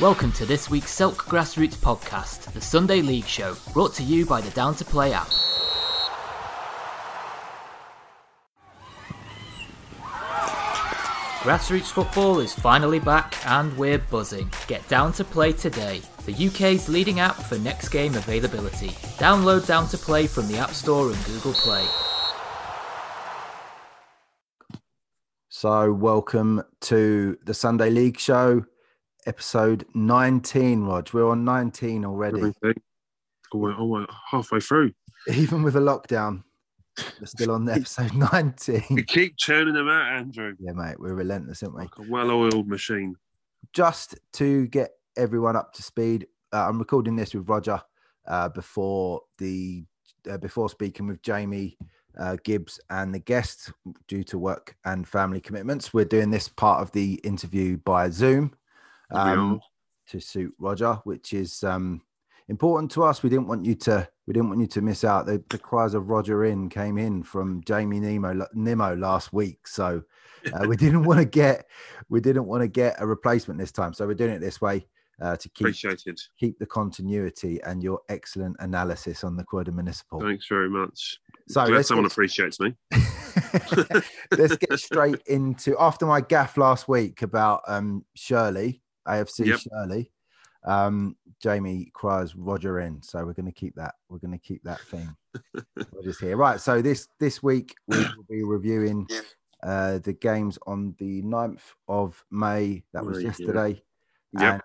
Welcome to this week's Silk Grassroots podcast, the Sunday League Show, brought to you by the Down to Play app. Grassroots football is finally back and we're buzzing. Get Down to Play today, the UK's leading app for next game availability. Download Down to Play from the App Store and Google Play. So, welcome to the Sunday League Show, episode 19, Rog. We're on 19 already. Oh, we're, we're halfway through. Even with a lockdown, we're still on episode 19. We keep churning them out, Andrew, Yeah, mate, we're relentless, aren't we? like a well-oiled machine. Just to get everyone up to speed, uh, I'm recording this with Roger uh, before the uh, before speaking with Jamie uh, Gibbs and the guests due to work and family commitments. We're doing this part of the interview by Zoom. Um, to suit Roger, which is um, important to us. We didn't want you to we didn't want you to miss out. The, the cries of Roger in came in from Jamie Nemo Nemo last week, so uh, we didn't want to get we didn't want to get a replacement this time. So we're doing it this way uh, to keep Appreciated. keep the continuity and your excellent analysis on the Croydon Municipal. Thanks very much. So Glad someone get- appreciates me. Let's get straight into after my gaff last week about um, Shirley, AFC Yep. Shirley. Um, Jamie cries Roger in, so we're going to keep that. We're going to keep that thing. Roger's here, right? So this this week we will be reviewing uh, the games on the 9th of May. That was Right, yeah. yesterday. Yep. And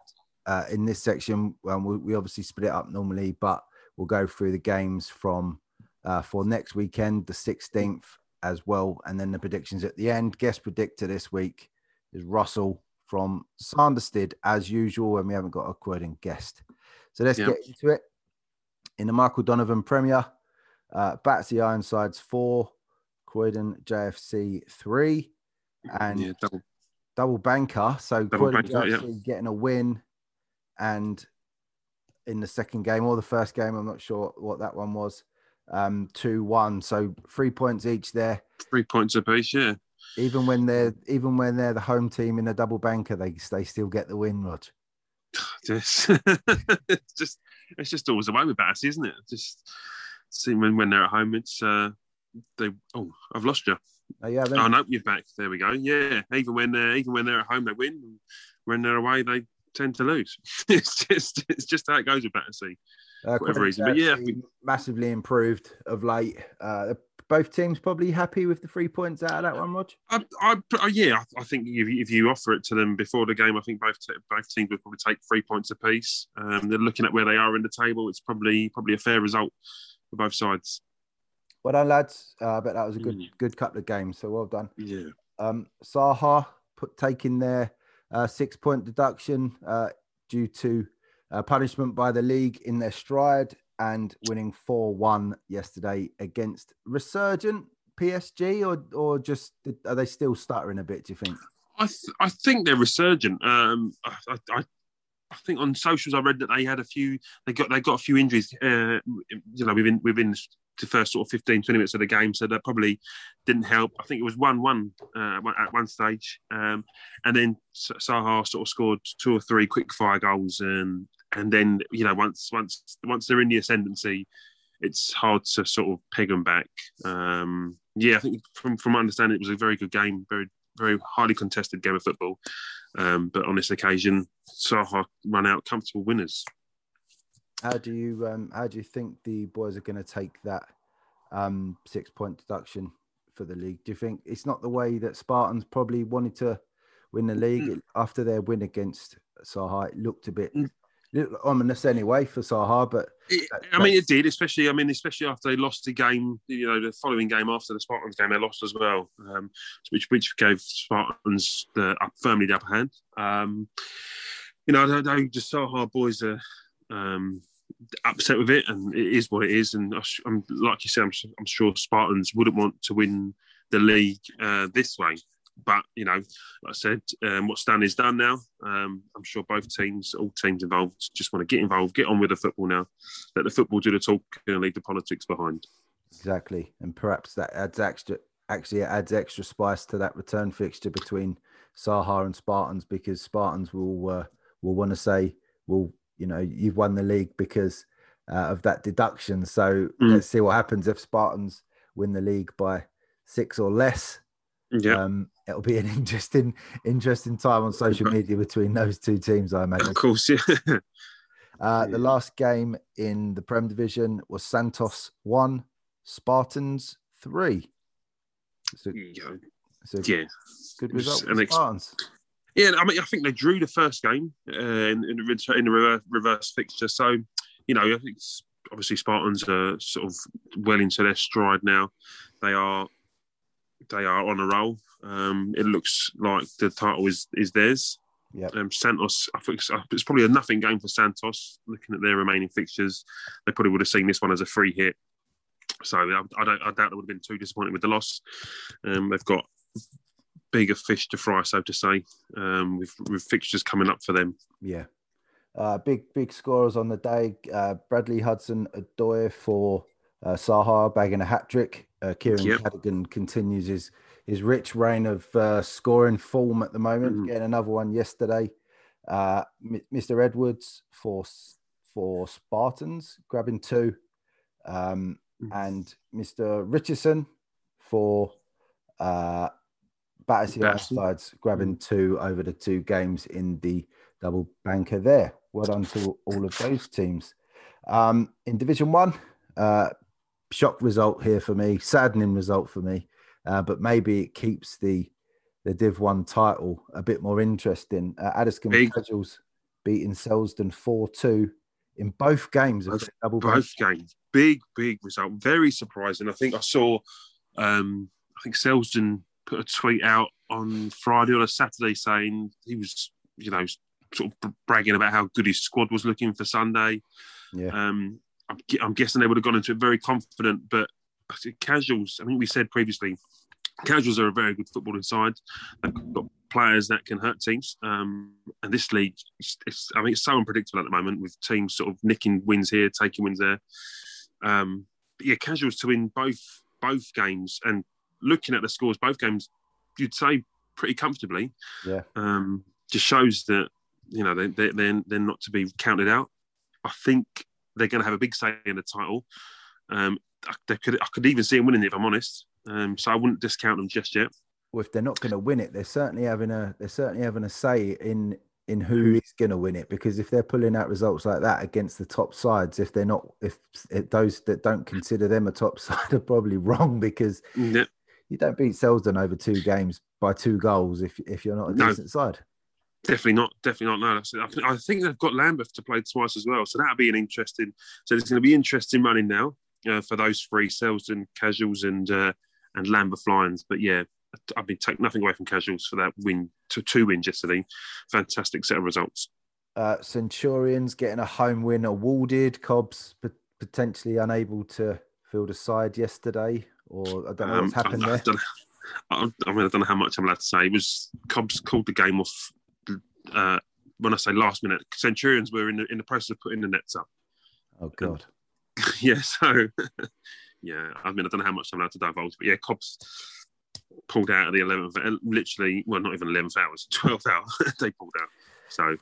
uh, in this section, um, we, we obviously split it up normally, but we'll go through the games from uh, for next weekend, the 16th, as well, and then the predictions at the end. Guest predictor this week is Russell from Sanderstead, as usual, and we haven't got a quoting guest. So let's Yep. get into it. In the Michael Donovan Premier, uh, Battersea Ironsides four, Croydon JFC three, and yeah, double. double banker. So Double Croydon banker, yeah. JFC getting a win, and in the second game or the first game, I'm not sure what that one was. Um, two one, so three points each there. Three points apiece, yeah. Even when they're even when they're the home team in a double banker, they they still get the win, Rod. Just, it's just, it's just always the way with Bass, isn't it? Just see when, when they're at home, it's uh, they. Oh, I've lost you. Oh, yeah, Oh no, you're back. There we go. Yeah, even when uh, even when they're at home, they win. When they're away, they tend to lose. it's just it's just how it goes with Battersea. uh, whatever reason, but yeah, massively improved of late. Uh, both teams probably happy with the three points out of that one, Rog. I, I, yeah, I, think if, you- if you offer it to them before the game, I think both both teams would probably take three points apiece. Um, they're looking at where they are in the table. It's probably probably a fair result for both sides. Well done, lads. Uh, I bet that was a good Mm. good couple of games. So well done. Yeah, um, Saha put taking their uh, six point deduction uh, due to uh, punishment by the league in their stride and winning 4 1 yesterday against Resurgent PSG, or, or just are they still stuttering a bit? Do you think? I th- I think they're resurgent. Um, I, I, I think on socials I read that they had a few. They got they got a few injuries. Uh, you know, within within the first sort of 15, 20 minutes of the game, so that probably didn't help. I think it was one one uh, at one stage, um, and then Saha sort of scored two or three quick fire goals, and and then you know once once once they're in the ascendancy, it's hard to sort of peg them back. Um, yeah, I think from from my understanding, it was a very good game, very very highly contested game of football. Um, but on this occasion, Saha run out comfortable winners. How do you um, how do you think the boys are going to take that um, six point deduction for the league? Do you think it's not the way that Spartans probably wanted to win the league It- after their win against Saha? It looked a bit Mm. Ominous anyway for Saha, but It- I mean, it did, especially. I mean, especially after they lost the game. You know, the following game after the Spartans game, they lost as well, um, which which gave Spartans the up, firmly the upper hand. Um, you know, I don't just Saha boys are um, upset with it, and it is what it is. And I'm like you said, I'm, I'm sure Spartans wouldn't want to win the league uh, this way. But you know, like I said, um, what's done is done now. Um, I'm sure both teams, all teams involved, just want to get involved, get on with the football now. Let the football do the talk and leave the politics behind. exactly, and perhaps that adds extra. Actually, it adds extra spice to that return fixture between Saha and Spartans because Spartans will uh, will want to say, well, you know, you've won the league because uh, of that deduction. So Mm. let's see what happens if Spartans win the league by six or less. Yeah, Um, it'll be an interesting, interesting time on social media between those two teams, I imagine. of course. Yeah. Uh, the last game in the Prem division was Santos one, Spartans three. A, yeah. a yeah. good result for ex- Spartans. Yeah, I mean, I think they drew the first game uh, in, in, the, in the reverse, reverse fixture. So, you know, I think obviously Spartans are sort of well into their stride now. They are they are on a roll. Um, it looks like the title is is theirs. Yep. Um, Santos, I think it's, it's probably a nothing game for Santos. Looking at their remaining fixtures, they probably would have seen this one as a free hit. So I, I don't, I doubt they would have been too disappointed with the loss. Um, they've got bigger fish to fry, so to say, um, with, with fixtures coming up for them. Yeah. Uh, big big scorers on the day. Uh, Bradley Hudson Adoy for uh, Sahar bagging a hat trick. Uh, Kieran Yep. Cadigan continues his his rich reign of uh, scoring form at the moment. Mhm. Getting another one yesterday. Uh, M- Mr. Edwards for for Spartans grabbing two, um, and Mr. Richardson for uh, Battersea. Ironside grabbing two over the two games in the double banker there. Well done to all of those teams. Um, in Division One, uh, shock result here for me, saddening result for me, uh, but maybe it keeps the the Div One title a bit more interesting. Uh, Addiscombe Big. Casuals beating Selsdon four two in both games of Both- double. Both games, big, big result. Very surprising. I think I saw, um, I think Selsdon put a tweet out on Friday or a Saturday saying he was, you know, sort of bragging about how good his squad was looking for Sunday. Yeah, Um, I'm, I'm guessing they would have gone into it very confident, but casuals. I think we said previously, casuals are a very good footballing side. They've got players that can hurt teams, um, and this league, it's, it's, I mean, it's so unpredictable at the moment with teams sort of nicking wins here, taking wins there. Um, but yeah, casuals to win both both games, and looking at the scores, both games, you'd say pretty comfortably. yeah. Um, just shows that you know they, they, they're they're not to be counted out. I think they're going to have a big say in the title. Um, I, they could I could even see them winning it if I'm honest. Um, so I wouldn't discount them just yet. Well, if they're not going to win it, they're certainly having a they're certainly having a say in in who is going to win it because if they're pulling out results like that against the top sides, if they're not, if, if those that don't consider them a top side are probably wrong because Yeah, you don't beat Selsdon over two games by two goals if if you're not a No. decent side. Definitely not. Definitely not. No. I, think, I think they've got Lambeth to play twice as well, so that'll be an interesting. So it's going to be interesting running now uh, for those three Selsdon casuals and uh, and Lambeth Lions. But yeah, I mean, take nothing away from casuals for that win to two wins yesterday. Fantastic set of results. Uh, Centurions getting a home win awarded. Cobbs potentially unable to field a side yesterday, or I don't know what's Um, happened I, there. I, I mean, I don't know how much I'm allowed to say. It was Cobbs called the game off. Uh, when I say last minute, Centurions were in the, in the process of putting the nets up. Oh God. yeah, so yeah, I mean, I don't know how much I'm allowed to divulge, but yeah, Cobbs pulled out at the 11th, uh, literally, well, not even 11th hour, it was 12th hour. they pulled out. So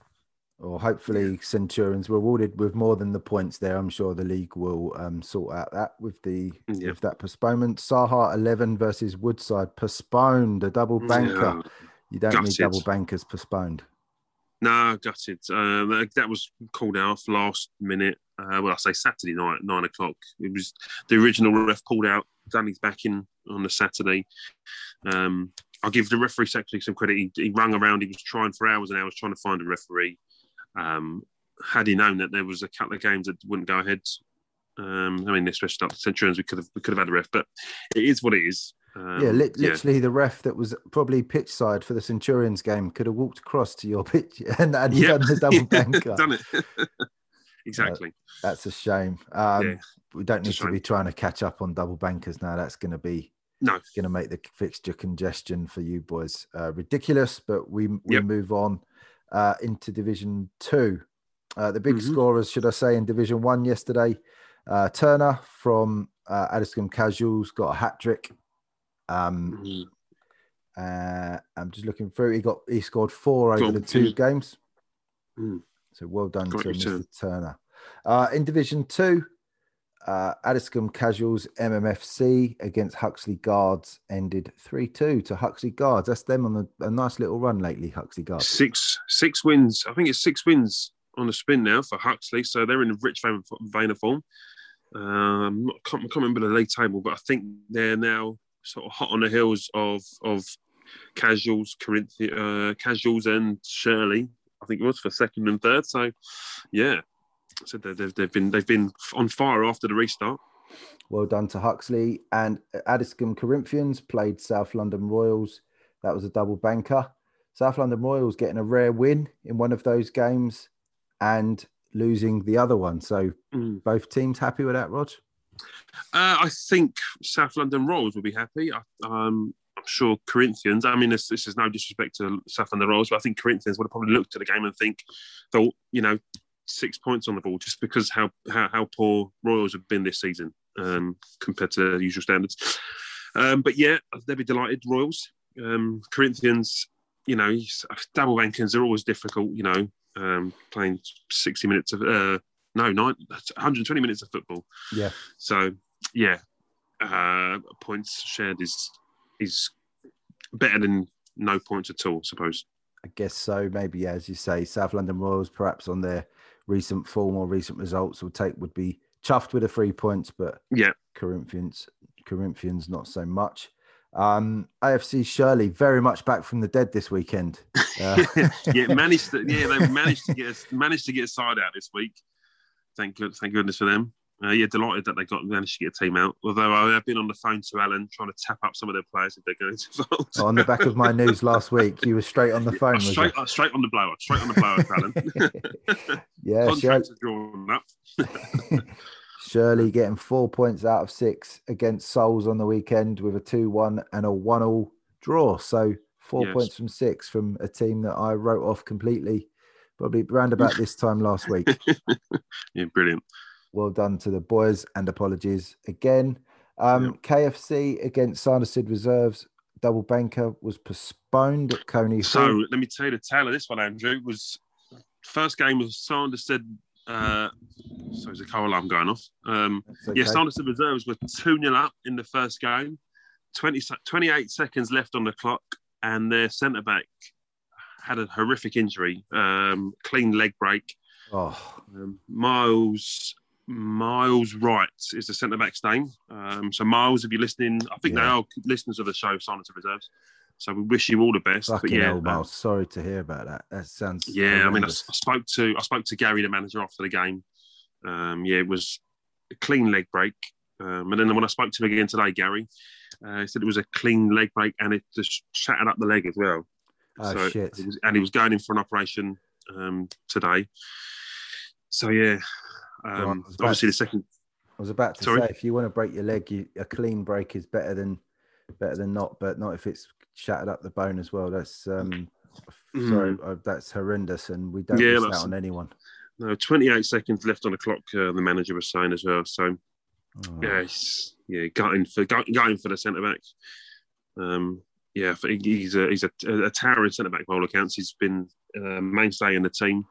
Or hopefully Centurions were awarded with more than the points there. I'm sure the league will um, sort out that with the Yeah. with that postponement. Saha 11 versus Woodside postponed. A double banker. yeah. You don't need double bankers postponed. No, gutted. Um, that- that was called out last minute. Uh, well, I say Saturday night, nine o'clock. It was the original ref pulled out. Danny's back in on the Saturday. Um, I'll give the referee secretary some credit. He, he rung around. He was trying for hours and hours trying to find a referee. Um, had he known that there was a couple of games that wouldn't go ahead, um, I mean, especially up to Centurions, we could have we could have had a ref. But it is what it is. Um, yeah, li- literally the ref that was probably pitch side for the Centurions game could have walked across to your pitch and, and Yeah. done the double banker. done it. exactly. That's a shame. Um, Yeah, we don't need to be trying to catch up on double bankers now. That's going to be no. going to make the fixture congestion for you boys uh, ridiculous. But we we Yep. move on uh, into Division Two. Uh, the big Mhm. scorers, should I say, in Division One yesterday, uh, Turner from uh, Addiscombe Casuals got a hat trick. Um, Mm. uh, I'm just looking through. He got he scored four over the two mm. games. Mm. So well done Great to. Mr. Turner. Uh, in Division Two, uh, Addiscombe Casuals MMFC against Huxley Guards ended 3 2 to Huxley Guards. That's them on a, a nice little run lately, Huxley Guards. Six six wins. I think it's six wins on the spin now for Huxley. So they're in a rich vein, vein of form. Um, I can't, I can't remember the league table, but I think they're now sort of hot on the heels of of Casuals, Corinthians, uh, Casuals, and Shirley. I think it was for second and third. So, yeah, so they- they've, they've been they've been on fire after the restart. Well done to Huxley. And Addiscombe Corinthians played South London Royals. That was a double banker. South London Royals getting a rare win in one of those games and losing the other one. So Mm. both teams happy with that, Rod? Uh, I think South London Royals will be happy. I, um, I'm sure Corinthians. I mean, this, this is no disrespect to South London Royals, but I think Corinthians would have probably looked at the game and think, thought, you know, six points on the ball just because how how, how poor Royals have been this season um, compared to usual standards. Um, but yeah, they'd be delighted. Royals, um, Corinthians, you know, double bankers are always difficult. You know, um, playing 60 minutes of uh, no, nine, 120 minutes of football. Yeah. So yeah, uh, points shared is is better than no points at all. I suppose. I guess so. Maybe, yeah, as you say, South London Royals, perhaps on their recent form or recent results, would take would be chuffed with the three points, but Yeah. Corinthians, Corinthians, not so much. Um, AFC Shirley very much back from the dead this weekend. Uh, yeah, managed to yeah they managed to get us, managed to get a side out this week. Thank thank goodness for them. Uh, yeah, delighted that they got managed to get a team out. Although I have been on the phone to Alan trying to tap up some of their players if they're going to vote. on the back of my news last week, you were straight on the phone. Straight, uh, straight on the blower, straight on the blower, Alan. Yeah, Shirley, Contracts are drawn up. Shirley getting four points out of six against Souls on the weekend with a 2 1 and a 1 all draw. So four Yes. points from six from a team that I wrote off completely, probably round about this time last week. Yeah, brilliant. Well done to the boys and apologies again. Um, KFC against Sanderstead Reserves. Double banker was postponed at Coney So Hall. let me tell you the tale of this one, Andrew. Was first game was Sanderstead. Uh, so there's a car alarm going off. Um, okay. Yeah, Sanderstead reserves were 2 0 up in the first game. 20, 28 seconds left on the clock, and their centre back had a horrific injury. Um, clean leg break. Oh, Um, Miles Miles Wright is the centre back's name. Um, so Miles, if you're listening, I think they are listeners of the show, Silence of Reserves. So we wish you all the best. fucking but yeah, hell, uh, Miles. Sorry to hear about that. That sounds. yeah, I mean, I. I spoke to I spoke to Gary, the manager, after the game. Um, yeah, it was a clean leg break. Um, and then when I spoke to him again today, Gary, uh, he said it was a clean leg break and it just shattered up the leg as well. Oh, so shit. He was, and he was going in for an operation um, today. So yeah, um, about obviously to- the second. I was about to Sorry? say, if you want to break your leg, you, a clean break is better than better than not, but not if it's shattered up the bone as well. That's um, sorry, uh, that's horrendous, and we don't Mm. Yeah, wish that on anyone. No, 28 seconds left on the clock. Uh, the manager was saying as well. So Oh, yeah, gutting for going for the centre back. Um, yeah, he's a he's a, a towering centre back by all accounts. He's been a mainstay in the team.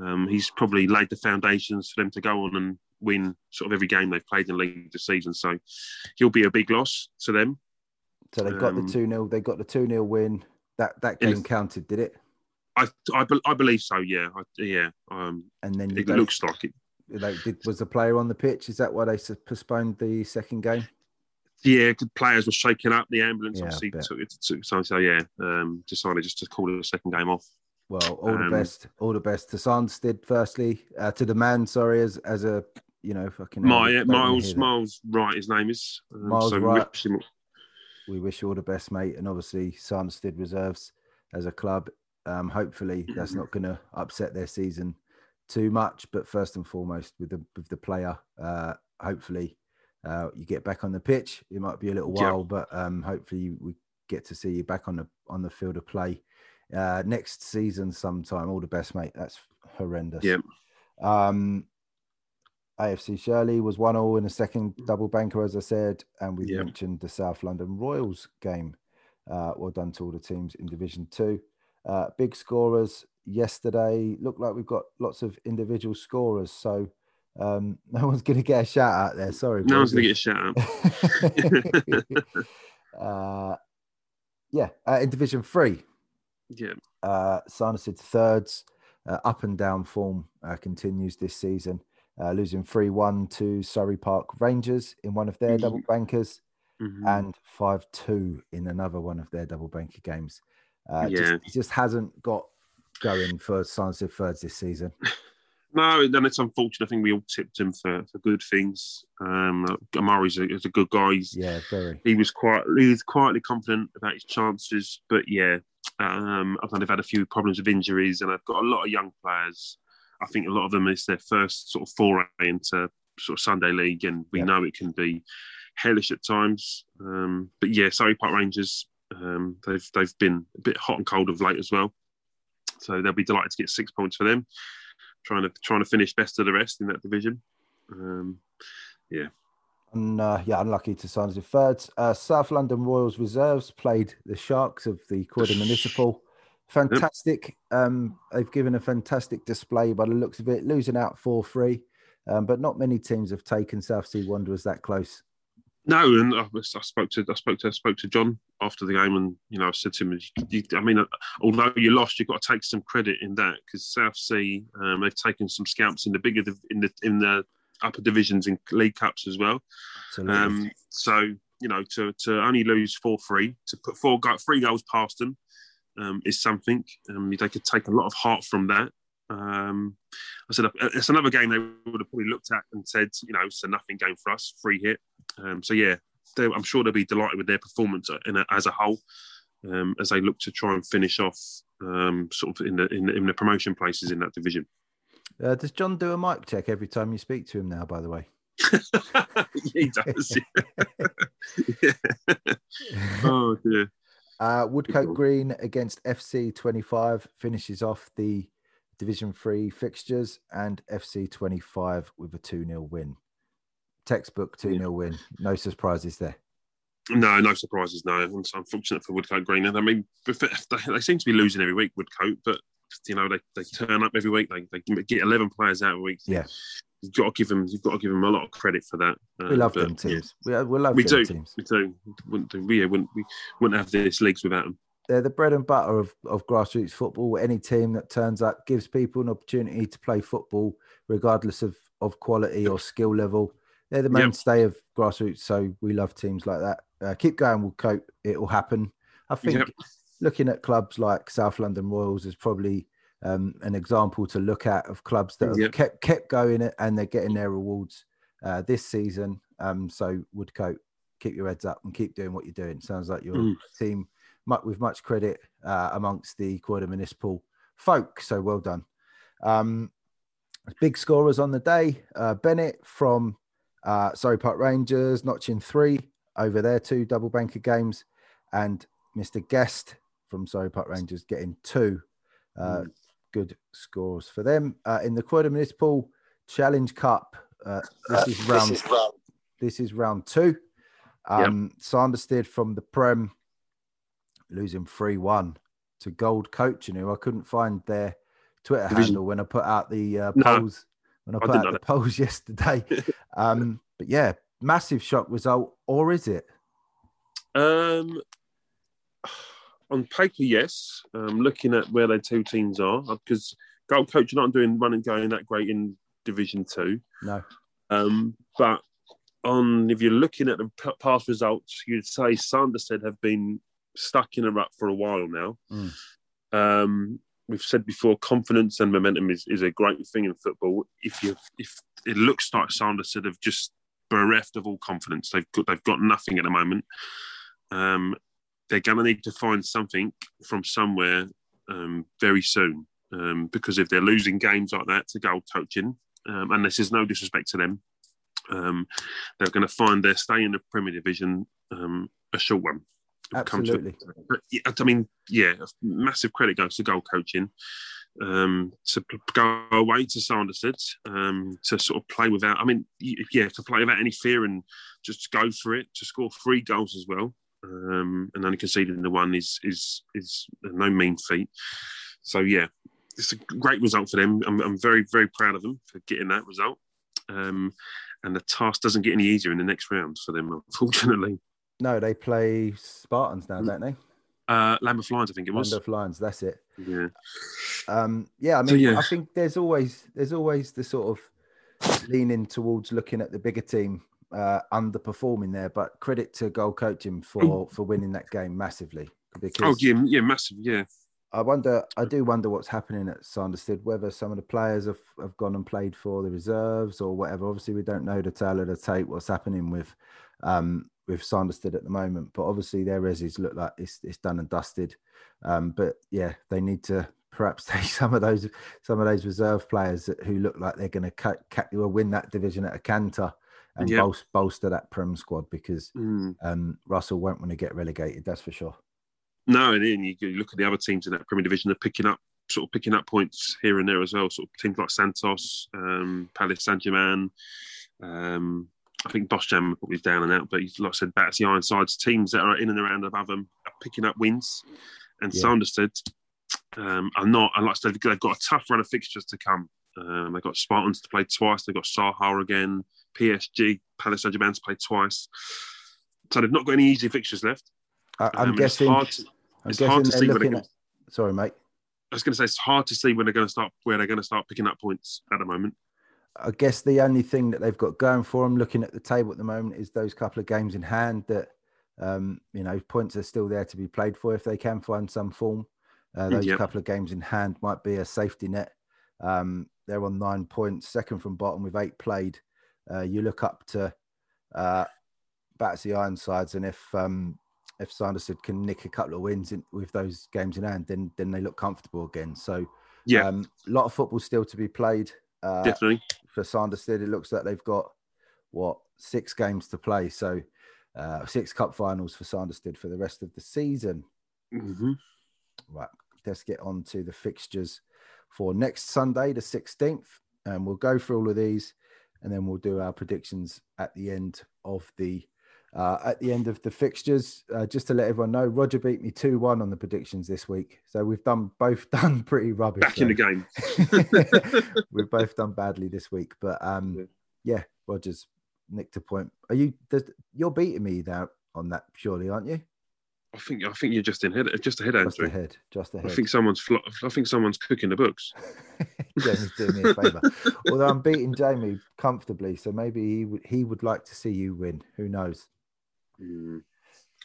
Um, he's probably laid the foundations for them to go on and win sort of every game they've played in the league this season. So he'll be a big loss to them. So they got um, the two 0 They got the two 0 win. That that game counted, did it? I I, I believe so. Yeah, I, yeah. Um, And then it looks like it. like, did, was the player on the pitch? Is that why they postponed the second game? Yeah, players were shaken up. The ambulance Yeah, obviously took it. Took, so, so yeah, um, decided just to call the second game off. Well, all the Um, best, all the best to Sanderstead. Firstly, uh, to the man. Sorry, as as a you know fucking. My, we Miles. Miles Wright, his name is. Um, Miles so we Wright. wish him- we wish you all the best, mate. And obviously, Sanderstead reserves as a club. Um, hopefully, that's not going to upset their season too much. But first and foremost, with the with the player, uh, hopefully, uh, you get back on the pitch. It might be a little while, but um, hopefully, we get to see you back on the on the field of play uh, next season sometime. All the best, mate. That's horrendous. Yeah. Um, AFC Shirley was one all in a second double banker, as I said, and we mentioned the South London Royals game. Uh, well done to all the teams in Division Two. Uh, big scorers: yesterday. Looked like we've got lots of individual scorers, so um, no one's going to get a shout out there. Sorry, no one's going to get a shout out. uh, yeah, uh, in Division Three. Yeah, uh, Sanderstead thirds, uh, up and down form uh, continues this season, uh, losing three one to Surrey Park Rangers in one of their mm-hmm. double bankers, mm-hmm. and five two in another one of their double banker games. Uh, yeah, just, just hasn't got going for Sanderstead thirds this season. No, then it's unfortunate. I think we all tipped him for, for good things. Um, Amari's a, is a good guy. He's, yeah, very. He was quite he was quietly confident about his chances, but yeah, um, I've kind of had a few problems with injuries, and I've got a lot of young players. I think a lot of them is their first sort of foray into sort of Sunday league, and we yeah. know it can be hellish at times. Um, but yeah, Surrey Park Rangers, um, they've they've been a bit hot and cold of late as well, so they'll be delighted to get six points for them trying to trying to finish best of the rest in that division. Um, yeah. And uh, yeah, unlucky to sign as a third. Uh, South London Royals reserves played the Sharks of the Croydon Municipal. Fantastic. Yep. Um, they've given a fantastic display by the looks of it, losing out 4 3. Um, but not many teams have taken South Sea Wanderers that close. No, and I, I, spoke to I spoke to I spoke to John after the game, and you know I said to him, you, I mean, although you lost, you've got to take some credit in that because South Sea um, they've taken some scalps in the bigger in the in the upper divisions in league cups as well. Um, so you know to to only lose four three to put four three goals past them um, is something. Um, they could take a lot of heart from that. Um, I said it's another game they would have probably looked at and said, you know, it's a nothing game for us, free hit. Um, so yeah, I'm sure they'll be delighted with their performance a, as a whole um, as they look to try and finish off um, sort of in the, in the, in the promotion places in that division. Uh, does John do a mic check every time you speak to him now? By the way, he does. yeah. Oh dear. Uh, Woodcote Green against FC 25 finishes off the Division 3 fixtures and FC 25 with a 2 0 win. Textbook 2 0 win. No surprises there. No, no surprises. No, it's unfortunate for Woodcote Green. I mean, they seem to be losing every week, Woodcote, but you know they, they turn up every week. They, they get eleven players out a week. Yeah, you've got to give them. You've got to give them a lot of credit for that. we love uh, but, them teams. Yeah. We, we love we do. Teams. We do. Wouldn't do. We, wouldn't. We wouldn't have this leagues without them they're the bread and butter of, of grassroots football. Any team that turns up gives people an opportunity to play football, regardless of, of quality or skill level. They're the mainstay yep. of grassroots, so we love teams like that. Uh, keep going, Woodcote. It will happen. I think yep. looking at clubs like South London Royals is probably um, an example to look at of clubs that have yep. kept kept going and they're getting their rewards uh, this season. Um, so Woodcote, keep your heads up and keep doing what you're doing. Sounds like your mm. team with much credit uh, amongst the Croydon Municipal folk. So well done. Um, big scorers on the day. Uh, Bennett from uh, Surrey Park Rangers notching three over there, two double banker games, and Mr. Guest from Surrey Park Rangers getting two. Uh, mm. Good scores for them uh, in the Croydon Municipal Challenge Cup. Uh, this is round. This is round, this is round two. Um, yep. Sanderstead from the Prem losing 3 1 to Gold Coaching, who I couldn't find their Twitter Division. handle when I put out the uh, polls. No, when I put I out the it. polls yesterday. um, but yeah, massive shock result, or is it? Um, on paper, yes. Um, looking at where their two teams are, because Gold Coach are not doing running going that great in Division Two. No. Um, but on if you're looking at the past results, you'd say Sanderstead have been stuck in a rut for a while now. Mm. Um, we've said before, confidence and momentum is, is a great thing in football. If you if it looks like Sanderstead have just bereft of all confidence, they've got they've got nothing at the moment. Um, they're going to need to find something from somewhere um, very soon um, because if they're losing games like that to gold coaching, um, and this is no disrespect to them, um, they're going to find their stay in the Premier Division um, a short one. Absolutely. To, I mean, yeah, massive credit goes to goal coaching. Um, to go away to Sanderstead, um, to sort of play without, I mean, yeah, to play without any fear and just go for it, to score three goals as well, um, and only conceding the one is is is no mean feat. So yeah, it's a great result for them. I'm, I'm very very proud of them for getting that result. Um, and the task doesn't get any easier in the next round for them, unfortunately. No, they play Spartans now, don't they? Uh, Lambeth Lions, I think it was. Lambeth Lions, that's it. Yeah. Um, yeah, I mean, So, yeah. I think there's always there's always the sort of leaning towards looking at the bigger team uh, underperforming there. But credit to goal coaching for for winning that game massively because Oh yeah, yeah, massive, yeah. I wonder, I do wonder what's happening at Sanderstead, whether some of the players have, have gone and played for the reserves or whatever. Obviously, we don't know the tale of the tape, what's happening with um, with Sanderstead at the moment. But obviously, their resis look like it's, it's done and dusted. Um, but yeah, they need to perhaps take some of those some of those reserve players that- who look like they're going to win that division at a canter and Yeah. bolster, bolster that Prem squad because Mm. um, Russell won't want to get relegated. That's for sure. No, and then you, you look at the other teams in that Premier Division; they're picking up sort of picking up points here and there as well. Sort of teams like Santos, um, Palace Saint Germain. Um, I think Bosjam probably down and out, but he's like I said, Battersea Ironsides teams that are in and around above them are picking up wins. And Yeah. Sanderstead um, are not. And like I said, they've got a tough run of fixtures to come. Um, they've got Spartans to play twice. They've got Sahar again, PSG, Palace Germain to play twice. So they've not got any easy fixtures left. I, I'm Um, it's guessing. hard to- it's hard to see where at. Sorry, mate. I was going to say it's hard to see when they're going to start where they're going to start picking up points at the moment. I guess the only thing that they've got going for them, looking at the table at the moment, is those couple of games in hand that, um, you know, points are still there to be played for if they can find some form. Uh, those Yep. couple of games in hand might be a safety net. Um, they're on nine points, second from bottom with eight played. Uh, you look up to uh, Battersea Ironsides, and if um, if Sanderstead can nick a couple of wins in, with those games in hand, then then they look comfortable again. So Yeah, um, a lot of football still to be played. Uh, definitely. For Sanderstead, it looks like they've got what six games to play. So uh, six cup finals for Sanderstead for the rest of the season. hmm Right, let's get on to the fixtures for next Sunday, the 16th. And we'll go through all of these and then we'll do our predictions at the end of the uh, at the end of the fixtures. Uh, just to let everyone know, Roger beat me 2-1 on the predictions this week. So we've done both done pretty rubbish. Back in the game. We've both done badly this week, but um, Yeah. yeah, Rogers nicked a point. Are you? Does, you're beating me now on that, surely, aren't you? I think I think you're just in head, just ahead, Just ahead, just ahead. I think someone's flo- I think someone's cooking the books. Jamie's doing me a favour. Although I'm beating Jamie comfortably, so maybe he would he would like to see you win. Who knows? Mm.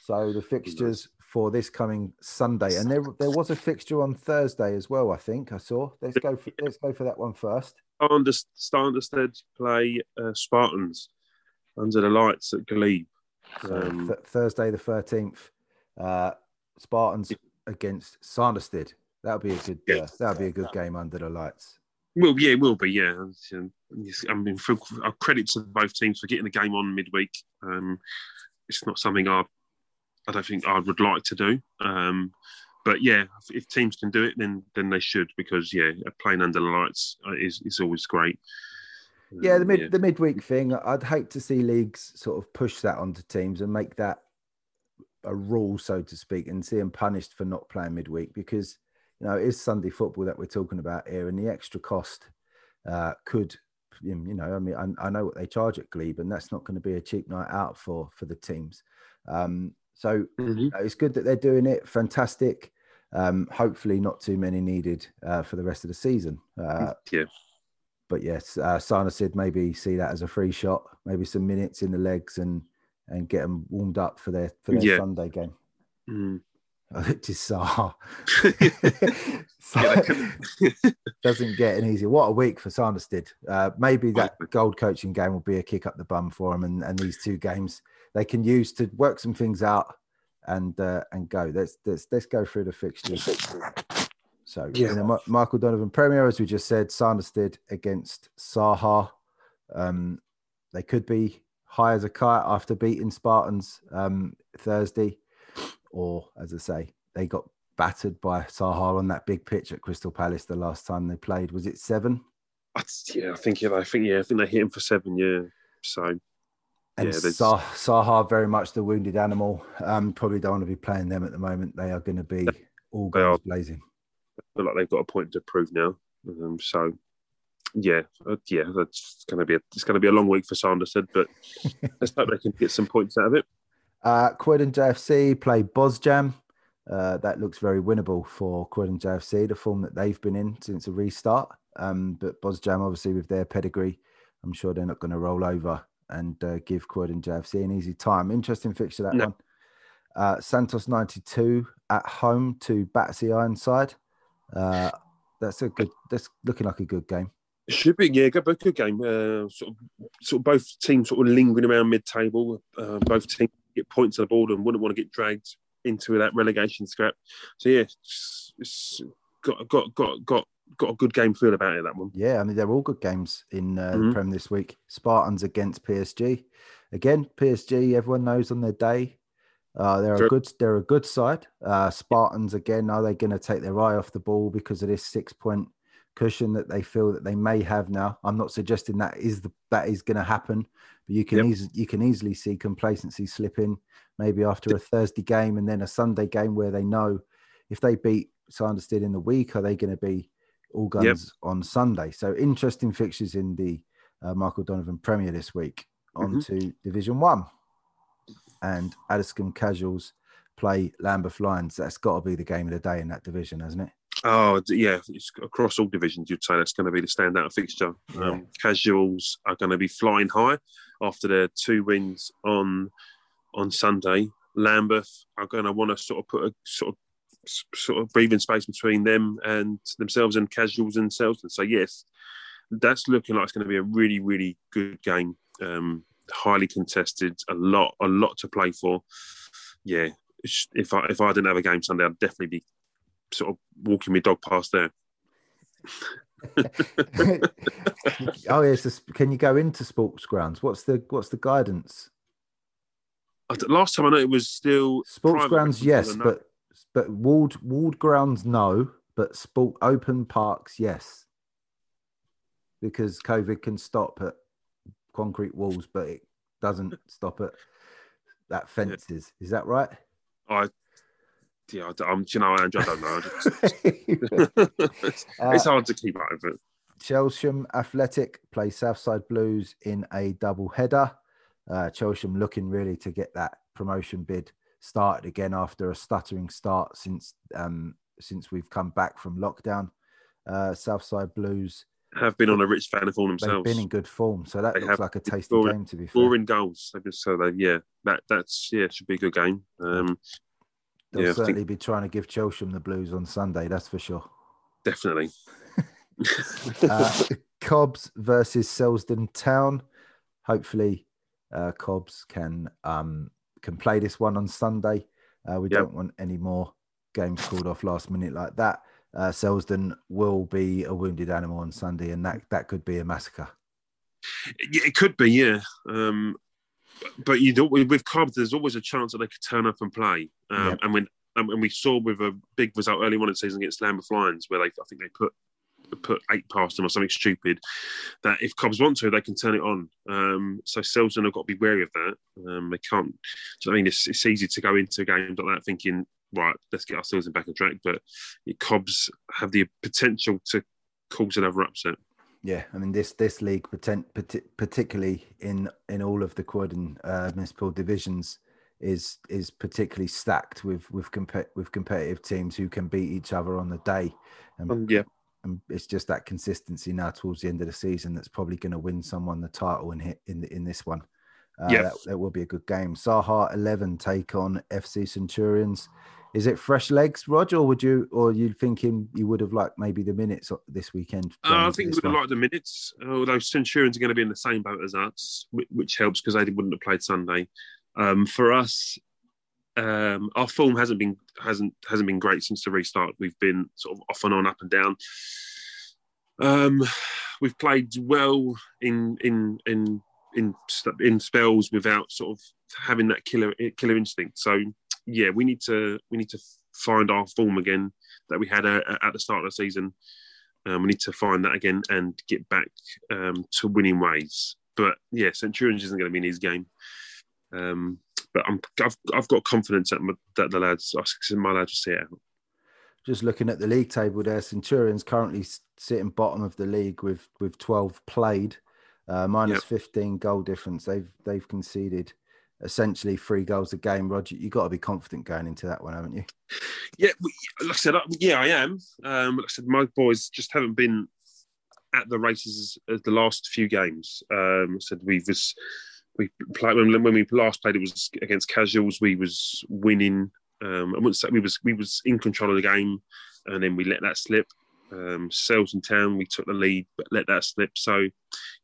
So the fixtures for this coming Sunday, and there there was a fixture on Thursday as well. I think I saw. Let's go for let's go for that one first. Sanderstead play uh, Spartans under the lights at Glebe. So Um, th- Thursday the thirteenth, uh, Spartans against Sanderstead. That'll be a good. Uh, that'll be a good game under the lights. Well, yeah, it will be. Yeah, Um, I mean, for, uh, credit to both teams for getting the game on midweek. Um, it's not something I, I don't think I would like to do. Um, but yeah, if, teams can do it, then then they should because yeah, playing under the lights uh, is is always great. Yeah, the Um, mid the midweek thing. I'd hate to see leagues sort of push that onto teams and make that a rule, so to speak, and see them punished for not playing midweek because you know it is Sunday football that we're talking about here, and the extra cost uh, could, you know, I mean, I, I know what they charge at Glebe, and that's not going to be a cheap night out for for the teams. Um, so Mhm. you know, it's good that they're doing it. Fantastic. Um, hopefully, not too many needed uh, for the rest of the season. Uh, yeah, but yes, uh, Sanderstead maybe see that as a free shot, maybe some minutes in the legs and and get them warmed up for their for their Yeah. Sunday game. Mm. It is Saha. Yeah, doesn't get an easy. What a week for Sanderstead. Uh, maybe that gold coaching game will be a kick up the bum for him, and, and these two games they can use to work some things out and uh, and go. Let's let's let's go through the fixtures. So Yeah. in the Ma- Michael Donovan Premier, as we just said, Sanderstead against Saha. Um, they could be high as a kite after beating Spartans um, Thursday, or as I say, they got battered by Saha on that big pitch at Crystal Palace the last time they played. Was it seven? I- yeah, I think yeah, I think yeah, I think they hit him for seven. Yeah, so And Yeah, there's- Sa- Saha very much the wounded animal. Um, probably don't want to be playing them at the moment. They are going to be all guns blazing. feel like they've got a point to prove now. Um, so yeah, uh, yeah, that's going to be a, it's going to be a long week for Sanderstead, but let's hope they can get some points out of it. Uh, Croydon JFC play Bosjam. Uh, that looks very winnable for Croydon JFC, the form that they've been in since the restart. Um, but Bosjam, obviously, with their pedigree, I'm sure they're not going to roll over and uh, give Croydon JFC an easy time. Interesting fixture that no. one. Uh, Santos 92 at home to Battersea Ironside. Uh, that's a good. That's looking like a good game. Should be, yeah, good, good game. Uh, sort of, sort of both teams sort of lingering around mid-table. Uh, both teams get points on the board and wouldn't want to get dragged into that relegation scrap. So yeah, it's, it's got got got got got a good game feel about it. That one. Yeah, I mean they're all good games in uh, mm-hmm. the Prem this week. Spartans against PSG. Again, PSG. Everyone knows on their day. Uh, they're a good. They're a good side. Uh, Spartans again. Are they going to take their eye off the ball because of this six point cushion that they feel that they may have now? I'm not suggesting that is the that is going to happen, but you can yep. easily you can easily see complacency slip in maybe after a Thursday game and then a Sunday game where they know if they beat Sanderstead in the week, are they going to be all guns yep. on Sunday. So interesting fixtures in the uh, Michael Donovan Premier this week. On mm-hmm. to Division One, and Addiscombe Casuals play Lambeth Lions. That's got to be the game of the day in that division, hasn't it? Oh yeah, it's across all divisions. You'd say that's going to be the standout fixture. Yeah. Um, casuals are going to be flying high after their two wins on on Sunday. Lambeth are going to want to sort of put a sort of sort of breathing space between them and themselves and casuals themselves. And so, yes, that's looking like it's going to be a really, really good game. Um, highly contested, a lot, a lot to play for. Yeah, if I if I didn't have a game Sunday, I'd definitely be sort of walking my dog past there. oh yes, can you go into sports grounds? What's the what's the guidance? Last time I know it was still sports grounds, yes, but but walled walled grounds no, but sport open parks yes, because COVID can stop at concrete walls, but it doesn't stop at that fences. Yeah. Is that right? I yeah, I'm, you know, Andrew, I don't know. it's, uh, it's hard to keep up with it. Chelsham Athletic play Southside Blues in a double header. Uh, Chelsham looking really to get that promotion bid started again after a stuttering start since um, since we've come back from lockdown. Uh, Southside Blues have been on a rich fan of form themselves. They've been in good form, so that they looks like a tasty scoring, game to be fair. Scoring goals, so they, yeah, that that's yeah, should be a good game. Um, They'll yeah, certainly think... be trying to give Chelsham the blues on Sunday, that's for sure. Definitely. uh, Cobbs versus Selsdon Town. Hopefully, uh, Cobbs can um, can play this one on Sunday. Uh, we yep. don't want any more games called off last minute like that. Uh, Selsdon will be a wounded animal on Sunday, and that that could be a massacre. It could be, yeah. Um, but you don't with Cobbs, there's always a chance that they could turn up and play. Um. And when and we saw with a big result early on in the season against Lambeth Lions, where they I think they put put eight past them or something stupid. That if Cobbs want to, they can turn it on. Um, so Selsdon have got to be wary of that. Um, they can't. I mean, it's, it's easy to go into games like that thinking, right, let's get ourselves back on track. But Cobbs have the potential to cause another upset. Yeah, I mean this this league, particularly in in all of the Croydon uh, municipal divisions, is is particularly stacked with with comp- with competitive teams who can beat each other on the day. And, um, yeah, and it's just that consistency now towards the end of the season that's probably going to win someone the title in hit in in this one. Uh, yeah, that, that, will be a good game. Saha eleven take on FC Centurions. Is it fresh legs, Roger, or would you, or you thinking you would have liked maybe the minutes this weekend? Uh, I think we would have liked the minutes, although Centurions are going to be in the same boat as us, which helps because they wouldn't have played Sunday. Um, for us, um, our form hasn't been hasn't hasn't been great since the restart. We've been sort of off and on, up and down. Um, we've played well in in in in in spells without sort of having that killer killer instinct. So yeah, we need to we need to find our form again that we had uh, at the start of the season. Um, we need to find that again and get back um, to winning ways. But yeah, Centurions isn't going to be in his game. Um, but I'm, I've, I've got confidence that, my, that the lads, my lads will see it out. just looking at the league table there, Centurions currently sitting bottom of the league with with 12 played, uh, minus yep. 15 goal difference. They've they've conceded essentially three goals a game. Roger, you got to be confident going into that one, haven't you? Yeah, like I said, yeah, I am. Um, like I said, my boys just haven't been at the races as, the last few games. Um, I said we was we played when, when we last played. It was against Casuals. We was winning. Um, I wouldn't say we was we was in control of the game, and then we let that slip. Um, Selsdon, we took the lead, but let that slip. So,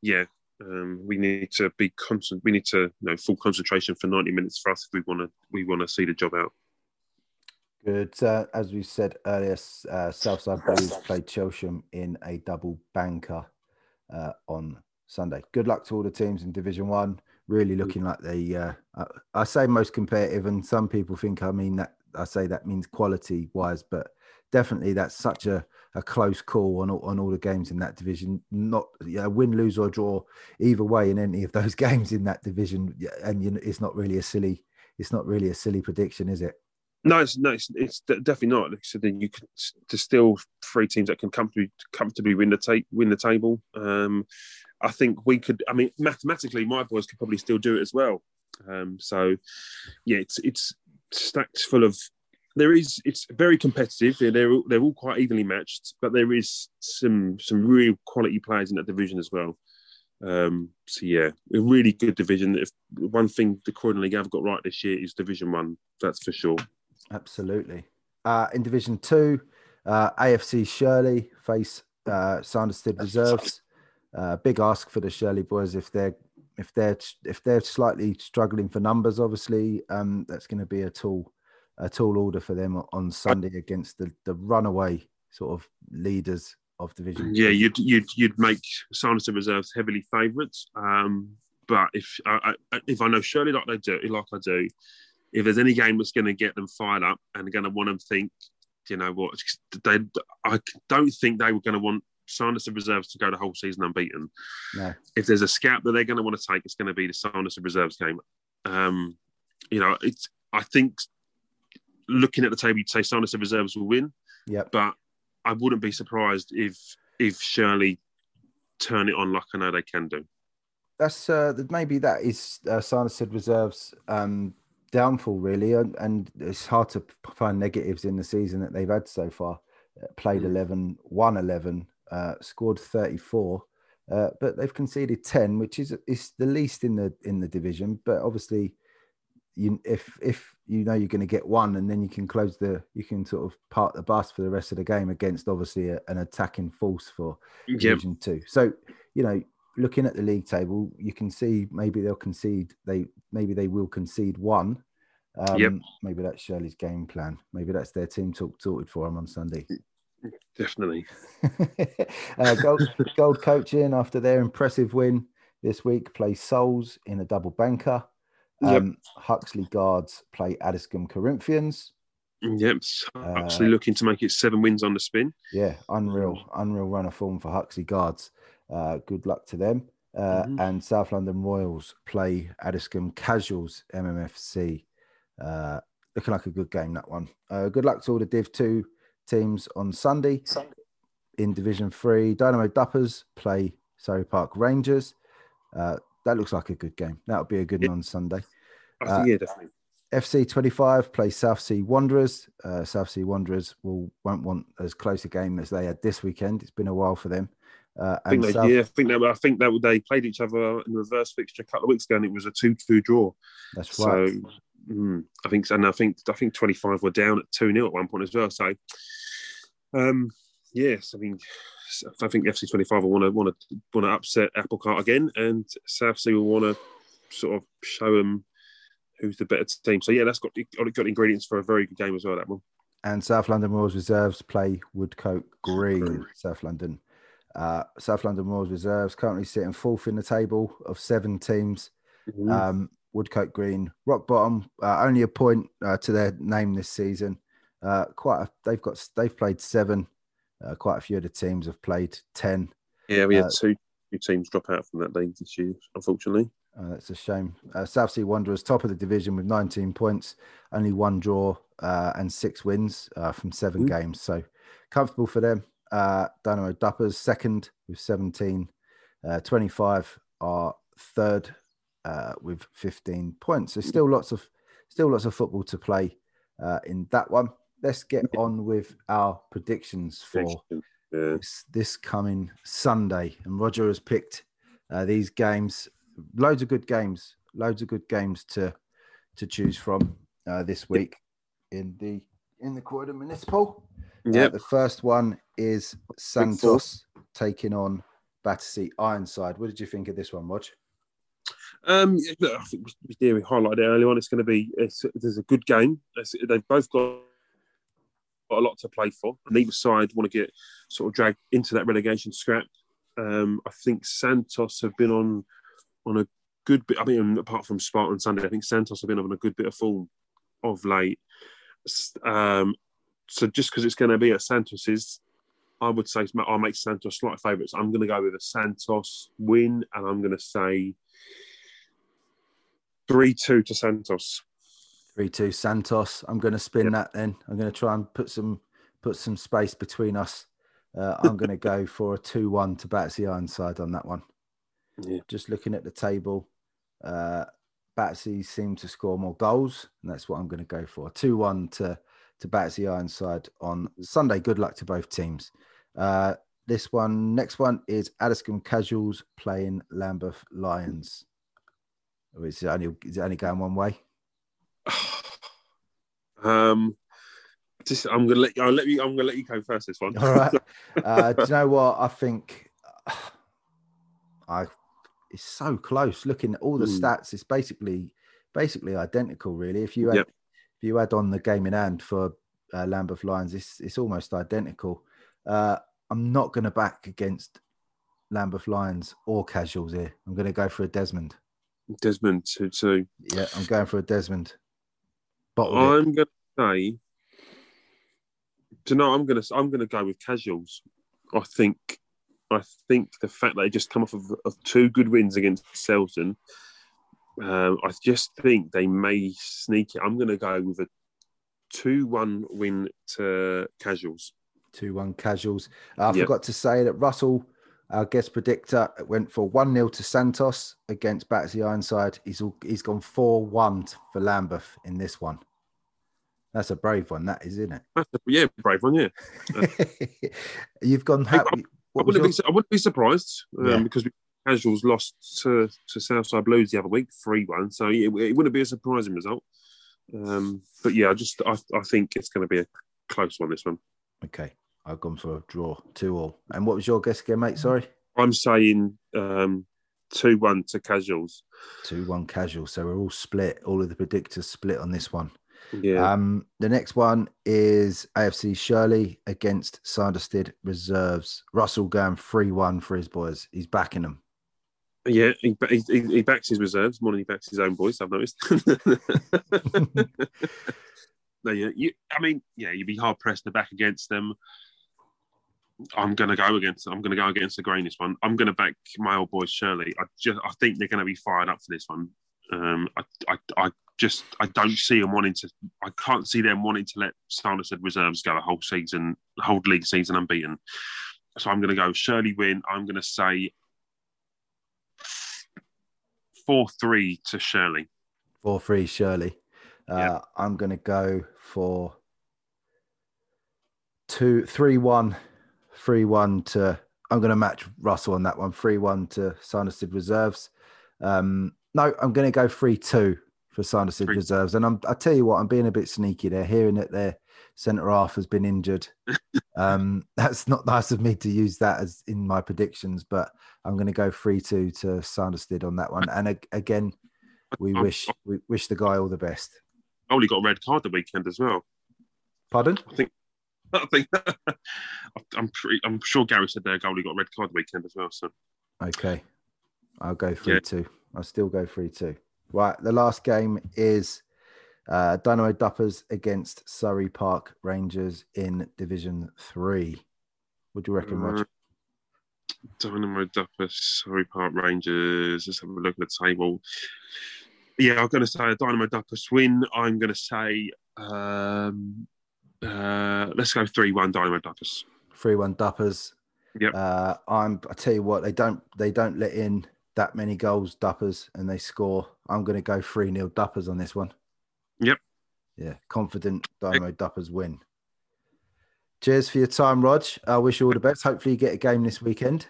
yeah, um, we need to be constant. We need to you know full concentration for ninety minutes for us if we want to we want to see the job out. Good. Uh, as we said earlier, uh, Southside Blues played Chelsham in a double banker uh, on Sunday. Good luck to all the teams in Division One. Really looking like they. Uh, I say most competitive, and some people think I mean that. I say that means quality wise, but definitely that's such a, a close call on all, on all the games in that division. Not yeah, win, lose or draw either way in any of those games in that division, and you know, it's not really a silly. It's not really a silly prediction, is it? No, it's no, it's, it's definitely not. So then you could still three teams that can comfortably comfortably win the win the table. Um, I think we could. I mean, mathematically, my boys could probably still do it as well. Um, so, yeah, it's it's stacked full of. There is. It's very competitive. They're all, they're all quite evenly matched, but there is some some real quality players in that division as well. Um, so yeah, a really good division. If one thing the Croydon League have got right this year is Division One, that's for sure. Absolutely. Uh, in Division Two, uh, AFC Shirley face uh, Sanderstead Reserves. Uh, big ask for the Shirley boys if they're if they're if they're slightly struggling for numbers. Obviously, um, that's going to be a tall a tall order for them on Sunday against the the runaway sort of leaders of division. Yeah, you'd you'd you'd make Reserves heavily favourites. Um, but if I, I, if I know Shirley like they do, like I do, if there's any game that's going to get them fired up and going to want them to think, you know what, they, I don't think they were going to want Sanderstead Reserves to go the whole season unbeaten. No. If there's a scalp that they're going to want to take, it's going to be the Sanderstead Reserves game. Um, you know, it's. I think looking at the table, you'd say Sanderstead Reserves will win. Yeah. But I wouldn't be surprised if if Shirley turn it on like I know they can do. That's uh, maybe that is uh, Sanderstead Reserves um, downfall, really, and, and, it's hard to find negatives in the season that they've had so far. Uh, played mm. 11, won 11, uh, scored 34, uh, but they've conceded 10, which is is the least in the in the division. But obviously, you if if you know you're going to get one, and then you can close the you can sort of part the bus for the rest of the game against obviously a, an attacking force for yep. division two. So you know looking at the league table, you can see maybe they'll concede. They maybe they will concede one. Um, yep. Maybe that's Shirley's game plan. Maybe that's their team talk sorted for them on Sunday. Definitely. uh, gold, gold coaching after their impressive win this week play Souls in a double banker. Um, yep. Huxley Guards play Addiscombe Corinthians. Yep, Huxley uh, looking to make it seven wins on the spin. Yeah, unreal, unreal run of form for Huxley Guards. Uh, good luck to them. Uh, mm-hmm. And South London Royals play Addiscombe Casuals MMFC. Uh, looking like a good game, that one. Uh, good luck to all the Div 2 teams on Sunday. Sunday. In Division 3, Dynamo Duppers play Surrey Park Rangers. Uh, that looks like a good game. That'll be a good yeah. one on Sunday. Uh, yeah, definitely. FC 25 play South Sea Wanderers. Uh, South Sea Wanderers will won't want as close a game as they had this weekend. It's been a while for them. Uh, I think they, South... yeah, I think they, I think that they played each other in the reverse fixture a couple of weeks ago, and it was a two-two draw. That's right. So mm, I think, and I think I think twenty-five were down at two 0 at one point as well. So, um, yes, I mean, I think FC twenty-five will want to want to want to upset Applecart again, and South Sea will want to sort of show them who's the better team. So yeah, that's got got ingredients for a very good game as well. That one. And South London Royals reserves play Woodcote Green. South London uh, South London Royals reserves currently sitting fourth in the table of seven teams. Mm-hmm. Um, Woodcote Green, rock bottom, uh, only a point uh, to their name this season. Uh, quite, a, they've got they've played seven. Uh, quite a few of the teams have played ten. Yeah, we had uh, two, two teams drop out from that league this year, unfortunately. that's a shame. South Sea Wanderers top of the division with 19 points, only one draw uh, and six wins uh, from 7 mm. games. So comfortable for them. Uh, Dynamo Duppers second with 17. Uh, 25 are third uh, with 15 points. So still lots of still lots of football to play uh, in that one. Let's get on with our predictions for yeah. this, this, coming Sunday. And Roger has picked uh, these games, loads of good games, loads of good games to to choose from uh, this week in the in the Croydon Municipal. Yeah, uh, the first one is Santos taking on Battersea Ironside. What did you think of this one, Roger? Um, look, I think we, we highlighted it early on. It's going to be it's, there's a good game. It's, they've both got a lot to play for. Neither side want to get sort of dragged into that relegation scrap. Um, I think Santos have been on on a good bit. I mean, apart from Spartan Sunday, I think Santos have been on a good bit of form of late. Um, so just because it's going to be at Santos's, I would say I'll make Santos slight favourites. I'm going to go with a Santos win, and I'm going to say Three two to Santos. Three two Santos. I'm going to spin yep. that then. I'm going to try and put some put some space between us. Uh, I'm going to go for a two one to Battersea Ironside on that one. Yeah. Just looking at the table, uh, Battersea seem to score more goals, and that's what I'm going to go for. Two one to to Battersea Ironside on Sunday. Good luck to both teams. Uh, this one, next one is Addiscombe Casuals playing Lambeth Lions. Is it only is it only going one way? Um, just I'm gonna let you. I'll let you. I'm gonna let you go first. This one. All right. Uh, do you know what I think? I it's so close. Looking at all the mm. stats, it's basically basically identical. Really, if you had yep. if you add on the game in hand for uh, Lambeth Lions, it's it's almost identical. Uh, I'm not going to back against Lambeth Lions or casuals here. I'm going to go for a Desmond. Desmond two two. Yeah, I'm going for a Desmond. I'm going to say. Do you know? I'm going to I'm to go with casuals. I think I think the fact that they just come off of, of two good wins against Selsdon, um, I just think they may sneak it. I'm going to go with a two-one win to Casuals. Two-one Casuals. I yep. forgot to say that Russell our guest predictor went for 1 0 to Santos against Battersea Ironside. He's, all, he's gone 4 1 for Lambeth in this one. That's a brave one, that is, isn't it? A, yeah, brave one, yeah. You've gone. I, I, I, wouldn't your... be, I wouldn't be surprised um, yeah. because we, Casuals lost to, to Southside Blues the other week, 3 1. So it, it, wouldn't be a surprising result. Um, but yeah, I just I, I think it's going to be a close one, this one. Okay. I've gone for a draw, two all. And what was your guess again, mate? Sorry. I'm saying um, two one to casuals. Two one casuals. So we're all split. All of the predictors split on this one. Yeah. Um, the next one is AFC Shirley against Sanderstead Reserves. Russell going three one for his boys. He's backing them. Yeah, he, he, he backs his reserves more than he backs his own boys. I've noticed. no, yeah, you, I mean, yeah, you'd be hard pressed to back against them. I'm going to go against. I'm going to go against the grain this one. I'm going to back my old boys Shirley. I just I think they're going to be fired up for this one. Um, I, I, I just I don't see them wanting to. I can't see them wanting to let Sanderstead reserves go a whole season, whole league season unbeaten. So I'm going to go Shirley win. I'm going to say four three to Shirley. Four three Shirley. Uh, yeah. I'm going to go for two three one 3 1 to, I'm going to match Russell on that one, 3 1 to Sanderstead Reserves. Um, no, I'm going to go 3 2 for Sanderstead Reserves. And I'm, I tell you what, I'm being a bit sneaky there, hearing that their centre half has been injured. um, that's not nice of me to use that as in my predictions, but I'm going to go 3 2 to Sanderstead on that one. And again, we wish we wish the guy all the best. Only got a red card the weekend as well. Pardon? I think I think I'm pretty, I'm sure Gary said their goalie got a red card the weekend as well. So okay, I'll go three yeah. two. I'll still go three two. Right, the last game is uh, Dynamo Duppers against Surrey Park Rangers in Division Three. What do you reckon, Roger? Uh, Dynamo Duppers, Surrey Park Rangers. Let's have a look at the table. Yeah, I'm going to say a Dynamo Duppers win. I'm going to say Um, uh, let's go three-one Dynamo Duppers. Three one Duppers. Yep. Uh, I'm. I tell you what, they don't. They don't let in that many goals, Duppers, and they score. I'm going to go three 0 Duppers on this one. Yep. Yeah, confident Dynamo Duppers win. Cheers for your time, Rog. I wish you all the best. Hopefully, you get a game this weekend.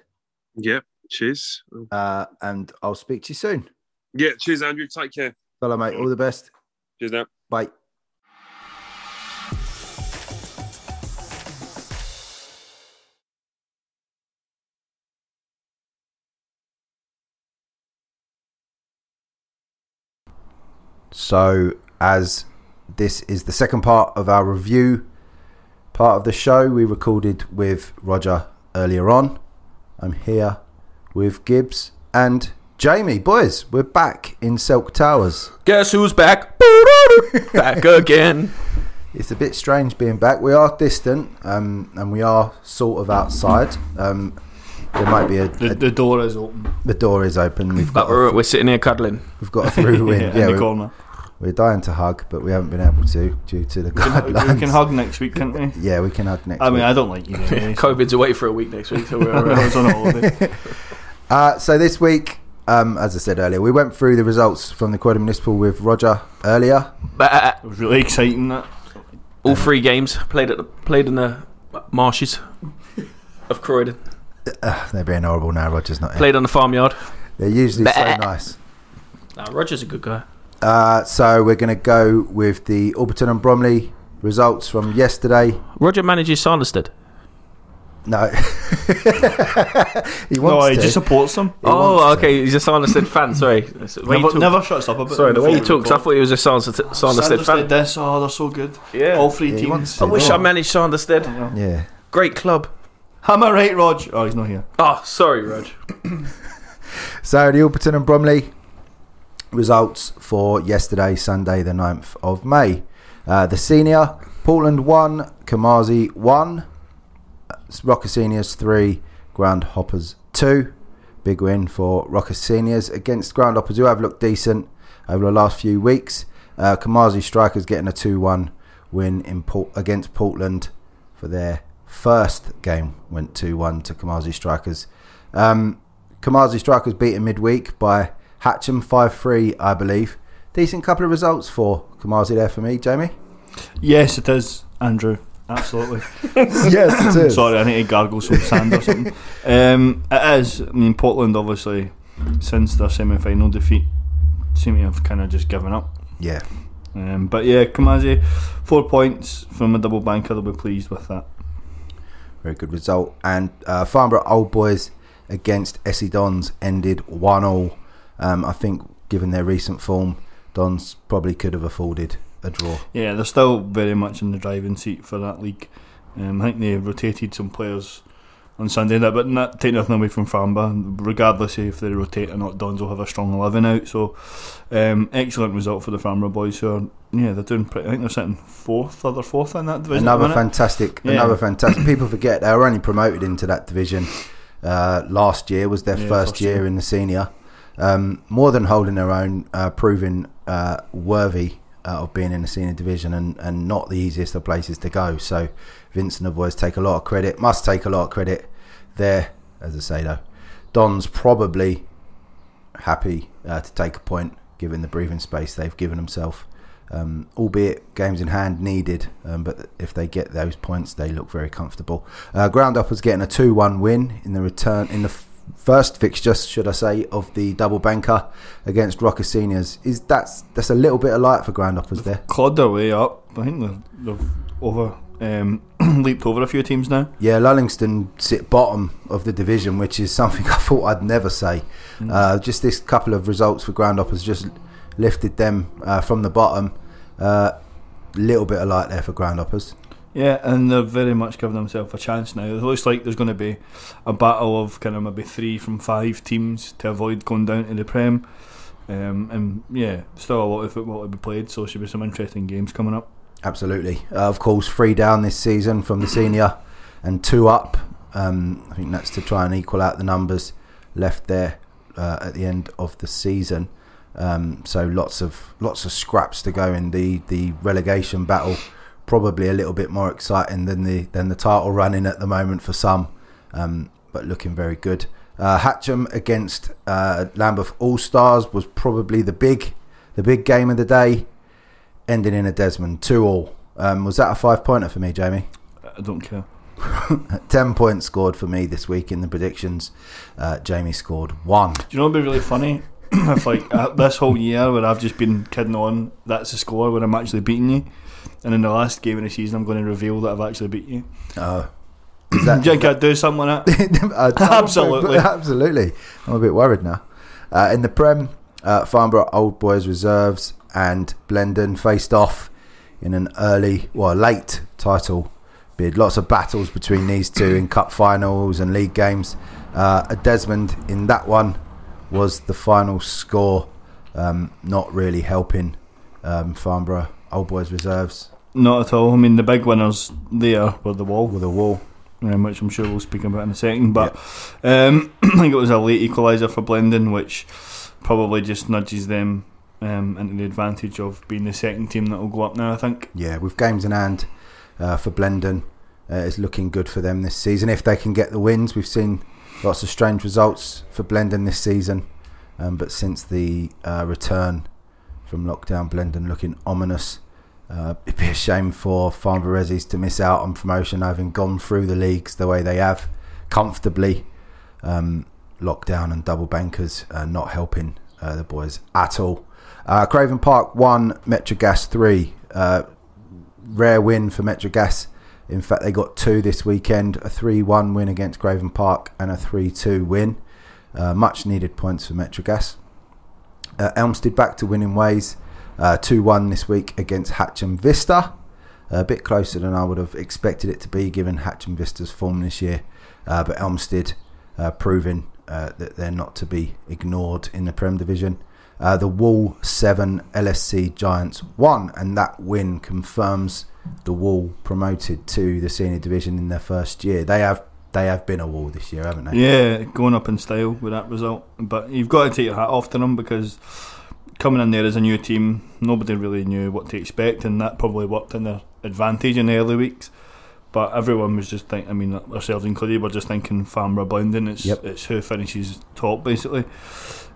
Yep. Cheers. Uh, and I'll speak to you soon. Yeah. Cheers, Andrew. Take care. Hello, mate. All the best. Cheers now. Bye. So, as this is the second part of our review part of the show, we recorded with Roger earlier on. I'm here with Gibbs and Jamie. Boys, we're back in Silk Towers. Guess who's back? back again. It's a bit strange being back. We are distant, um, and we are sort of outside. Um, there might be a, The, a the door is open. the door is open. We've got. We're, a, we're sitting here cuddling. we've got a through in. yeah, yeah, in the we're, corner. we're dying to hug, but we haven't been able to due to the We can, guidelines. we can hug next week, can't we? Yeah, we can hug next. I mean, week. I don't like you anyway. COVID's away for a week next week, so we're I all right. was on holiday. Uh, so this week, um, as I said earlier, we went through the results from the Croydon Municipal with Roger earlier. Bah. It was really exciting. That All three games played at the, played in the marshes of Croydon. Uh, they're being horrible now. Roger's not here. Played on the farmyard. They're usually so nice. Nah, Roger's a good guy. Uh, so we're going to go with the Orpington and Bromley results from yesterday. Roger manages Sanderstead. No, he wants no, he to. just supports them. He wants Oh, to. okay. He's a Sanderstead fan. Sorry. The way he Never, talk- never shuts up about Sorry, the way he before we talks, I thought he was a Sanderstead, Sanderstead Sanders fan. this. Oh, they're so good. Yeah. All three Yeah, he wants teams. to. I wish Yeah. I managed Sanderstead. Yeah. Great club. Am I right, Rog? Oh, he's not here. Oh, sorry, Rog. So the Orpington and Bromley results for yesterday, Sunday, the 9th of May. Uh, the senior, Portland 1, Kamazi 1, Rocker Seniors 3, Ground Hoppers 2. Big win for Rocker Seniors against Ground Hoppers, who have looked decent over the last few weeks. Uh, Kamazi Strikers getting a 2 1 win in Port- against Portland for their first game, went 2 1 to Kamazi Strikers. Um, Kamazi Strikers beaten midweek by Hatcham 5 3, I believe. Decent couple of results for Kamazi there for me, Jamie. Yes, it is, Andrew. Absolutely. yes, it is. Sorry, I need to gargle some sand or something. Um, it is. I mean, Portland obviously, since their semi-final defeat, seem to have kind of just given up. Yeah, Um, but yeah, Kamazi, four points from a double banker. They'll be pleased with that. Very good result. And uh, Farnborough Old Boys against SE Dons ended 1 all. Um, I think, given their recent form, Dons probably could have afforded a draw. Yeah, they're still very much in the driving seat for that league. Um, I think they rotated some players on Sunday, that but not take nothing away from Farnborough. Regardless of if they rotate or not, Dons will have a strong eleven out. So, um, excellent result for the Farnborough boys. Who are yeah, they're doing. Pretty, I think they're sitting fourth, other fourth in that division. Another fantastic, Yeah. another fantastic. People forget they were only promoted into that division uh, last year. Was their Yeah, first, first year, year. in the senior. Um, more than holding their own, uh, proving uh, worthy uh, of being in the senior division, and, and not the easiest of places to go. So Vince and the boys take a lot of credit. Must take a lot of credit there. As I say though, Don's probably happy uh, to take a point given the breathing space they've given themselves. Um, albeit games in hand needed, um, but if they get those points, they look very comfortable. Uh, Ground Up was getting a two-one win in the return in the f- first fixture, should I say, of the double banker against Rocker Seniors. Is that's that's a little bit of light for Ground Uppers there? clawed their way up. I think they're, they've over um, leaped over a few teams now. Yeah, Lullingstone sit bottom of the division, which is something I thought I'd never say. Uh, just this couple of results for Ground Up has just lifted them uh, from the bottom. A little bit of light there for Ground Uppers. Yeah, and they're very much giving themselves a chance now. It looks like there's going to be a battle of kind of maybe three from five teams to avoid going down to the Prem. Um, and yeah, still a lot of football to be played, so should be some interesting games coming up. Absolutely. Uh, of course, three down this season from the senior and two up. Um, I think that's to try and equal out the numbers left there uh, at the end of the season. Um, so lots of lots of scraps to go in the the relegation battle. Probably a little bit more exciting than the than the title running at the moment for some, um, but looking very good. Uh, Hatcham against uh, Lambeth All Stars was probably the big the big game of the day, ending in a Desmond two all. Um, was that a five pointer for me, Jamie? I don't care. 10 points scored for me this week in the predictions. Uh, Jamie scored one. Do you know what would be really funny? if like uh, this whole year where I've just been kidding on, that's the score when I'm actually beating you, and in the last game of the season I'm going to reveal that I've actually beat you. Uh, is that, do you think I'd do something like that? uh, absolutely, absolutely. I'm a bit worried now. Uh, in the Prem, uh, Farnborough Old Boys reserves and Blendon faced off in an early, well, late title bid. Lots of battles between these two in cup finals and league games. Uh, a Desmond in that one was the final score, um, not really helping um, Farnborough Old Boys reserves. Not at all. I mean, the big winners there were the wall. With the wall. Um, which I'm sure we'll speak about in a second. But um, I think it was a late equaliser for Blendon, which probably just nudges them um, into the advantage of being the second team that will go up now. I think. Yeah, with games in hand uh, for Blendon, uh, it's looking good for them this season if they can get the wins. We've seen lots of strange results for Blendon this season, um, but since the uh, return from lockdown, Blendon looking ominous. Uh, it'd be a shame for Farnborough to miss out on promotion, having gone through the leagues the way they have comfortably. Um, lockdown and double bankers uh, not helping uh, the boys at all. Uh, Craven Park one, Metrogas three. Uh, rare win for Metrogas. In fact, they got two this weekend: a three-one win against Craven Park and a three-two win. Uh, much needed points for Metrogas. Uh, Elmstead back to winning ways. Uh, two-one this week against Hatcham Vista. A bit closer than I would have expected it to be, given Hatcham Vista's form this year. Uh, but Elmstead proving that they're not to be ignored in the Prem Division. Uh, the Wall 7 LSC Giants won, and that win confirms the Wall promoted to the senior division in their first year. They have they have been a Wall this year, haven't they? Yeah, going up in style with that result. But you've got to take your hat off to them because coming in there as a new team, nobody really knew what to expect, and that probably worked in their advantage in the early weeks. But everyone was just thinking, I mean, ourselves included—we were just thinking Farnborough Blendon. It's, yep. it's who finishes top, basically.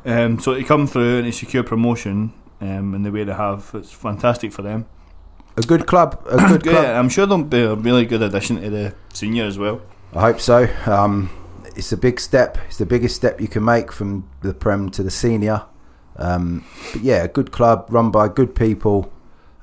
Um, so to come through and to secure promotion um, in the way they have, it's fantastic for them. A good club, a good club. Yeah, I'm sure they'll be a really good addition to the senior as well. I hope so. Um, it's a big step. It's the biggest step you can make from the Prem to the senior. Um, but yeah, a good club run by good people,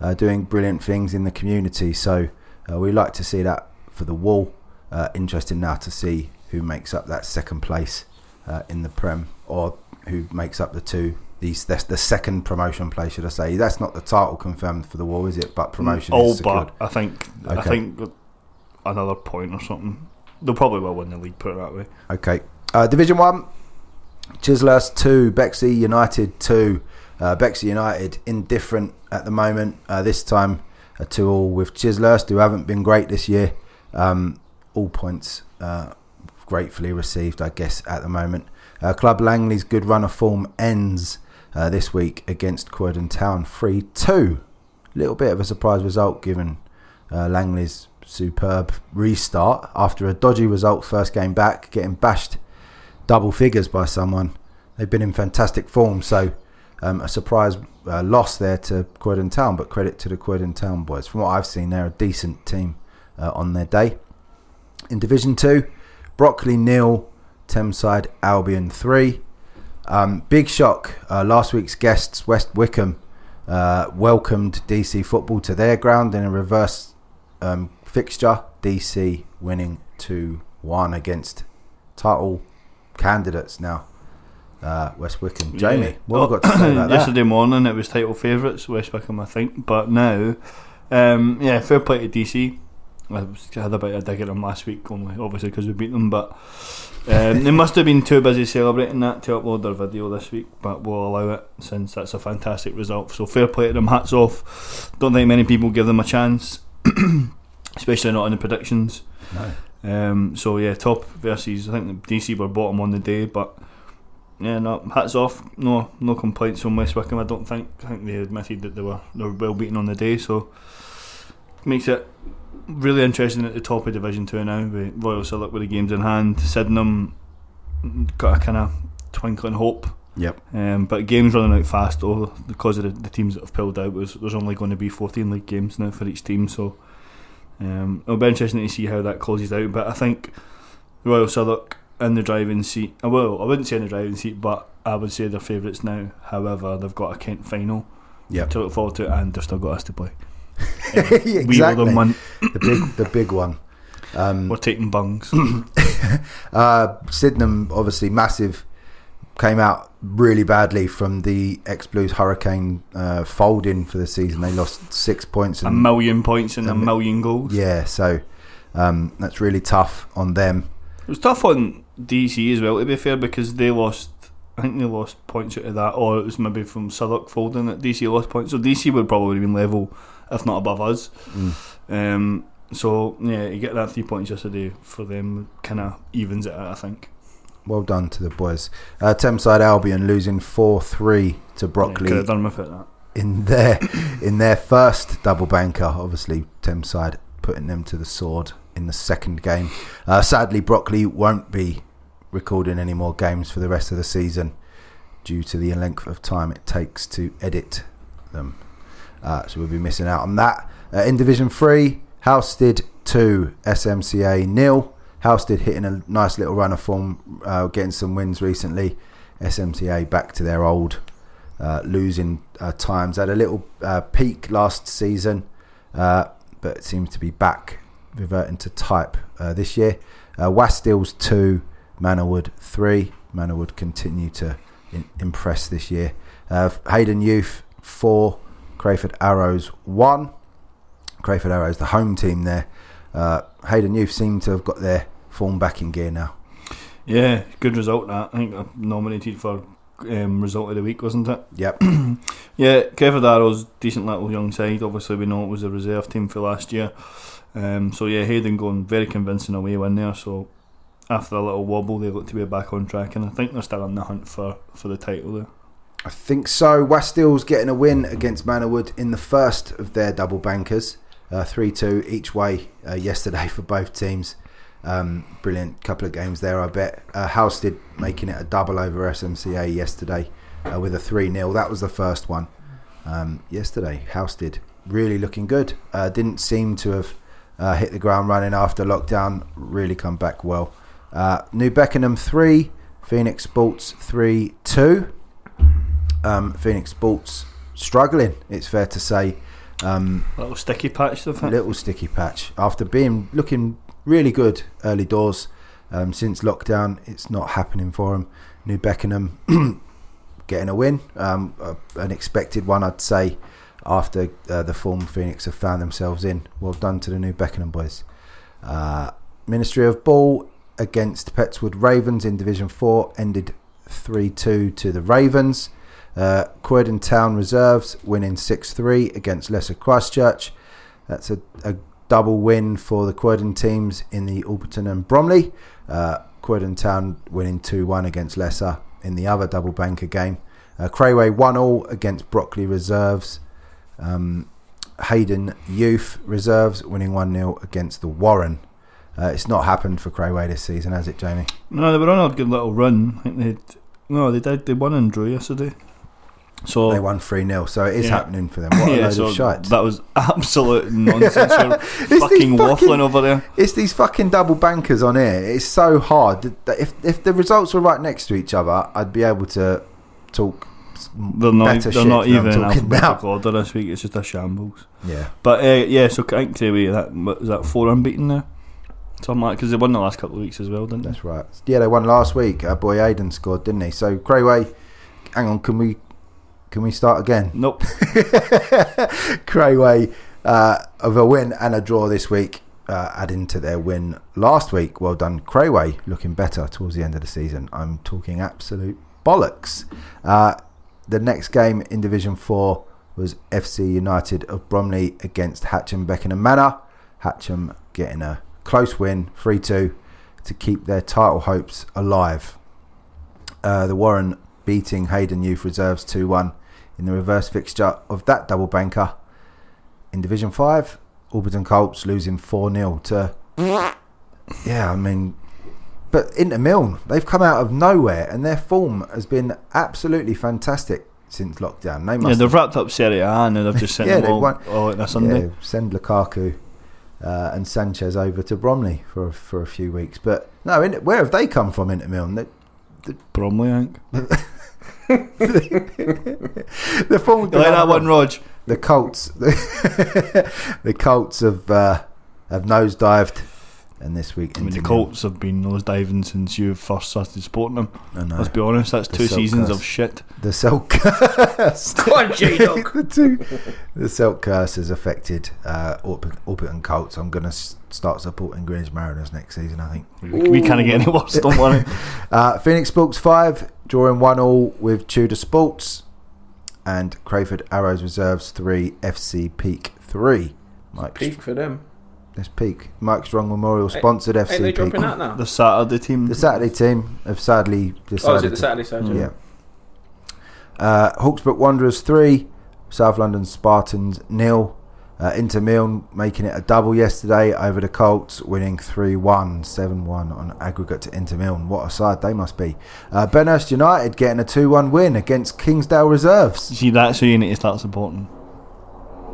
uh, doing brilliant things in the community. So uh, we like to see that for the wall. Uh, interesting now to see who makes up that second place uh, in the Prem or who makes up the two. These that's the second promotion place, should I say? That's not the title confirmed for the war, is it? But promotion. Oh, but I think okay. I think another point or something. They'll probably will win the league. Put it that way. Okay. Uh, Division one, Chislehurst two, Bexley United two. Uh, Bexley United indifferent at the moment. Uh, this time a two all with Chislehurst, who haven't been great this year. Um, all points uh, gratefully received, I guess, at the moment. Uh, Club Langley's good run of form ends uh, this week against Croydon Town 3 2. Little bit of a surprise result given uh, Langley's superb restart after a dodgy result first game back, getting bashed double figures by someone. They've been in fantastic form, so um, a surprise uh, loss there to Croydon Town, but credit to the Croydon Town boys. From what I've seen, they're a decent team uh, on their day. In Division 2, Brockley nil, Thameside Albion 3. Um, big shock. Uh, last week's guests, West Wickham, uh, welcomed DC football to their ground in a reverse um, fixture. DC winning 2 1 against title candidates now. Uh, West Wickham. Jamie, yeah. what have got to say about Yesterday that? morning it was title favourites, West Wickham, I think. But now, um, yeah, fair play to DC. I had a bit of dig at them last week, only obviously because we beat them. But um, they must have been too busy celebrating that to upload their video this week. But we'll allow it since that's a fantastic result. So fair play to them. Hats off. Don't think many people give them a chance, especially not in the predictions. No. Um, so yeah, top versus I think the DC were bottom on the day, but yeah, no, hats off. No, no complaints from West Wickham. I don't think. I think they admitted that they were they were well beaten on the day, so makes it really interesting at the top of Division Two now. With Royal Silk with the games in hand, Sydenham got a kind of twinkling hope. Yep. Um, but games running out fast though because of the, the teams that have pulled out. Was there's only going to be 14 league games now for each team, so um, it'll be interesting to see how that closes out. But I think Royal Southwark in the driving seat. uh, Well, I wouldn't say in the driving seat, but I would say they're favourites now. However, they've got a Kent final Yep. to look forward to, and they've still got us to play. exactly. We owe them one. the big, the big one. Um, We're taking bungs. uh, Sydenham, obviously massive, came out really badly from the ex Blues Hurricane uh, folding for the season. They lost six points. a million points and a Um, million goals. yeah, so um, that's really tough on them. It was tough on DC as well, to be fair, because they lost. I think they lost points out of that, or it was maybe from Southwark folding that DC lost points. So DC would probably have been level, if not above us. Mm. Um, so yeah, you get that three points yesterday for them, kind of evens it out. I think. Well done to the boys. Uh, Thameside Albion losing four three to Yeah, could have done without that. in their in their first double banker. Obviously, Thameside putting them to the sword in the second game. Uh, sadly, Brockley won't be recording any more games for the rest of the season due to the length of time it takes to edit them. Uh, so we'll be missing out on that. Uh, in Division Three, Housestead two, SMCA nil. Housestead hitting a nice little run of form, uh, getting some wins recently. SMCA back to their old uh, losing uh, times. Had a little uh, peak last season, but it seems to be back, reverting to type this year. Uh, Wastills 2, Manorwood 3. Manorwood continue to in- impress this year. Hayden Youth 4, Crayford Arrows 1. Crayford Arrows, the home team there. Uh, Hayden Youth seem to have got their form back in gear now. Yeah, good result. That I think I nominated for um, result of the week, wasn't it? Yep. Yeah, Crayford Arrows, decent little young side. Obviously, we know it was a reserve team for last year. Um, so yeah, Hayden going very convincing away win there. So after a little wobble, they look to be back on track, and I think they're still on the hunt for, for the title there. I think so. Wastills getting a win against Manorwood in the first of their double bankers, uh, three two each way uh, yesterday for both teams. Um, brilliant couple of games there, I bet. Uh, did making it a double over SMCA yesterday uh, with a three 0 That was the first one um, yesterday. did really looking good. Uh, didn't seem to have hit the ground running after lockdown. Really come back well. New Beckenham three, Phoenix Sports three two um, Phoenix Sports struggling. It's fair to say, um, Little sticky patch, little sticky patch after being looking really good early doors. Um, since lockdown, it's not happening for them. New Beckenham getting a win, um, uh, an expected one, I'd say, after uh, the form Phoenix have found themselves in. Well done to the New Beckenham boys. Uh, Ministry of Ball against Petts Wood Ravens in Division 4 ended 3 2 to the Ravens. Uh, Town Reserves winning 6 3 against Lesser Christchurch. That's a, a double win for the Croydon teams in the Orpington and Bromley. Uh, Town winning 2 1 against Lesser in the other double banker game. Uh, Crayway 1 all against Brockley Reserves. Um, Hayden Youth Reserves winning 1 0 against the Warren. Uh, it's not happened for Crayway this season, has it, Jamie? No, they were on a good little run. I think they no, they did. They won and drew yesterday. So They won 3 0, so it is Yeah. happening for them. What a yeah, load so of shite. that was absolute nonsense. Fucking waffling over there. It's these fucking double bankers on here. It's so hard. If if the results were right next to each other, I'd be able to talk. They're not. better They're shit not even in talking about. alphabetical order this week. It's just a shambles. Yeah, But uh, yeah, so I think Crayway that was that four unbeaten now, something like because they won the last couple of weeks as well, didn't they? that's right. Yeah, they won last week. Our boy Aiden scored, didn't he? So Crayway, hang on, can we can we start again? Nope. Crayway uh, of a win and a draw this week, uh, adding to their win last week. Well done, Crayway, looking better towards the end of the season. I'm talking absolute bollocks. Uh, the next game in Division 4 was FC United of Bromley against Hatcham Beckenham Manor. Hatcham getting a close win, 3 2, to keep their title hopes alive. Uh, the Warren beating Hayden Youth Reserves 2 1 in the reverse fixture of that double banker. In Division 5, Orpington Colts losing 4 0 to. Yeah, I mean. But Inter Milan, they've come out of nowhere and their form has been absolutely fantastic since lockdown. They Yeah, they've wrapped up Serie A and they've just sent Yeah, them all, won- all on a Sunday. Yeah, send Lukaku uh, and Sanchez over to Bromley for for a few weeks. But no, in, where have they come from, Inter Milan? They, Bromley, I think. the form You like that one, Rog? The Colts, the Colts have uh, have nosedived, and this week I mean, the Inter Colts have been nosediving since you first started supporting them. I know. Let's be honest, that's The two seasons curse. of shit. the Silk curse. Go on, J-Dog. the two, the Silk curse has affected uh, Orp- Orpington Colts. I'm going to s- start supporting Greenwich Mariners next season. I think. We, we can't get any worse, don't worry. Uh, Phoenix Sports 5, drawing 1 all with Tudor Sports. And Crayford Arrows Reserves 3, FC Peak 3. Mike, Peak for them. This Peak. Mike Strong Memorial sponsored Ain't FC they Peak. dropping out now? The Saturday team. The Saturday team have sadly decided. Oh, is it the Saturday side? Yeah. Uh, Hawksbrook Wanderers 3, South London Spartans nil. Uh, Inter Milan making it a double yesterday over the Colts, winning 3 1, 7 1 on aggregate to Inter Milan. What a side they must be. Uh, Benhurst United getting a 2 1 win against Kingsdale Reserves. See, that's who you need to start supporting.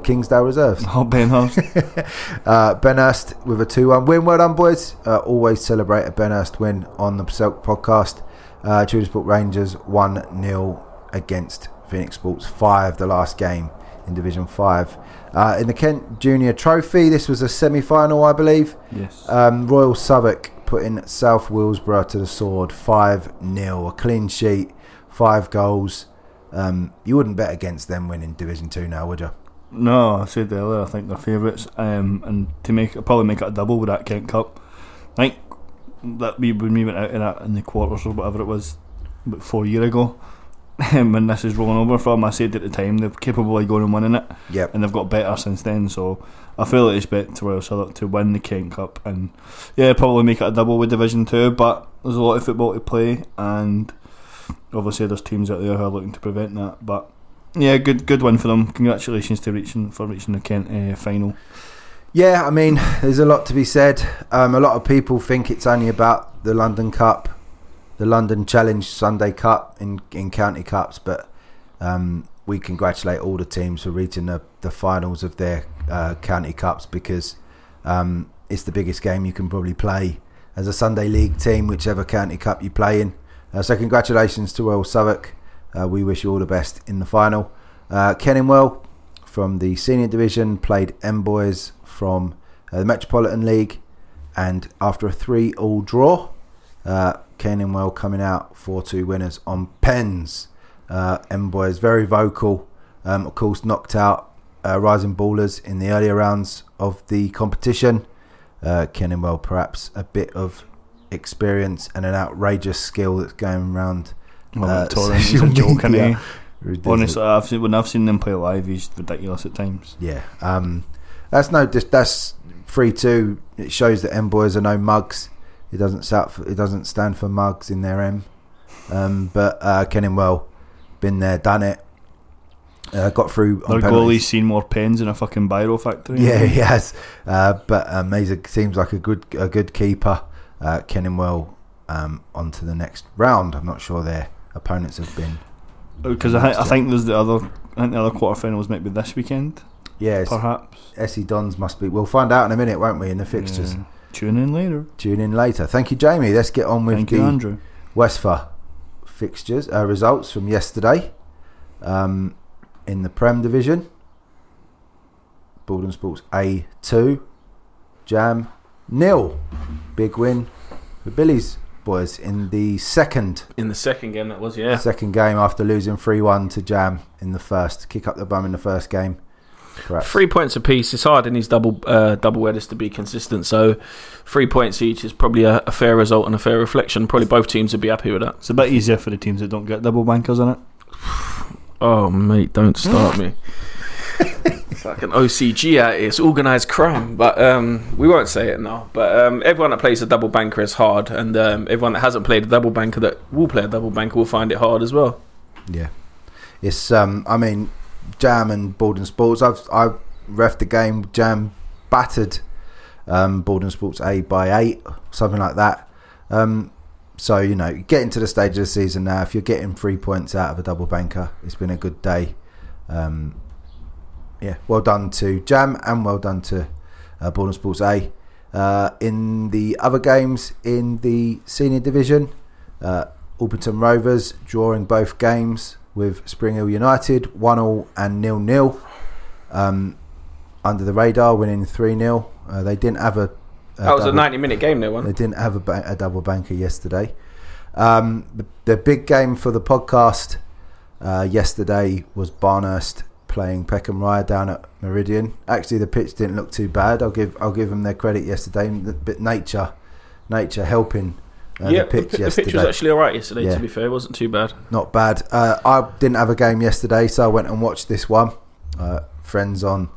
Kingsdale Reserves. Oh, Benhurst. Uh, Benhurst with a 2 1 win. Well done, boys. Uh, always celebrate a Benhurst win on the Silk podcast. Uh, Sport Rangers 1 0 against Phoenix Sports 5, the last game in Division 5. Uh, in the Kent Junior Trophy, this was a semi final, I believe. yes. Um, Royal Southwark putting South Willesborough to the sword 5 0. A clean sheet, five goals. Um, you wouldn't bet against them winning Division 2 now, would you? No, I said earlier, I think they're favourites. Um, and to make probably make it a double with that Kent Cup. I think that we when we went out in that in the quarters or whatever it was about four year ago. when this is rolling over from, I said at the time they're capable of going and winning it, Yep. and they've got better since then. So I feel like expect Royal Southwark to win the Kent Cup, and yeah, probably make it a double with Division Two. But there's a lot of football to play, and obviously there's teams out there who are looking to prevent that. But yeah, good good win for them. Congratulations to reaching for reaching the Kent uh, final. Yeah, I mean, there's a lot to be said. Um, a lot of people think it's only about the London Cup, the London Challenge Sunday Cup in, in county cups, but um, we congratulate all the teams for reaching the, the finals of their uh, county cups because um, it's the biggest game you can probably play as a Sunday League team, whichever county cup you play in. Uh, so, congratulations to Royal Southwark. Uh, we wish you all the best in the final. Uh, Kenningwell from the senior division played M Boys from uh, the Metropolitan League, and after a three-all draw, uh, Kenningwell coming out 4-2 winners on pens. Uh, M Boys very vocal, um, of course knocked out uh, Rising Ballers in the earlier rounds of the competition. Uh, Kenningwell perhaps a bit of experience and an outrageous skill that's going around. Well, Uh, Torrent is a joke, isn't media. he? Ridiculous. Honestly, I've seen, when I've seen them play live, he's ridiculous at times. Yeah, um, that's no. That's free two. It shows that M boys are no mugs. It doesn't stand for, it doesn't stand for mugs in their M. Um, but uh, Kenningwell, been there, done it. Uh, got through. on Their goalie's seen more pens in a fucking biro factory. Yeah, he has. Uh, but um, he seems like a good a good keeper. Uh, Kenningwell um, on to the next round. I'm not sure their opponents have been. because I, thi- I think there's the other. I think the other quarterfinals might be this weekend, Yes, perhaps. SE Dons must be. We'll find out in a minute, won't we? In the fixtures. Yeah. Tune in later. Tune in later. Thank you, Jamie. Let's get on with Thank the you, Andrew. Westphal fixtures uh, results from yesterday um, in the Prem division. Borden Sports A2, Jam nil. Big win for Billy's boys in the second In the second game, that was yeah. second game after losing 3 1 to Jam in the first. Kick up the bum in the first game. Perhaps. Three points apiece. It's hard in these double uh, double wedders to be consistent. So, three points each is probably a, a fair result and a fair reflection. Probably both teams would be happy with that. It's a bit easier for the teams that don't get double bankers in it. Oh mate, don't start me. It's like an OCG out here. It's organised crime, but um, we won't say it now. But um, everyone that plays a double banker is hard, and um, everyone that hasn't played a double banker that will play a double banker will find it hard as well. Yeah, it's um. I mean, Jam and Borden Sports. I've I ref the game. Jam battered um, Borden Sports A by eight, something like that. Um, so you know, getting to the stage of the season now. If you're getting three points out of a double banker, it's been a good day. Um, yeah, well done to Jam and well done to uh, Borden Sports A. Uh, in the other games in the senior division, uh, Alberton Rovers drawing both games with Spring Hill United, 1 all and nil nil. Um, under the radar, winning 3 0. Uh, they didn't have a. a That was a double- 90 minute game, though, one. they didn't have a, ba- a double banker yesterday. Um, the, the big game for the podcast uh, yesterday was Barnhurst playing Peckham Rye down at Meridian. Actually, the pitch didn't look too bad. I'll give I'll give them their credit yesterday. But nature, nature helping uh, yeah, the pitch the, the pitch was actually alright yesterday, Yeah. to be fair. It wasn't too bad. Not bad. Uh, I didn't have a game yesterday, so I went and watched this one. Uh, friends on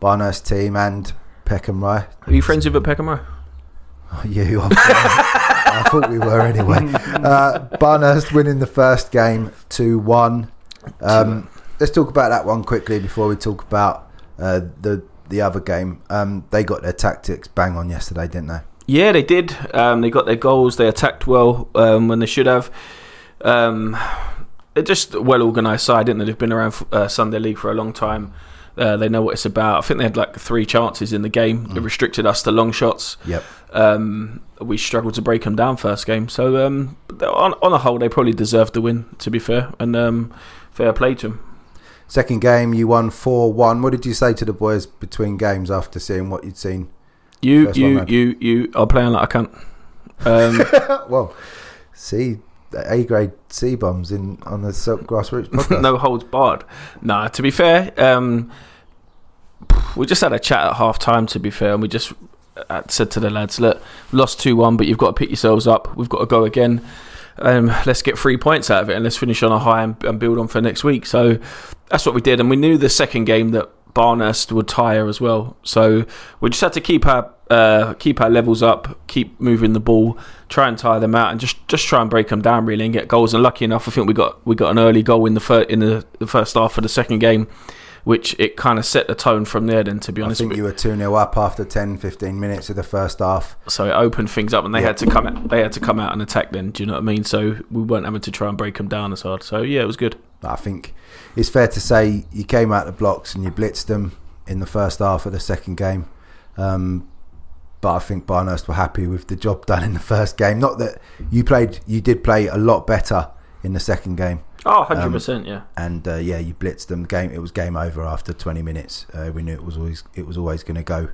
Barnhurst team and Peckham Rye. Are you friends with Peckham Rye? You, I thought we were anyway. Uh, Barnhurst winning the first game 2 1. Um, let's talk about that one quickly before we talk about uh, the the other game. Um, they got their tactics bang on yesterday, didn't they? Yeah, they did. Um, they got their goals. They attacked well um, when they should have. Um, they're just a well organised side, didn't they? They've been around uh, Sunday League for a long time. Uh, they know what it's about. I think they had like three chances in the game. It restricted us to long shots. Yep. Um, we struggled to break them down first game. So um, on, on a whole, they probably deserved the win. To be fair, and um, fair play to them. Second game, you won 4 1. What did you say to the boys between games after seeing what you'd seen? You, First you, you, you are playing like I can't. Um, well, see, A grade C bombs in on the Silk Grassroots podcast. no holds barred. Nah, to be fair, um, we just had a chat at half time. To be fair, and we just uh, said to the lads, "Look, lost two one, but you've got to pick yourselves up. We've got to go again. Um, let's get three points out of it, and let's finish on a high and, and build on for next week." So that's what we did, and we knew the second game that Barnhurst would tire as well. So we just had to keep our uh, keep our levels up, keep moving the ball, try and tire them out, and just just try and break them down really and get goals. And lucky enough, I think we got we got an early goal in the fir- in the, the first half of the second game, which it kind of set the tone from there. Then to be honest, I think you were 2 0 up after 10, 15 minutes of the first half. so it opened things up, and they Yeah. had to come out, they had to come out and attack. Then do you know what I mean? So we weren't having to try and break them down as hard. So yeah, it was good. I think it's fair to say you came out of the blocks and you blitzed them in the first half of the second game. Um, but I think Barnhurst were happy with the job done in the first game. Not that you played, you did play a lot better in the second game. Oh, 100 percent, yeah. and uh, yeah, you blitzed them. Game it was game over after 20 minutes. Uh, we knew it was always it was always going to go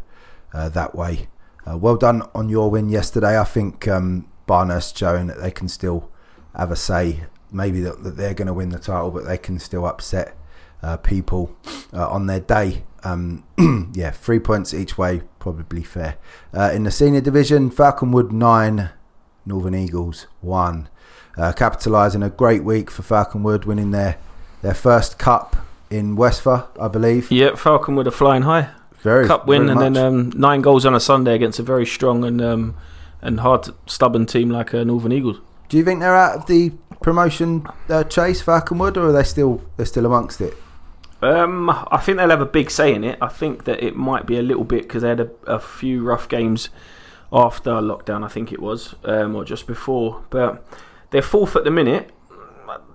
uh, that way. Uh, well done on your win yesterday. I think um, Barnhurst showing that they can still have a say. Maybe that, that they're going to win the title, but they can still upset uh, people uh, on their day. Um, yeah, three points each way, probably fair. Uh, in the senior division, Falconwood nine, Northern Eagles one. Uh, capitalising a great week for Falconwood, winning their their first cup in Westphal, I believe. Yeah, Falcon with a flying high. Very cup win, and then um, nine goals on a Sunday against a very strong and um, and hard, stubborn team like uh, Northern Eagles. Do you think they're out of the promotion uh, chase, Falconwood, or are they still they're still amongst it? Um, I think they'll have a big say in it. I think that it might be a little bit because they had a, a few rough games after lockdown. I think it was, um, or just before. But they're fourth at the minute.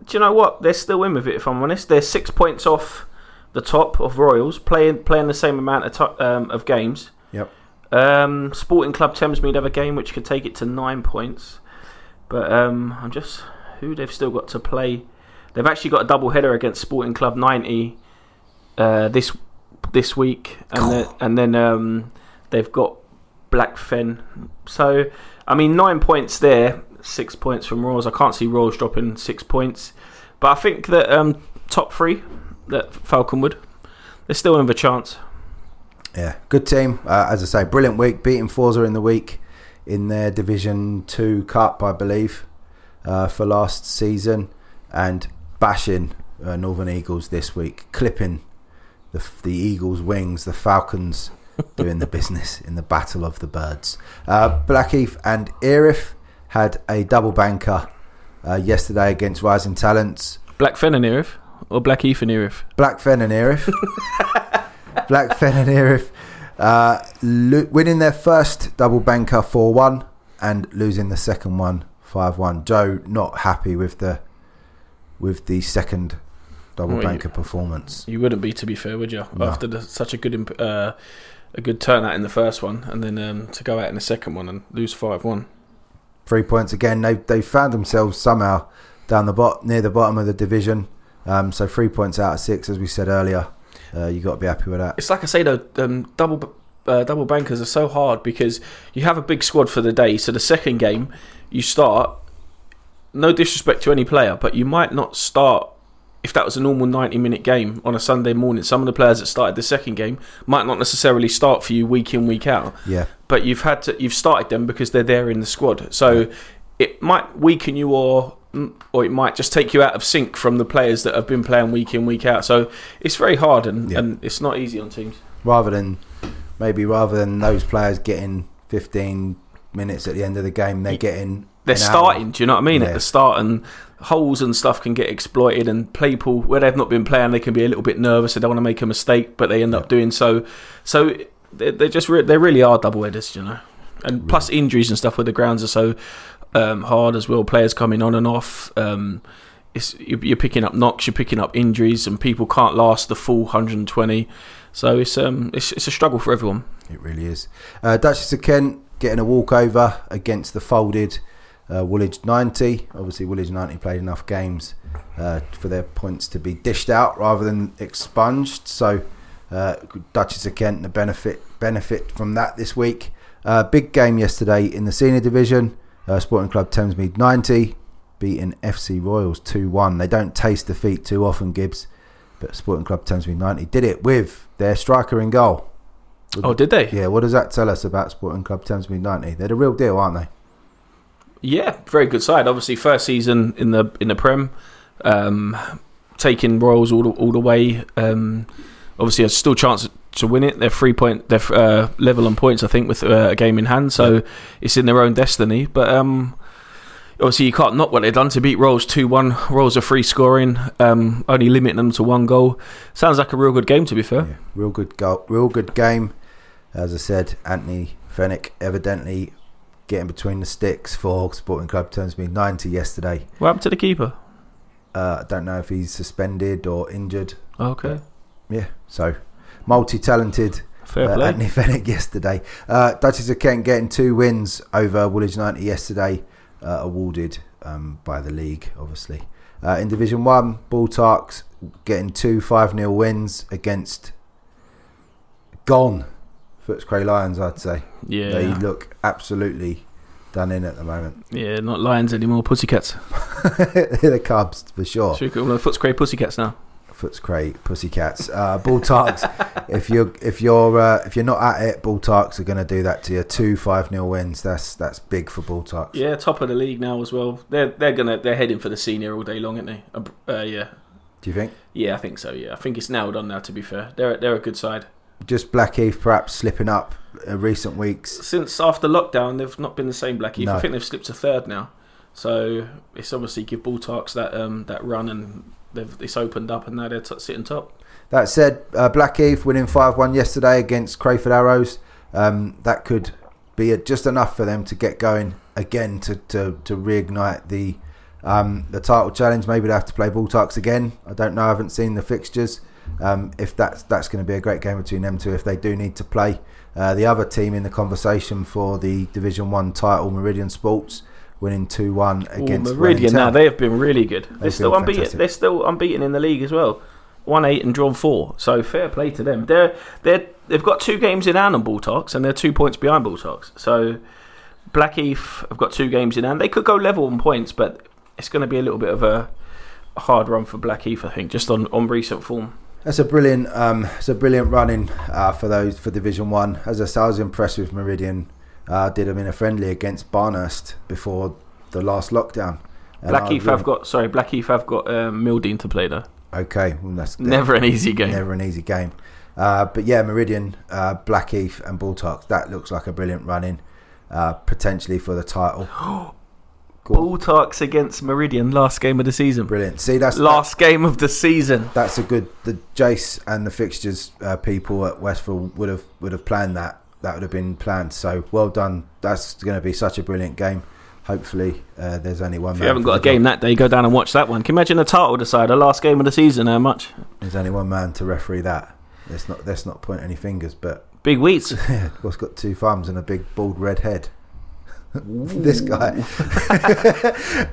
Do you know what? They're still in with it. If I'm honest, they're six points off the top of Royals, playing playing the same amount of to- um, of games. Yep. Um, Sporting Club Thamesmead have a game which could take it to nine points, but um, I'm just who they've still got to play. They've actually got a double header against Sporting Club 90 uh, this this week, and then and then um, they've got Blackfen. So I mean, nine points there, six points from Royals. I can't see Royals dropping six points, but I think that um, top three, that Falconwood, they're still in a chance. Yeah, good team. Uh, as I say, brilliant week. Beating Forza in the week in their Division Two Cup, I believe, uh, for last season, and bashing uh, Northern Eagles this week, clipping the the Eagles' wings, the Falcons doing the business in the battle of the birds. Uh, Blackheath and Erith had a double banker uh, yesterday against Rising Talents. Black Fen and Erith or Black Erith? Black Fen and Erith. Black Fen and Erith uh, lo- winning their first double banker 4 1 and losing the second one 5 1. Joe not happy with the with the second double Well, you- banker performance. You wouldn't be, to be fair, would you? No. After the, such a good imp- uh, a good turnout in the first one, and then um, to go out in the second one and lose five one. Three points again. They they found themselves somehow down the bot near the bottom of the division. Um, so three points out of six, as we said earlier. Uh, you got to be happy with that. It's like I say though, um, double uh, double bankers are so hard because you have a big squad for the day. So the second game you start, no disrespect to any player, but you might not start if that was a normal ninety minute game on a Sunday morning. Some of the players that started the second game might not necessarily start for you week in week out, Yeah, but you've had to you've started them because they're there in the squad. So it might weaken you or mm, or it might just take you out of sync from the players that have been playing week in week out. So it's very hard and, Yeah. and it's not easy on teams. rather than maybe rather than those players getting 15 minutes at the end of the game, they're getting they're an hour. starting. Do you know what I mean? Yeah. At the start, and holes and stuff can get exploited, and people where they've not been playing, they can be a little bit nervous. They don't want to make a mistake, but they end up doing so. So they they just re- they really are double headers, you know. And plus injuries and stuff where the grounds are so um, hard as well. Players coming on and off. Um, it's, you're you're picking up knocks, you're picking up injuries, and people can't last the full 120. So it's um it's, it's a struggle for everyone. It really is. Uh, Duchess of Kent getting a walkover against the folded uh, Woolwich 90. Obviously, Woolwich 90 played enough games uh, for their points to be dished out rather than expunged. So, uh, Duchess of Kent the benefit benefit from that this week. Uh, big game yesterday in the senior division. Uh, Sporting Club Thamesmead 90 beating FC Royals 2 1. They don't taste defeat too often, Gibbs, but Sporting Club Thamesmead 90 did it with their striker in goal. Oh, did they? Yeah, what does that tell us about Sporting Club Thamesmead 90? They're the real deal, aren't they? Yeah, very good side. Obviously, first season in the in the Prem, um, taking Royals all the, all the way. Um, obviously, there's still chance to win it. They're three point, they're uh, level on points, I think, with uh, a game in hand. So it's in their own destiny. But um, obviously, you can't knock what they've done to beat Royals two one. Royals are free scoring, um, only limiting them to one goal. Sounds like a real good game, to be fair. Yeah, real good goal, real good game. As I said, Anthony Fennick evidently getting between the sticks for Sporting Club Thamesmead 90 yesterday. What happened to the keeper? Uh, I don't know if he's suspended or injured. Okay, Yeah, so multi-talented fair uh. Anthony Fennick yesterday. Uh, Duchess of Kent getting two wins over Woolwich 90 yesterday, uh, awarded um, by the league, obviously. Uh, in Division 1, Bull Tarks getting two 5 0 wins against gone Footscray Lions, I'd say. yeah, They look absolutely done in at the moment. yeah, not lions anymore, pussycats. They're the Cubs for sure. Should we call them Footscray pussycats now? Footscray Pussycats. Uh, Bull Tarks, if you're if you're uh, if you're not at it, Bull Tarks are going to do that to you. Two five 0 wins. That's that's big for Bull Tarks. Yeah, top of the league now as well. They're they're gonna they're heading for the senior all day long, aren't they? Uh, uh, yeah, Do you think? yeah, I think so. Yeah, I think it's nailed on now. To be fair, they're they're a good side. Just Blackheath perhaps slipping up in recent weeks. Since after lockdown, they've not been the same Blackheath. No. I think they've slipped to third now. So it's obviously give Bulltarks that um that run and they've it's opened up and now they're t- sitting top. That said, uh, Blackheath winning 5 1 yesterday against Crayford Arrows. Um, that could be just enough for them to get going again to, to, to reignite the um, the title challenge. Maybe they have to play Bulltarks again. I don't know. I haven't seen the fixtures. Um, if that's that's going to be a great game between them two, if they do need to play. Uh, the other team in the conversation for the Division One title, Meridian Sports, winning two one Ooh, against Meridian now they have been really good. They're They've still been unbeaten. fantastic. They're still unbeaten in the league as well. One eight and drawn four. So fair play to them. They're they they've got two games in hand on Bulltarks and they're two points behind Bulltarks. So Blackheath have got two games in hand. They could go level on points, but it's going to be a little bit of a, a hard run for Blackheath, I think, just on, on recent form. That's a brilliant, um, it's a brilliant running uh, for those for Division One. As I said, I was impressed with Meridian. Uh, did them in a friendly against Barnhurst before the last lockdown. And Blackheath really- have got sorry, Blackheath have got um, Mildeen to play there. Okay, well, that's Never an easy game. never an easy game. Uh, but yeah, Meridian, uh, Blackheath, and Bulltarks. That looks like a brilliant run in, uh, potentially for the title. Bulltarks against Meridian, last game of the season. Brilliant. See, that's Last game of the season. that's a good. The Jace and the fixtures uh, people at Westfield would have would have planned that. That would have been planned. So well done. That's going to be such a brilliant game. Hopefully, uh, there's only one. If you haven't got a game that day, go down and watch that one. Can you imagine a title decider, last game of the season? How much? There's only one man to referee that. Let's not let's not point any fingers. But Big Wheats. what's got two thumbs and a big bald red head? this guy.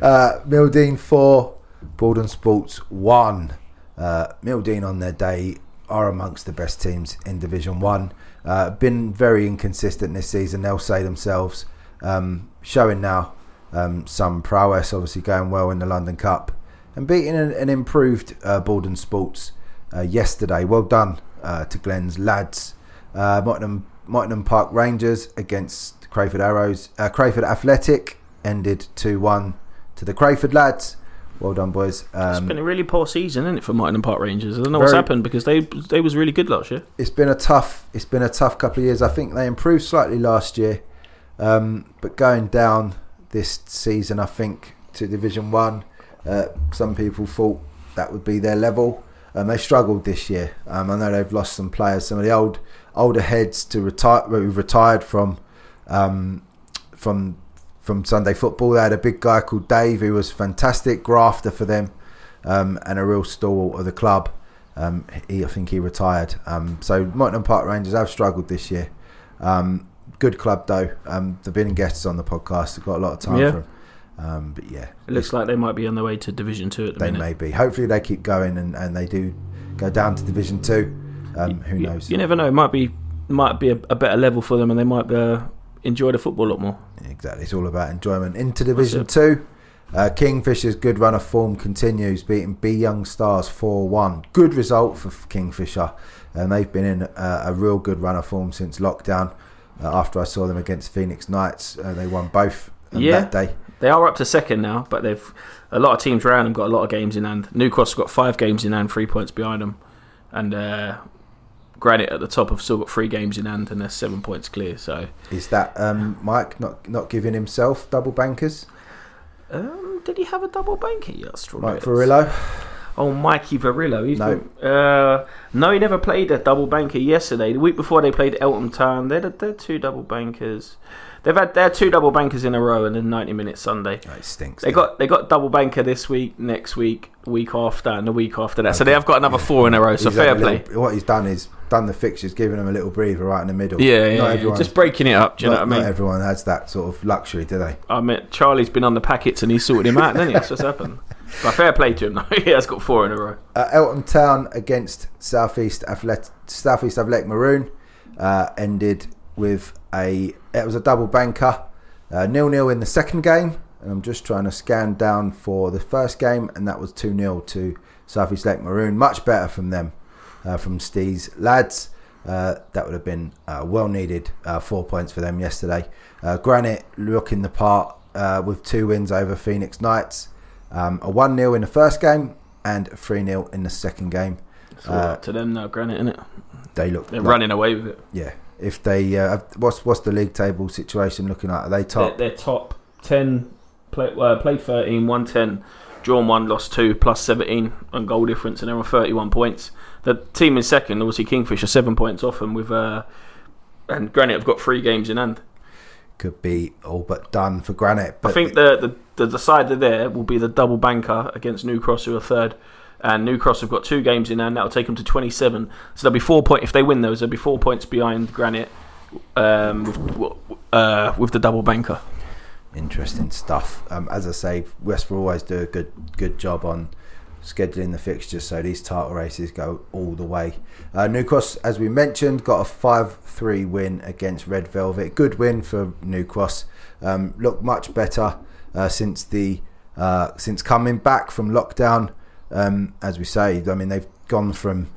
uh, Mildine four, Borden Sports one. Uh, Mildine on their day are amongst the best teams in Division One. Uh, been very inconsistent this season. They'll say themselves, um, showing now um, some prowess. Obviously going well in the London Cup and beating an, an improved uh, Borden Sports uh, yesterday. Well done uh, to Glenn's lads. Uh, Mottingham, Mottingham Park Rangers against Crayford Arrows. Uh, Crayford Athletic ended 2 1 to the Crayford lads. Well done, boys. It's been a really poor season, isn't it, for Mottingham Park Rangers? I don't know what's happened because they they was really good last year. it's been a tough it's been a tough couple of years. I think they improved slightly last year, um, but going down this season, I think to Division One, uh, some people thought that would be their level. Um, they struggled this year. Um, I know they've lost some players, some of the old older heads to retire who've retired from um, from from Sunday football. They had a big guy called Dave who was fantastic grafter for them um, and a real stalwart of the club. Um, he, I think he retired. Um, so Mottingham Park Rangers have struggled this year. Um, good club though. Um, they've been guests on the podcast. They've got a lot of time Yeah. for 'em. Um, but yeah, It looks like they might be on their way to Division Two at the they minute. may be. Hopefully they keep going and, and they do go down to Division Two. Um, who You- knows? You never know. It might be might be a, a better level for them, and they might uh, enjoy the football a lot more. Exactly. It's all about enjoyment. Into Division. Two, uh, Kingfisher's good run of form continues, beating B Young Stars 4 1. Good result for Kingfisher. And they've been in uh, a real good run of form since lockdown. Uh, after I saw them against Phoenix Knights, uh, they won both Yeah. that day. They are up to second now, but they've a lot of teams around them got a lot of games in hand. New Cross got five games in hand, three points behind them, and uh, Granite at the top have still got three games in hand, and they're seven points clear. So, Is that um, Mike not not giving himself double bankers? um, did he have a double banker yet? Mike Farillo? Oh, Mikey Varillo. He's No. been- uh, no, he never played a double banker yesterday. The week before they played Elton Town. They're, they're two double bankers. They've had they're two double bankers in a row and then ninety minutes Sunday. Oh, it stinks. They got they got double banker this week, next week, week after, and the week after that. So they have got another four in a row. So He's fair play. little- what he's done is done the fixtures, giving them a little breather right in the middle. Yeah, Not yeah, yeah. everyone- just breaking it up. Do you not, know what I not mean? everyone has that sort of luxury, do they? I mean, Charlie's been on the packets and he's sorted him out. Then that's what's happened. But fair play to him. though. he has got four in a row. Uh, Elton Town against Southeast Athletic, Southeast Athletic Maroon uh, ended with a it was a double banker, uh, nil nil in the second game, and I'm just trying to scan down for the first game, and that was two 0 to Southeast Athletic Maroon. Much better from them, uh, from Steve's lads. Uh, that would have been uh, well needed uh, four points for them yesterday. Uh, Granite looking the part uh, with two wins over Phoenix Knights. Um, a 1 0 in the first game and 3 0 in the second game. It's all up to them now, Granite, innit? They look They're like- running away with it. Yeah. If they uh, what's what's the league table situation looking like? Are they top? They're, they're top 10, play, uh, played 13, won 10, drawn 1, lost 2, plus 17 on goal difference, and they're on 31 points. The team in second, obviously Kingfisher, 7 points off them, with, uh, and Granite have got three games in hand. Could be all but done for Granite. But I think the, the, the decider there will be the double banker against New Cross, who are third. And New Cross have got two games in hand. That'll take them to 27. So there'll be four points. If they win those, there'll be four points behind Granite um, with, uh, with the double banker. interesting stuff. Um, as I say, West will always do a good good job on scheduling the fixtures, so these title races go all the way. Uh, New Cross, as we mentioned, got a five-three win against Red Velvet. Good win for New Cross. Um, looked much better uh, since the uh, since coming back from lockdown. Um, as we say, I mean they've gone from.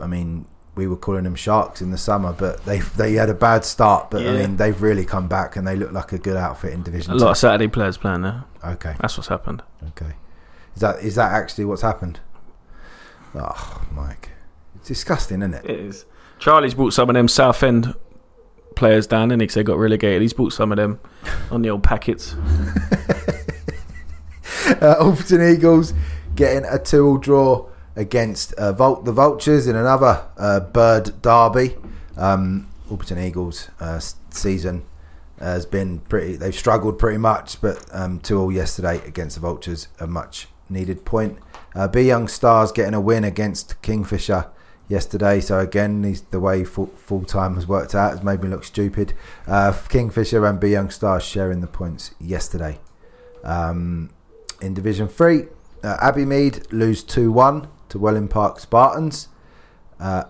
I mean, we were calling them sharks in the summer, but they they had a bad start. But I mean, they've really come back and they look like a good outfit in Division A Two. lot of Saturday players playing there. Okay, That's what's happened. okay. Is that is that actually what's happened? Oh, Mike. It's disgusting, isn't it? It is. Charlie's brought some of them South End players down, and they got relegated. He's brought some of them on the old packets. uh, Alton Eagles getting a two-all draw against uh, the Vultures in another uh, bird derby. Um, Alton Eagles uh, season has been pretty. They've struggled pretty much, but um, two all yesterday against the Vultures, a much needed point. Uh, B Young Stars getting a win against Kingfisher yesterday. So again, these, the way full, full time has worked out has made me look stupid. Uh, Kingfisher and B Young Stars sharing the points yesterday. Um, in Division Three, uh, Abbey Mead lose two one to Welling Park Spartans. Uh,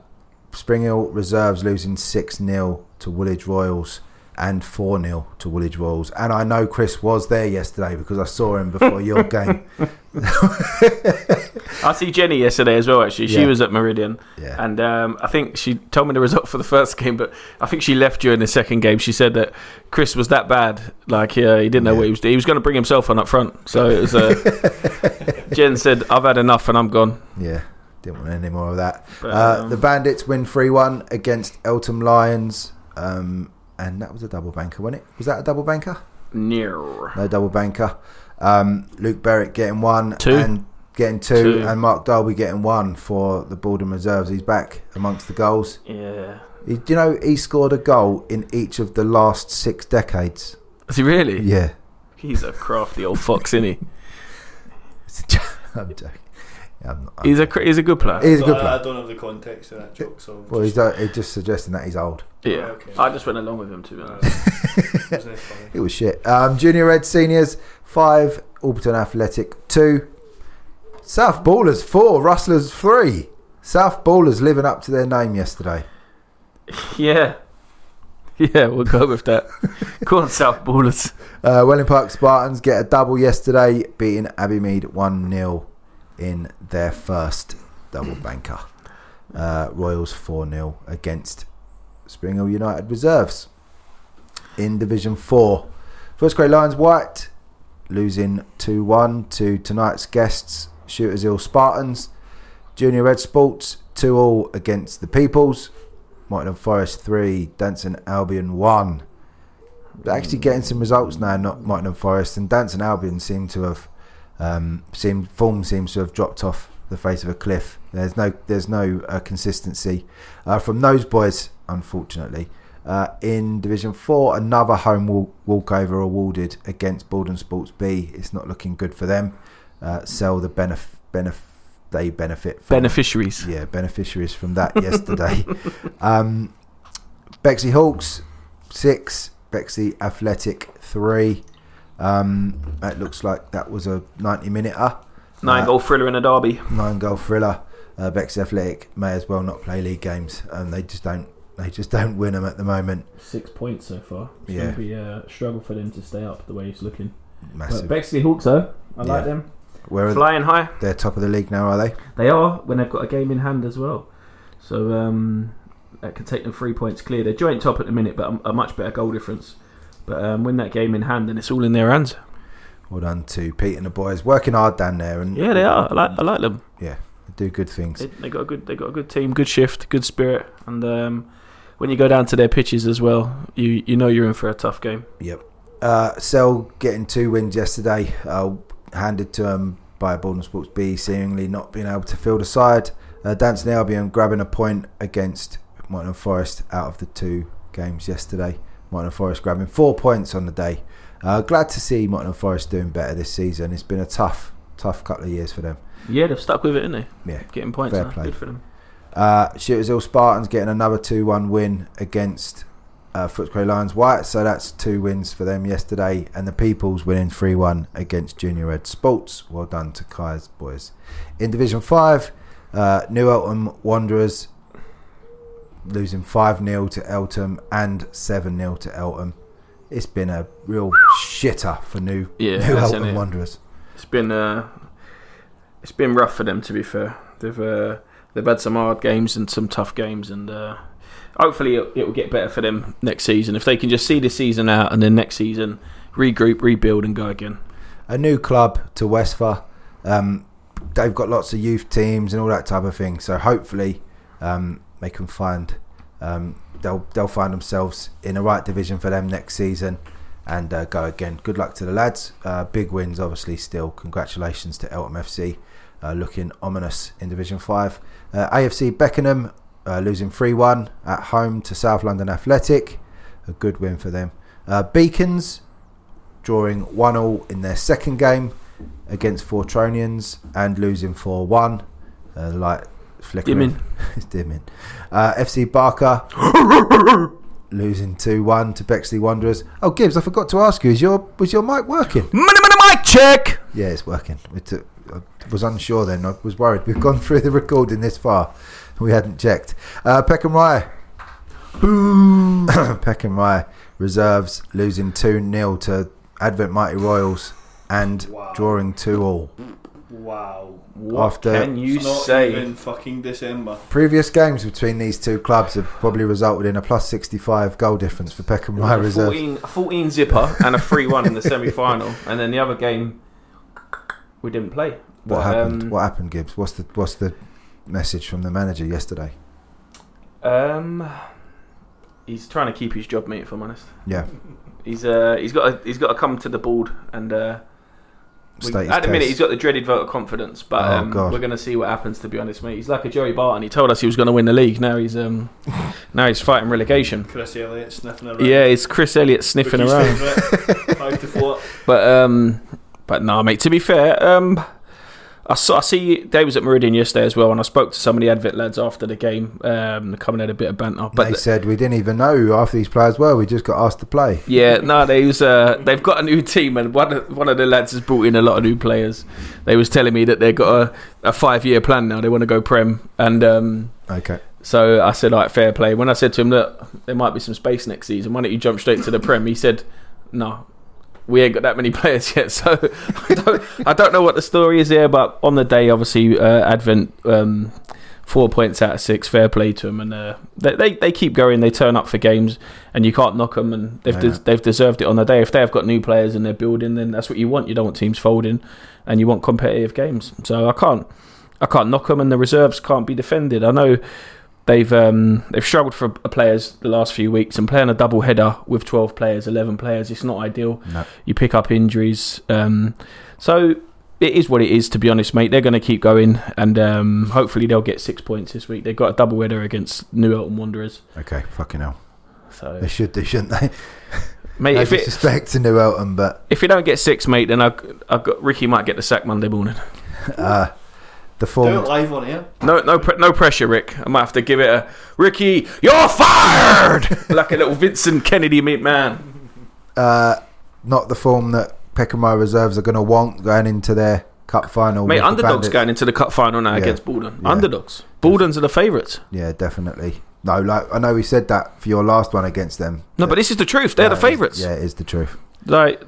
Spring Hill Reserves losing six 0 to Woolwich Royals and four 0 to Woolwich Royals. And I know Chris was there yesterday because I saw him before your game. I see Jenny yesterday as well. Actually, she Yeah. was at Meridian, Yeah. and um, I think she told me the result for the first game, but I think she left during the second game. She said that Chris was that bad, like he didn't know Yeah. what he was doing. He was going to bring himself on up front. So it was. Uh, Jen said, "I've had enough, and I'm gone." Yeah, didn't want any more of that. But, Uh, um, the Bandits win 3 1 against Eltham Lions. Um, and that was a double banker, wasn't it? Was that a double banker? no. No double banker. Um, Luke Berwick getting one. Two. And getting two, Two. And Mark Darby getting one for the Borden Reserves. He's back amongst the goals. Yeah. He, do you know he scored a goal in each of the last six decades? Is he really? Yeah. He's a crafty old fox, isn't he? I'm joking. Yeah, I'm I'm- He's a he's a good player. He's a good player. I don't have the context of that joke, so. well, he's, uh, he's just suggesting that he's old. yeah. Okay. I just went along with him to be Uh, honest. it funny? It was shit. Um, Junior Red Seniors, five. Alberton Athletic, two. South Ballers, four. Rustlers, three. South Ballers living up to their name yesterday. yeah. Yeah, we'll go with that. Go on, South Ballers. Uh, Welling Park Spartans get a double yesterday, beating Abbey Mead 1 0 in their first double banker. Uh, Royals 4 0 against Spring Hill United Reserves. In Division 4, Footscray Lions White losing 2 1 to tonight's guests, Shooters Hill Spartans. Junior Red Sports 2 all against the Peoples. Nottingham Forest 3, Danson Albion 1 They're actually getting some results now. Not Nottingham Forest and Danson Albion seem to have um, seem form seems to have dropped off the face of a cliff. There's no there's no uh, consistency uh, from those boys, unfortunately. Uh, in Division Four, another home walk, walkover awarded against Borden Sports B. It's not looking good for them. Uh, sell the benef- benef- they benefit from Beneficiaries. yeah, beneficiaries from that yesterday. um, Bexley Hawks six, Bexley Athletic three. Um, that looks like that was a ninety minuter, Nine Uh, goal thriller in a derby. nine goal thriller. Uh, Bexley Athletic may as well not play league games, and they just don't. They just don't win them at the moment. Six points so far. It's Yeah. going to be a struggle for them to stay up the way it's looking. But Massive. Bexley Hawks, though, I Yeah. like them. Where are they? Flying high. They're top of the league now, are they? They are when they've got a game in hand as well. So um, that could take them three points clear. They're joint top at the minute, but a, a much better goal difference. But um, win that game in hand, and it's all in their hands. Well done to Pete and the boys, working hard down there, and Yeah, they are. I like, I like them. Yeah, they do good things. They, they got a good. They got a good team, good shift, good spirit, and um, when you go down to their pitches as well, you you know you're in for a tough game. Yep. Uh, Cell getting two wins yesterday, uh, handed to them by Borden Sports B, seemingly not being able to field a side. Uh, Danson Albion grabbing a point against Nottingham Forest out of the two games yesterday. Nottingham Forest grabbing four points on the day. Uh, glad to see Nottingham Forest doing better this season. It's been a tough, tough couple of years for them. Yeah, they've stuck with it, haven't they? Yeah. Getting points. Fair play. Good for them. Uh, Shooters Hill Spartans getting another 2 1 win against uh, Footscray Lions White. So that's two wins for them yesterday. And the Peoples winning 3 1 against Junior Red Sports. Well done to Kai's boys. In Division 5, uh, New Eltham Wanderers losing 5 0 to Eltham and 7 0 to Eltham. It's been a real shitter for New, Yeah, New Eltham it? Wanderers. It's been uh, it's been rough for them to be fair. They've uh, they've had some hard games and some tough games, and uh, hopefully it, it will get better for them next season if they can just see the season out and then next season regroup, rebuild, and go again. a new club to Westphal. Um, they've got lots of youth teams and all that type of thing. So hopefully um, they can find um, they'll they'll find themselves in the right division for them next season and uh, go again. Good luck to the lads. Uh, big wins, obviously. Still, congratulations to Eltham FC, uh, looking ominous in Division Five. Uh, AFC Beckenham uh, losing three one at home to South London Athletic, a good win for them. Uh, Beacons drawing one all in their second game against Fortronians and losing four one. Light flickering. Dimming. it's dimming. Uh, FC Barker losing two one to Bexley Wanderers. Oh, Gibbs, I forgot to ask you: is your was your mic working? Money, money, mic check. Yeah, it's working. It, I was unsure then. I was worried. We've gone through the recording this far. We hadn't checked. Uh, Peckham Rye. Peckham Rye reserves losing 2 0 to Advent Mighty Royals and Wow. drawing 2 all. Wow. What After- can you not say? even fucking December. Previous games between these two clubs have probably resulted in a plus 65 goal difference for Peckham Rye a reserve. 14, a 14 zipper and a 3 1 in the semi final. And then the other game, we didn't play. What But, happened? um, what happened, Gibbs? What's the what's the message from the manager yesterday? Um, he's trying to keep his job, mate. If I'm honest, Yeah, he's uh he's got to, he's got to come to the board and uh. We- at the minute, he's got the dreaded vote of confidence, but Oh, um, God. we're going to see what happens. To be honest, mate, he's like a Joey Barton. He told us he was going to win the league. Now he's um, now he's fighting relegation. Chris Elliott sniffing around. Yeah, it's Chris Elliott sniffing around. Five to four. But um, but no, mate. To be fair, um, I saw I see Dave was at Meridian yesterday as well, and I spoke to some of the Advent lads after the game. Um, coming had a bit of banter, but they the- said we didn't even know who half these players were. We just got asked to play. yeah, no, they was uh, they've got a new team, and one of, one of the lads has brought in a lot of new players. They was telling me that they've got a, a five year plan now. They want to go prem, and um, Okay. so I said, like, fair play. When I said to him, look, there might be some space next season. Why don't you jump straight to the Prem? He said, no, we ain't got that many players yet. So I don't, I don't know what the story is there. But on the day, obviously, uh, Advent, um, four points out of six, fair play to them. And uh, they, they, they keep going. They turn up for games, and you can't knock them. And they've, Yeah. they've deserved it on the day. If they have got new players in their building, then that's what you want. You don't want teams folding, and you want competitive games. So I can't. I can't knock them, and the reserves can't be defended. I know they've um, they've struggled for players the last few weeks, and playing a double header with twelve players, eleven players, it's not ideal. No. You pick up injuries, um, so it is what it is. To be honest, mate, they're going to keep going, and um, hopefully they'll get six points this week. They've got a double header against New Eltham Wanderers, Okay. Fucking hell. so They should. They shouldn't. They. mate, no if it, disrespect to New Eltham, but if you don't get six, mate, then I, I got Ricky might get the sack Monday morning. uh, the Do it form. live on air. No, no, no pressure, Rick. I might have to give it a Ricky. You're fired, like a little Vincent Kennedy, mate, man. Uh, not the form that Peckham Rye reserves are going to want going into their cup final. Mate, underdogs going into the cup final now Yeah. against Baldon. Yeah. Underdogs. Baldons are the favourites. Yeah, definitely. No, like I know we said that for your last one against them. No, but this is the truth. They're No, the favourites. Yeah, it is the truth. Like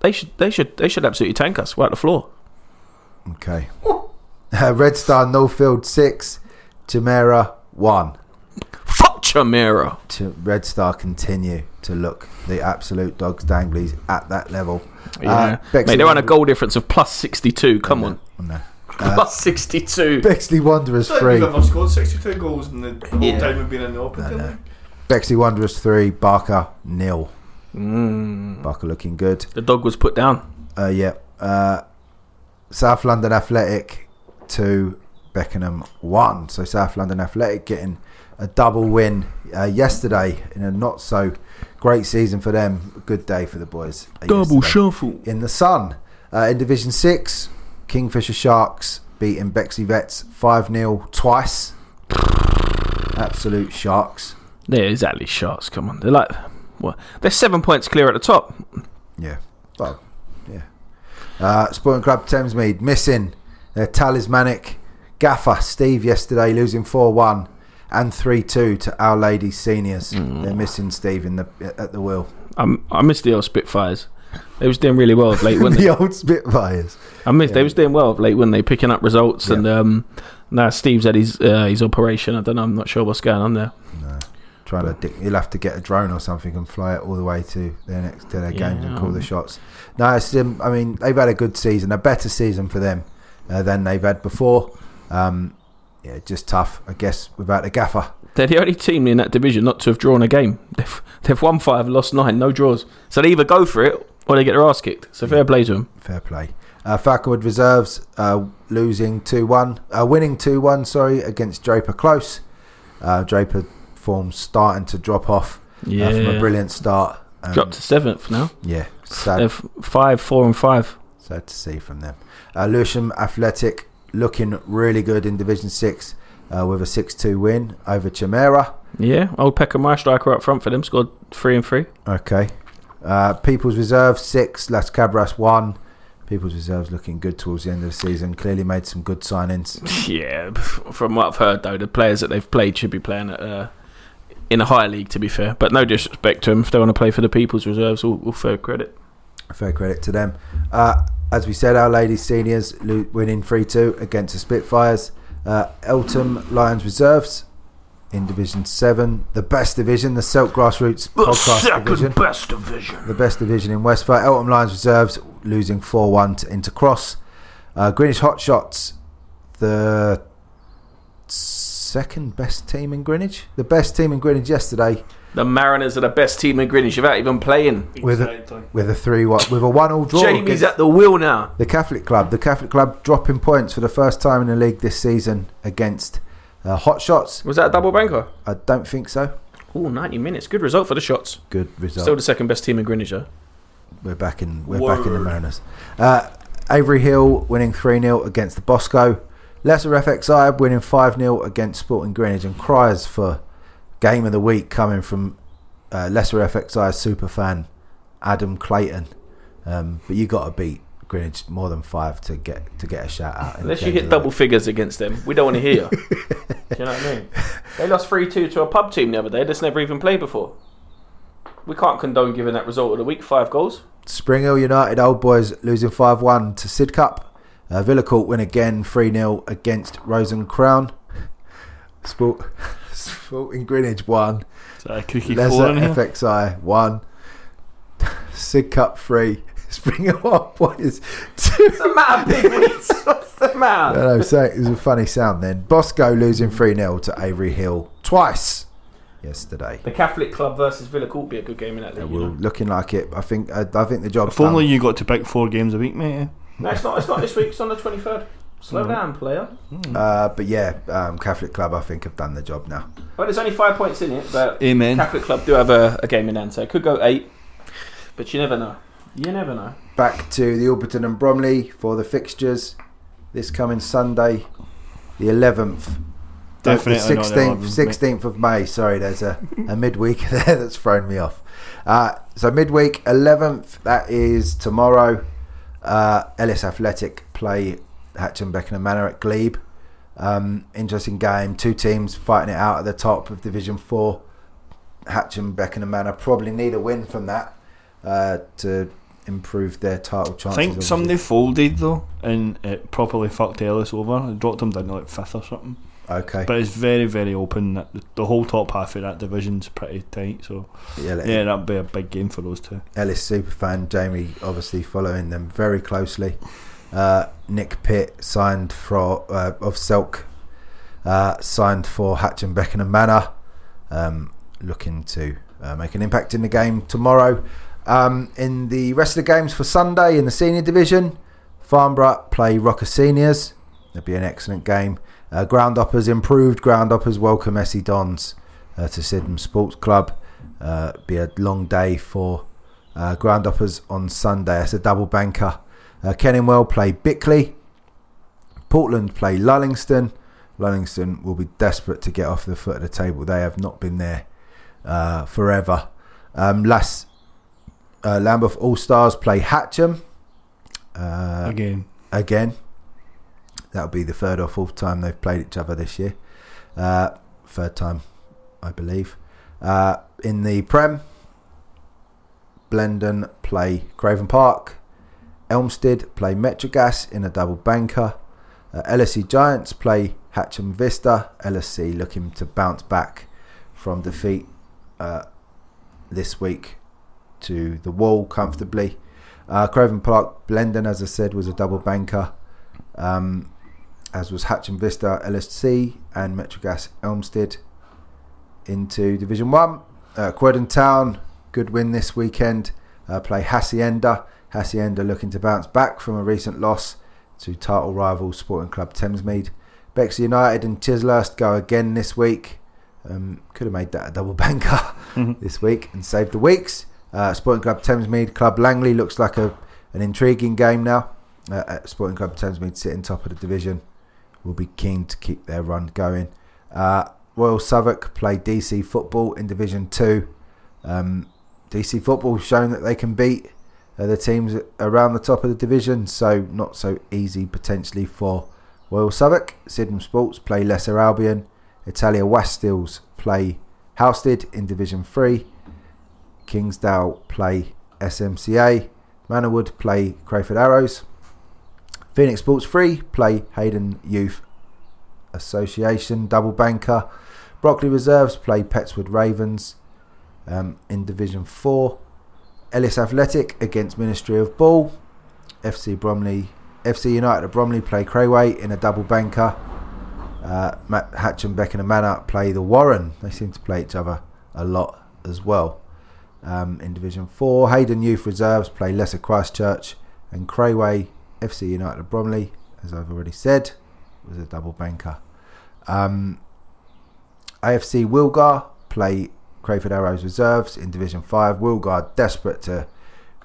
they should, they should, they should absolutely tank us. We're at the floor. Okay. Uh, Red Star Northfield six, Chimera one. Fuck Chamera. To Red Star continue to look the absolute dogs danglies at that level. Yeah, Uh, Bexley mate, they're on a goal difference of plus sixty-two. Come on, No. plus sixty-two. Bexley Wanderers Don't three. think I've scored 62 goals in the, the whole Yeah. time we've been in the Open. No, no. Bexley Wanderers three. Barker nil. Mm. Barker looking good. The dog was put down. Uh, yeah. Uh, South London Athletic two, Beckenham one. So South London Athletic getting a double win uh, yesterday in a not so great season for them. Good day for the boys. uh, yesterday. shuffle. in the sun. Uh, in Division Six, Kingfisher Sharks beating Bexley Vets five 0 twice. Absolute sharks. They're exactly. Sharks. Come on, they're like, what? They're seven points clear at the top. Yeah. Well, yeah. Uh, Sporting Club Thamesmead missing their talismanic gaffer Steve yesterday, losing four one and three two to Our Lady Seniors. They're missing Steve in the at the wheel. I'm, I miss the old Spitfires. They was doing really well of late, weren't they? the old Spitfires. I miss. They Yeah. was doing well of late, weren't they? Picking up results, and um, now Steve's had his uh, his operation. I don't know. I'm not sure what's going on there. No. Trying to, dick- you'll have to get a drone or something and fly it all the way to their next to their games and call the shots. No, it's um, I mean they've had a good season, a better season for them uh, than they've had before. Um, yeah, just tough, I guess, without the gaffer. They're the only team in that division not to have drawn a game. They've, they've won five, lost nine, no draws. So they either go for it or they get their ass kicked. So fair play to them. Fair play. Uh, Falconwood reserves uh, losing two one, uh, winning two one. Sorry, against Draper Close. Uh, Draper form starting to drop off Yeah. uh, from a brilliant start. Um, Dropped to seventh now. Yeah, sad, They're five, four, and five. sad to see from them. Uh, Lewisham Athletic looking really good in Division Six uh, with a six two win over Chimera. Yeah, old Peckham, my striker up front for them, scored three and three. Okay. Uh, People's Reserve six, Las Cabras one. People's Reserve's looking good towards the end of the season. Clearly made some good signings. Yeah, from what I've heard though, the players that they've played should be playing at, uh, in a higher league. To be fair, but no disrespect to them. If they want to play for the People's Reserves, all, all fair credit. Fair credit to them. Uh, as we said, our ladies seniors winning 3 2 against the Spitfires. Uh, Eltham Lions Reserves in Division 7. The best division, the Silk Grassroots podcast division. best division. The best division in Westfire. Eltham Lions Reserves losing 4 1 to Intercross. Uh, Greenwich Hotshots, the second best team in Greenwich. The best team in Greenwich yesterday The Mariners are the best team in Greenwich without even playing. with a, with a 3 1 with a 1 all draw. Jamie's at the wheel now. The Catholic Club. The Catholic Club dropping points for the first time in the league this season against uh, Hot Shots. Was that a double banker? I don't think so. Oh, 90 minutes. Good result for the shots. Good result. Still the second best team in Greenwich, though. we're back in. We're back in the Mariners. Uh, Avery Hill winning three 0 against the Bosco. Lesser FXI winning five 0 against Sporting Greenwich. And cries for game of the week coming from uh, Lesser FXI super fan Adam Clayton. Um, but you got to beat Greenwich more than five to get to get a shout out. Unless you hit double figures against them, we don't want to hear you. Do you know what I mean? They lost 3 2 to a pub team the other day that's never even played before. We can't condone giving that result of the week five goals. Spring Hill United Old Boys losing 5 1 to Sidcup. Uh, Villa Court win again 3 0 against Rose and Crown. Sport, Sporting Greenwich 1. Is that a creaky Lesser four in here? FXI 1. Sidcup 3. Spring Hill Old Boys 2. What's the matter, big? What's the I matter? know, so it was a funny sound then. Bosco losing 3 0 to Avery Hill twice yesterday. The Catholic Club versus Villa Court be a good game in that league. well, you know? looking like it. I think I, I think the job's If only done. you got to pick four games a week, mate. No, it's not. It's not this week. It's on the 23rd. Slow down, player. Uh, but yeah, um, Catholic Club I think have done the job now. Well, there's only five points in it, but Amen. Catholic Club do have a, a game in hand, so it could go eight. But you never know. You never know. back to the Alberton and Bromley for the fixtures this coming Sunday, the 11th. Definitely the 16th, 16th of May. Sorry, there's a, a midweek there that's thrown me off. Uh, so midweek 11th, that is tomorrow. Uh, Ellis Athletic play Hatcham Beckenham Manor at Glebe. Um, interesting game. Two teams fighting it out at the top of Division Four. Hatcham Beckenham Manor probably need a win from that uh, to improve their title chances. I think obviously. somebody folded though, and it properly fucked Ellis over. It dropped him down to like fifth or something. Okay. But it's very, very open. That the, whole top half of that division's pretty tight. So yeah, yeah, that'd be a big game for those two. Ellis superfan Jamie obviously following them very closely. Uh, Nick Pitt signed for uh, of Selk, uh, signed for Hatcham Beckenham Manor, um, looking to uh, make an impact in the game tomorrow. Um, in the rest of the games for Sunday in the senior division, Farnborough play Rocker Seniors. That'll be an excellent game. Uh, Ground Hoppers improved. Ground Hoppers welcome SE Dons uh, to Sydenham Sports Club. Uh, be a long day for uh, Ground Hoppers on Sunday. It's a double banker. Uh, Kenningwell play Bickley. Portland play Lullingstone. Lullingstone will be desperate to get off the foot of the table. They have not been there uh, forever. Um, Las uh, Lambeth All Stars play Hatcham uh, Again, again. That'll be the third or fourth time they've played each other this year. Uh, third time, I believe. Uh, in the Prem, Blendon play Craven Park. Elmstead play Metrogas in a double banker. Uh, LSC Giants play Hatcham Vista. LSC looking to bounce back from defeat uh, this week to the wall comfortably. Uh, Craven Park Blendon, as I said, was a double banker. um, as was Hatcham Vista LSC and Metrogas Elmstead into Division 1. Uh, Town, good win this weekend. Uh, play Hacienda. Hacienda looking to bounce back from a recent loss to title rival Sporting Club Thamesmead. Bexley United and Chislehurst go again this week. Um, could have made that a double banker this week and saved the weeks. Uh, Sporting Club Thamesmead, Club Langley looks like a an intriguing game now. Uh, Sporting Club Thamesmead sitting top of the division will be keen to keep their run going. Uh, Royal Southwark play DC Football in Division 2. Um, DC Football shown that they can beat uh, the teams around the top of the division, so not so easy potentially for Royal Southwark. Sydenham Sports play Lesser Albion. Italia Wastils play Halstead in Division 3. Kingsdale play SMCA. Manorwood play Crayford Arrows. Phoenix Sports Free play Hayden Youth Association double banker. Brockley Reserves play Petts Wood Ravens um, in Division 4. Ellis Athletic against Ministry of Ball. FC Bromley, FC United of Bromley play Crayway in a double banker. Uh, Matt Hatch and Beckenham Manor play the Warren. They seem to play each other a lot as well. Um, in Division 4, Hayden Youth Reserves play Lesser Christchurch and Crayway FC United of Bromley, as I've already said, was a double banker. Um, AFC Wilgar play Crayford Arrows Reserves in Division 5. Wilgar desperate to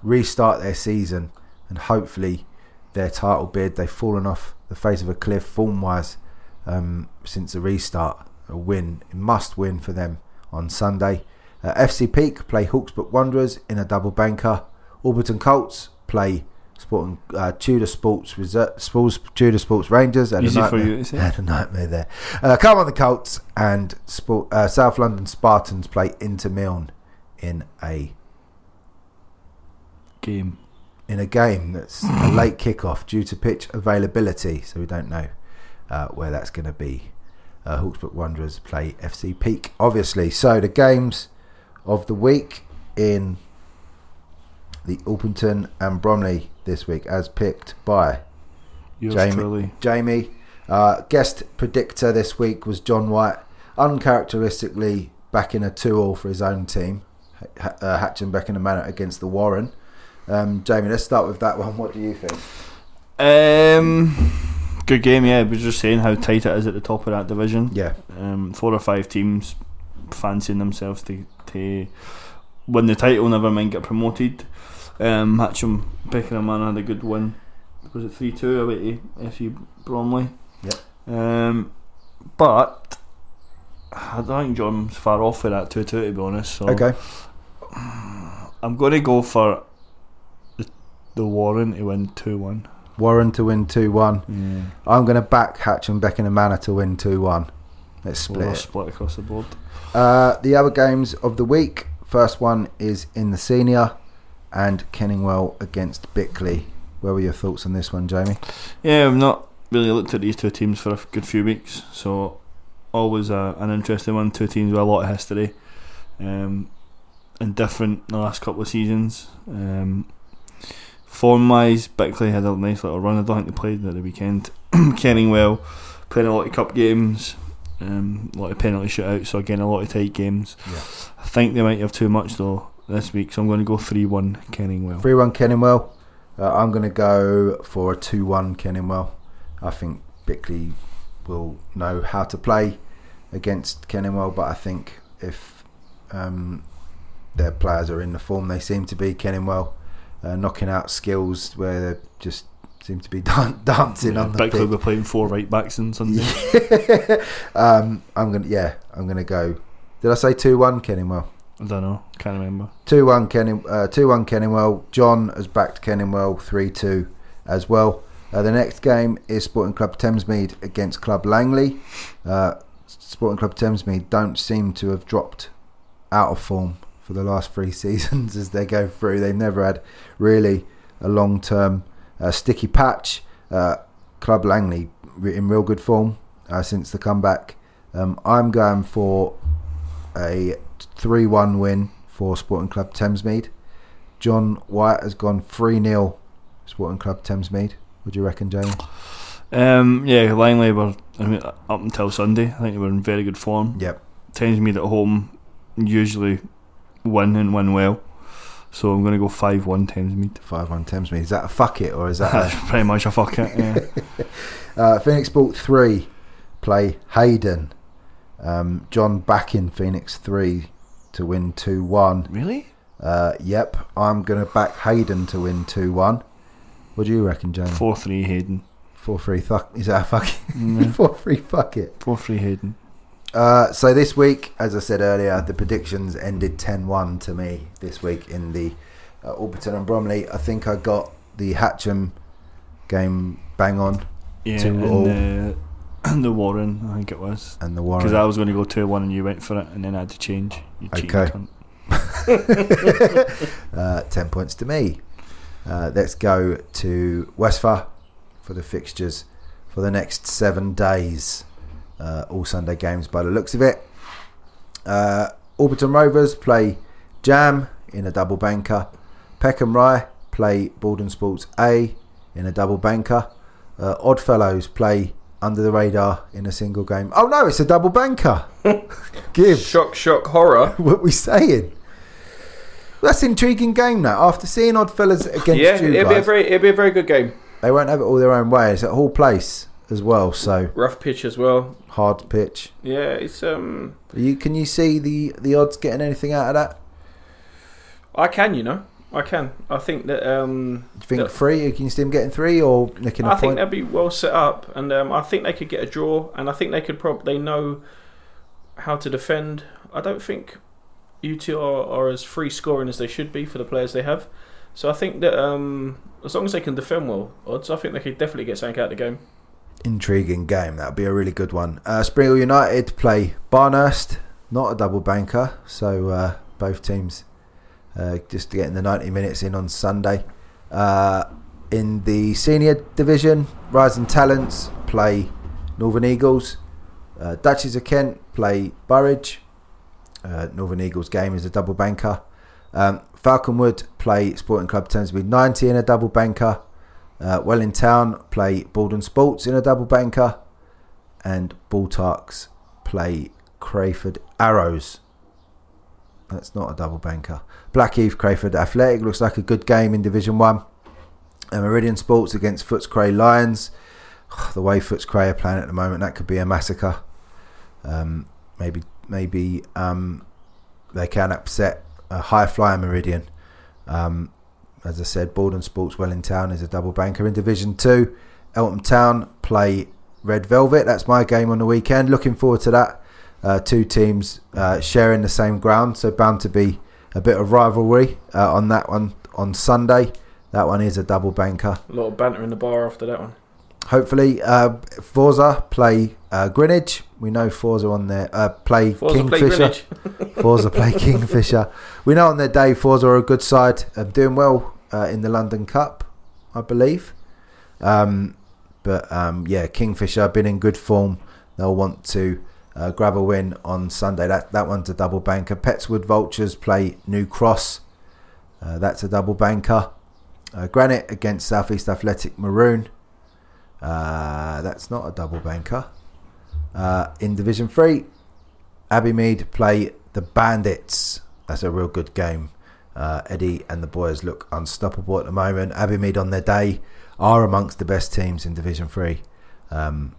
restart their season and hopefully their title bid. They've fallen off the face of a cliff form wise um, since the restart. A win, a must win for them on Sunday. Uh, FC Peak play Hawksbrook Wanderers in a double banker. Alberton Colts play Sporting uh, Tudor Sports Reserve, Sports Tudor Sports Rangers. And Easy a for you to say. Had a nightmare there. Uh, come on the Colts and Sport, uh, South London Spartans play Inter Milan in a Game. in a game that's a late kickoff due to pitch availability. So we don't know uh, where that's going to be. Uh, Hawksbrook Wanderers play FC Peak, obviously. So the games of the week in the Orpington and Bromley this week, as picked by Yours Jamie. truly. Jamie. Uh, guest predictor this week was John White, uncharacteristically backing a 2 all for his own team, H- uh, Hatch and Beckenham Manor against the Warren. Um, Jamie, let's start with that one. What do you think? Um, good game, yeah. We're just saying how tight it is at the top of that division. Yeah, Um, four or five teams fancying themselves to, to win the title, never mind get promoted. Um, Hatcham Beckenham Man had a good win. Was it 3 2 away to FC Bromley? Yep. Um, but I don't think John's far off with that 2 2 to be honest. So okay. I'm going to go for the, the Warren to win 2 1. Warren to win 2 1. Yeah. I'm going to back Hatch and Beckenham Manor to win 2 1. Let's split it. split across the board. Uh, the other games of the week. First one is in the senior and Kenningwell against Bickley. Where were your thoughts on this one, Jamie? Yeah, I've not really looked at these two teams for a good few weeks, so always a, an interesting one. Two teams with a lot of history, um, and different in the last couple of seasons. Um, form wise, Bickley had a nice little run. I don't think they played at the weekend. Kenningwell playing a lot of cup games, um, a lot of penalty shootouts, so again a lot of tight games. Yeah. I think they might have too much though this week, so I'm going to go three one Kenningwell. 3 1 Kenningwell. Uh, I'm going to go for a 2 1 Kenningwell. I think Bickley will know how to play against Kenningwell, but I think if um, their players are in the form they seem to be, Kenningwell uh, knocking out skills where they just seem to be dan- dancing Yeah, on the Bickley were playing four right backs on Sunday. um, I'm gonna yeah, I'm gonna go. Did I say two one Kenningwell? I don't know, can't remember. Two one uh, two one Kenningwell. John has backed Kenningwell three two as well. Uh, the next game is Sporting Club Thamesmead against Club Langley. Uh, Sporting Club Thamesmead don't seem to have dropped out of form for the last three seasons as they go through. They've never had really a long term uh, sticky patch. Uh, Club Langley in real good form uh, since the comeback. Um, I'm going for a 3 1 win for Sporting Club Thamesmead. John White has gone 3 0 Sporting Club Thamesmead. What do you reckon, Jamie? Um, yeah, Langley were I mean, up until Sunday. I think they were in very good form. Yep. Thamesmead at home usually win and win well. So I'm going to go five one Thamesmead. Five one Thamesmead. Is that a fuck it or is that That's a, pretty much a fuck it. Yeah. uh, Phoenix Sport three play Hayden. Um, John back in Phoenix three to win two one. really? Uh, yep, I'm gonna back Hayden to win two one. What do you reckon, Jamie? Four three Hayden. Four three. Fuck. Is that a fuck? Mm, Four three. Fuck it. Four three Hayden. Uh, so this week, as I said earlier, the predictions ended 10-1 to me this week in the uh, Orpington and Bromley. I think I got the Hatcham game bang on Yeah, and the, the Warren, I think it was. and the Warren. Because I was going to go 2 1 and you went for it, and then I had to change. You Okay. uh, 10 points to me. Uh, let's go to Westphal for the fixtures for the next seven days. Uh, all Sunday games by the looks of it. Uh, Alberton Rovers play Jam in a double banker. Peckham Rye play Borden Sports A in a double banker. Uh, Oddfellows play Under the Radar in a single game. Oh no, it's a double banker. Give Shock, shock, horror. what we saying? That's an intriguing game now. After seeing Oddfellas against yeah, you it'll be a very, it'll be a very good game. they won't have it all their own way. It's at Hall Place as well, so Rough pitch as well. hard pitch. Yeah, it's um. Are you can you see the the odds getting anything out of that? I can, you know, I can. I think that um. Do you think Yeah. three? Can you see them getting three or nicking a I think they'll be well set up, and um, I think they could get a draw, and I think they could probably they know how to defend. I don't think UT are, are as free scoring as they should be for the players they have. So I think that um, as long as they can defend well, odds, I think they could definitely get something out of the game. Intriguing game. That'll be a really good one. Uh, United play Barnhurst, not a double banker. So uh, both teams uh, just getting the 90 minutes in on Sunday. Uh, in the senior division, Rising Talents play Northern Eagles. Uh, Duchess of Kent play Burridge. Uh, Northern Eagles game is a double banker. Um, Falconwood play Sporting Club Thamesmead 90 in a double banker. Uh, Welling Town play Baldwin Sports in a double banker. And Baltarks play Crayford Arrows. That's not a double banker. Blackheath Crayford Athletic looks like a good game in Division 1. And Meridian Sports against Footscray Lions. The way Footscray are playing at the moment, that could be a massacre. Um, maybe maybe um, they can upset a high flyer Meridian. Um, as I said, Borden Sports Welling Town is a double banker in Division 2. Eltham Town play Red Velvet. That's my game on the weekend. Looking forward to that. Uh, two teams uh, sharing the same ground, so bound to be a bit of rivalry uh, on that one on Sunday. That one is a double banker. A lot of banter in the bar after that one. Hopefully, uh, Forza play uh, Greenwich. We know Forza on their uh, play Forza Kingfisher. Greenwich. Forza play Kingfisher. We know on their day Forza are a good side, uh, doing well uh, in the London Cup, I believe. Um, but um, yeah, Kingfisher have been in good form. They'll want to uh, grab a win on Sunday. That that one's a double banker. Petts Wood Vultures play New Cross. Uh, that's a double banker. Uh, Granite against Southeast Athletic Maroon. Uh, that's not a double banker. Uh, in Division Three, Abbey Mead play the Bandits. That's a real good game. Uh, Eddie and the boys look unstoppable at the moment. Abbey Mead on their day are amongst the best teams in Division Three. Um,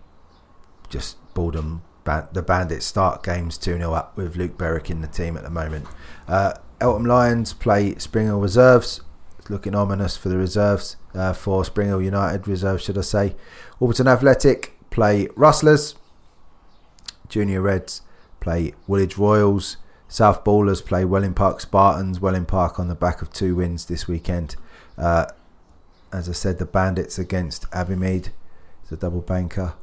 just boredom. The Bandits start games 2 0 up with Luke Berwick in the team at the moment. Uh, Eltham Lions play Spring Hill Reserves. It's looking ominous for the reserves, uh, for Spring Hill United reserves, should I say. Alberton Athletic play Rustlers. Junior Reds play Woolwich Royals. South Ballers play Welling Park Spartans. Welling Park on the back of two wins this weekend. Uh, as I said, the Bandits against Abbey Mead. It's a double banker,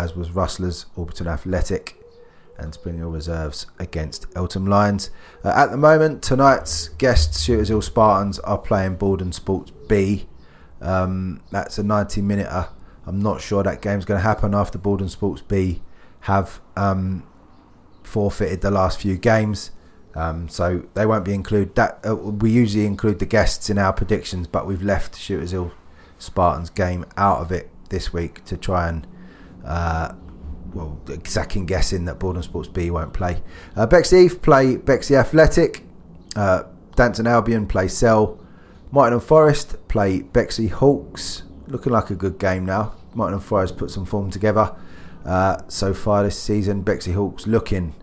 as was Rustlers, Alberton Athletic, and Spring Hill Reserves against Eltham Lions. Uh, at the moment, tonight's guests, Shooters Hill Spartans, are playing Borden Sports B. Um, that's a 90 minute. I'm not sure that game's going to happen after Borden Sports B have um, forfeited the last few games. Um, so they won't be included. That uh, we usually include the guests in our predictions, but we've left Shooters Hill Spartans game out of it this week to try and uh, well second guessing that Borden Sports B won't play. Uh, Bexley play Bexley Athletic. Uh, Danton Albion play Cell. Martin and Forest play Bexley Hawks. Looking like a good game now. Martin Forest put some form together uh, so far this season. Bexley Hawks looking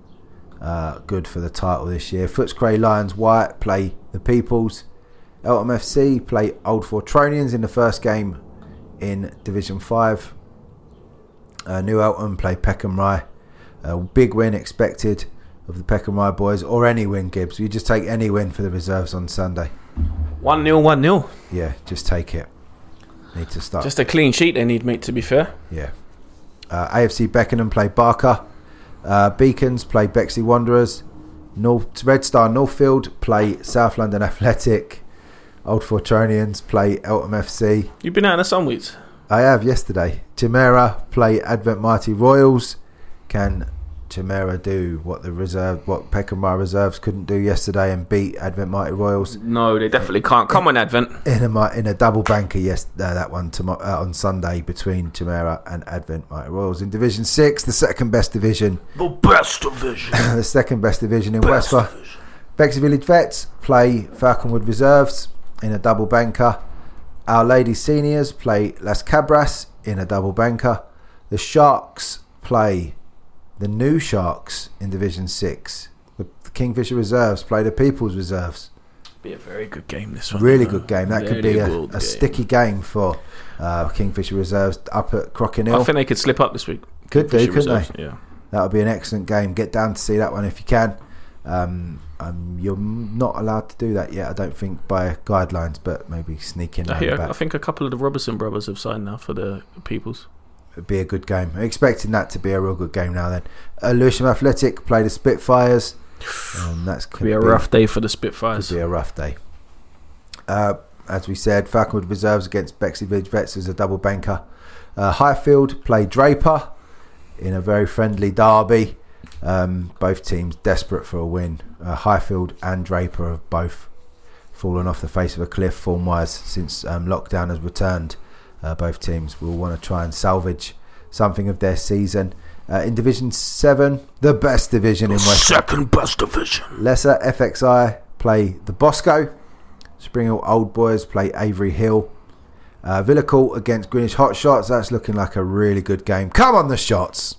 uh, good for the title this year. Footscray Lions White play the Peoples. Eltham FC play Old Fortronians in the first game in Division 5. Uh, New Eltham play Peckham Rye. A big win expected of the Peckham Rye boys, or any win, Gibbs. You just take any win for the reserves on Sunday. 1 0, 1 0. Yeah, just take it. Need to start. Just a clean sheet they need, mate, to be fair. Yeah. Uh, AFC Beckenham play Barker. Uh, Beacons play Bexley Wanderers. North Red Star Northfield play South London Athletic. Old Fortronians play Eltham FC. You've been out in the sun weeks. I have yesterday. Chimera play Advent Mighty Royals. Can Chimera do what the reserve, what Peckham reserves couldn't do yesterday and beat Advent Mighty Royals No, they definitely can't. Come on, Advent. in a in a double banker? Yes, uh, that one tomo- uh, on Sunday between Chimera and Advent Mighty Royals in Division Six, the second best division, The best division. the second best division in Best Westford. division. Bexley Village Vets play Falconwood Reserves in a double banker. Our Lady Seniors play Las Cabras in a double banker. The Sharks play the new Sharks in Division 6. The Kingfisher Reserves play the People's Reserves. Be a very good game, this one. Really good game. That could be a, a game. sticky game for uh, Kingfisher Reserves up at Crockin' I think they could slip up this week. Could do, couldn't Reserves, Yeah. That would be an excellent game. Get down to see that one if you can. Um, um, you're not allowed to do that yet, I don't think, by guidelines, but maybe sneak in I, hear. I think a couple of the Robertson brothers have signed now for the Peoples. It'd be a good game. I'm expecting that to be a real good game now. Then, uh, Lewisham Athletic play the Spitfires. Um, that's Could be a rough day for the Spitfires. Could be a rough day. Uh, as we said, Falconwood Reserves against Bexley Village Vets is a double banker. Uh, Highfield play Draper in a very friendly derby. Um, both teams desperate for a win. Uh, Highfield and Draper have both fallen off the face of a cliff form wise since um, lockdown has returned. Uh, both teams will want to try and salvage something of their season. Uh, in Division 7, the best division in West Second best division. Lesser FXI play the Bosco. Spring Hill Old Boys play Avery Hill. Uh, Villa Court against Greenwich Hot Shots. That's looking like a really good game. Come on, the shots!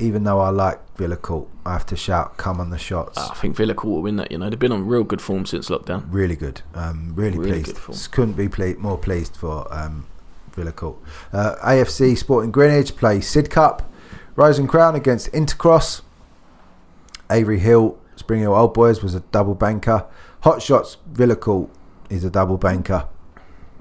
Even though I like Villa Court, I have to shout, come on, the shots. I think Villa Court will win that. You know, they've been on real good form since lockdown. Really good. Um, really, Really pleased. Couldn't be ple- more pleased for um, Villa Court. Uh, AFC Sporting Greenwich play Sidcup. Rose and Crown against Intercross. Avery Hill, Spring Hill Old Boys was a double banker. Hot Shots Villa Court is a double banker.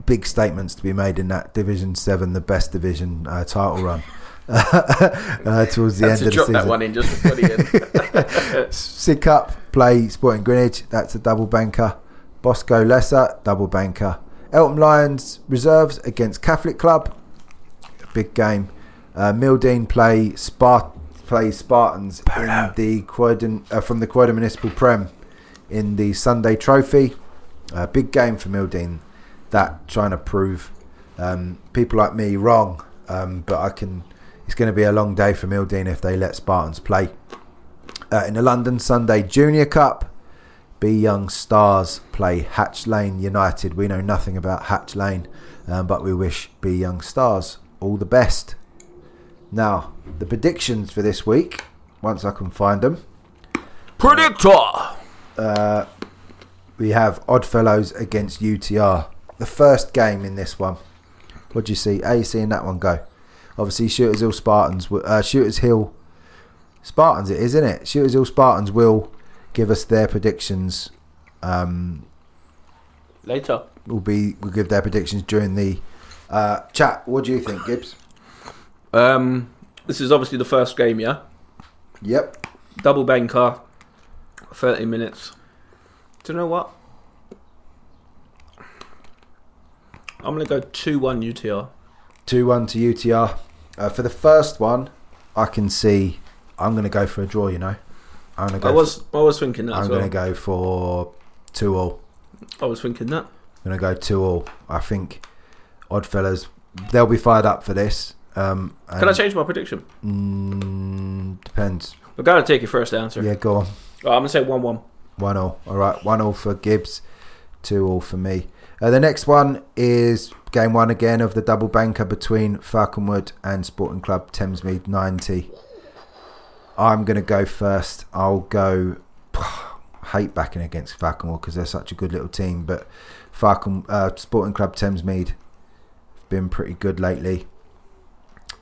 Big statements to be made in that Division 7, the best division uh, title run. Uh, towards the end of the drop season. that one in just before the end. Sidcup play Sporting Greenwich. That's a double banker. Bosco Lesser double banker. Eltham Lions reserves against Catholic Club. Big game. Uh, Mildeen play Spart play Spartans in the Croydon uh, from the Croydon Municipal Prem in the Sunday Trophy. Uh, big game for Mildeen. That trying to prove um, people like me wrong. Um, but I can. It's going to be a long day for Mildeen if they let Spartans play. Uh, in the London Sunday Junior Cup, B Young Stars play Hatch Lane United. We know nothing about Hatch Lane, um, but we wish B Young Stars all the best. Now, the predictions for this week, once I can find them, Predictor. uh, we have Oddfellows against UTR. The first game in this one. What do you see? How you seeing that one go? Obviously, Shooters Hill Spartans. Uh, Shooters Hill Spartans, it is, isn't it? Shooters Hill Spartans will give us their predictions. Um, Later. will be will give their predictions during the uh, chat. What do you think, Gibbs? Um, this is obviously the first game, yeah? Yep. Double banker, 30 minutes. Do you know what? I'm going to go 2 1 UTR. Two one to UTR. Uh, for the first one, I can see. I'm going to go for a draw. You know, I'm going to go. I was I was thinking that I'm as going to go for two all. I was thinking that. I'm going to go two all. I think Oddfellas they'll be fired up for this. Um, Can I change my prediction? Mm, depends. We're going to take your first answer. Yeah, go on. Oh, I'm going to say 1 1. One all. All right, one all for Gibbs, two all for me. Uh, the next one is game one again of the double banker between Falconwood and Sporting Club Thamesmead 90. I'm going to go first. I'll go. hate backing against Falconwood because they're such a good little team, but Falcon uh, Sporting Club Thamesmead have been pretty good lately.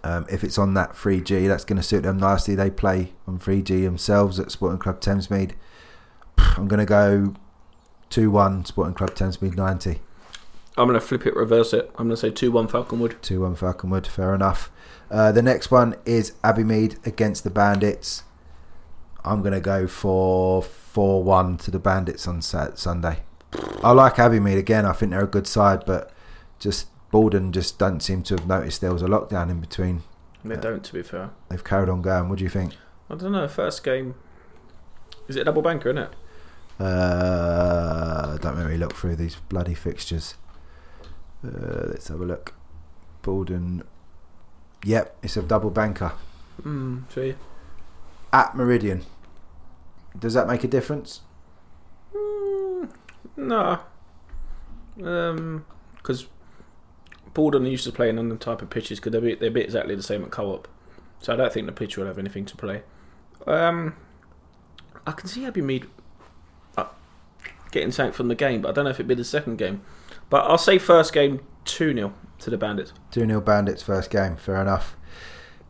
Um, if it's on that 3G, that's going to suit them nicely. They play on 3G themselves at Sporting Club Thamesmead. I'm going to go 2 1 Sporting Club Thamesmead 90. I'm going to flip it, reverse it. I'm going to say 2 1 Falconwood. 2 1 Falconwood, fair enough. Uh, the next one is Abbey Mead against the Bandits. I'm going to go for 4 1 to the Bandits on Sat- Sunday. I like Abbey Mead again. I think they're a good side, but just Borden just don't seem to have noticed there was a lockdown in between. They Yeah. don't, to be fair. They've carried on going. What do you think? I don't know. First game. Is it a double banker, isn't it? Uh, I don't really look through these bloody fixtures. Uh, let's have a look. Borden. Yep, it's a double banker see. at Meridian. Does that make a difference? Mm, no. Um, because Borden used to playing on the type of pitches because they're, bit- they're bit exactly the same at co-op. So I don't think the pitch will have anything to play. Um, I can see Abbey Mead uh, getting sacked from the game, but I don't know if it'd be the second game. But I'll say first game 2 0 to the Bandits. 2 0 Bandits first game, fair enough.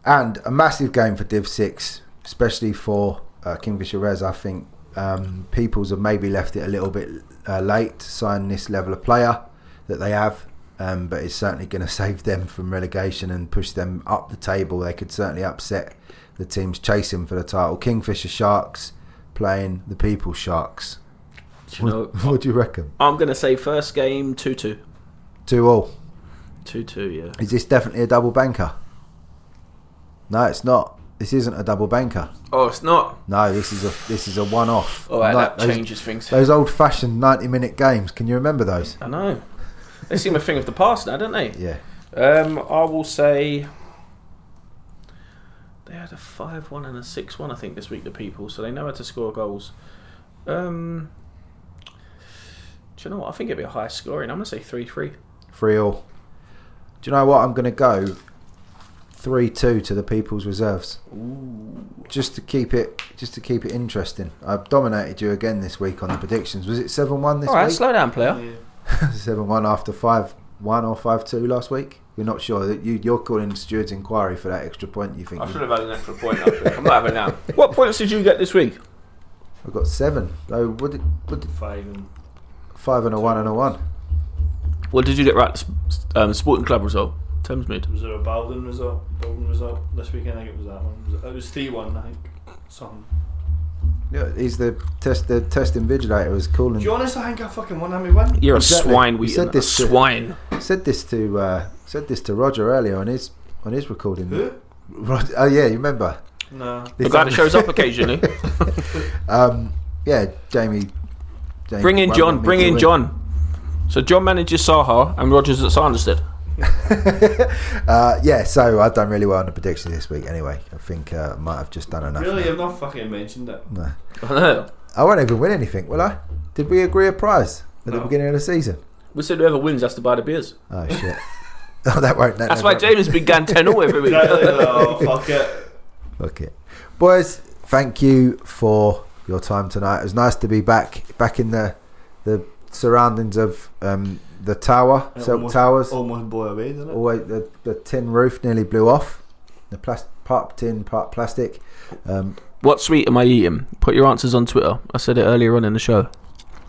And a massive game for Div 6, especially for uh, Kingfisher Res. I think um, Peoples have maybe left it a little bit uh, late to sign this level of player that they have, um, but it's certainly going to save them from relegation and push them up the table. They could certainly upset the teams chasing for the title. Kingfisher Sharks playing the People Sharks. Do you know, what do you reckon? I'm going to say first game 2 2. 2 all. 2 2, yeah. Is this definitely a double banker? No, it's not. This isn't a double banker. Oh, it's not. No, this is a this is a one off. All right, that changes things. Those old fashioned ninety minute games. Can you remember those? I know. They seem a thing of the past now, don't they? Yeah. Um, I will say they had a five-one and a six-one, I think, this week. The people, so they know how to score goals. Um, do you know what? I think it'd be a high scoring. I'm gonna say three-three. Three all. Do you know what? I'm going to go three two to the People's Reserves. Ooh. Just to keep it just to keep it interesting. I've dominated you again this week on the predictions. Was it seven one this week? All right, week? slow down, player. Seven one after five one or five two last week. We're not sure that you you're calling Stewart's inquiry for that extra point. You think I should have had an extra point. Up there. I'm not having that. What points did you get this week? I've got seven. Oh, what did, what did, Five and five and a one and a one. What did you get right? Um, Sporting Club result. Thamesmead. was there a Borden result? Borden result this weekend. I think it was that one. Was it, it was three one. I think something. Yeah, he's the test. The test invigilator was calling. Do you honestly think I fucking won? How we win? You're Exactly. a swine, We Wheaton. said A this to- swine. Said this to uh, said this to Roger earlier on his on his recording. Who? Rod, oh yeah, you remember? No. The This guy that shows up occasionally. Um, yeah, Jamie. Jamie Bring in John. Bring in. John. So John manages Saha and Rogers at Sanderstead. uh, yeah, so I've done really well on the prediction this week. Anyway, I think uh, I might have just done enough. Really, now. I've not fucking mentioned it. No. I know. I won't even win anything, will I? Did we agree a prize at the beginning of the season? We said whoever wins has to buy the beers. Oh shit! oh, that won't. That That's why happened. James has been going 10 all every week. Exactly. oh fuck it. Okay, boys. Thank you for your time tonight. It was nice to be back, back in the the surroundings of um, the tower, It Silk almost- Towers. Almost blew away, didn't it? Always the, the tin roof nearly blew off. The plas- part tin, part plastic. Um, What sweet am I eating? Put your answers on Twitter. I said it earlier on in the show.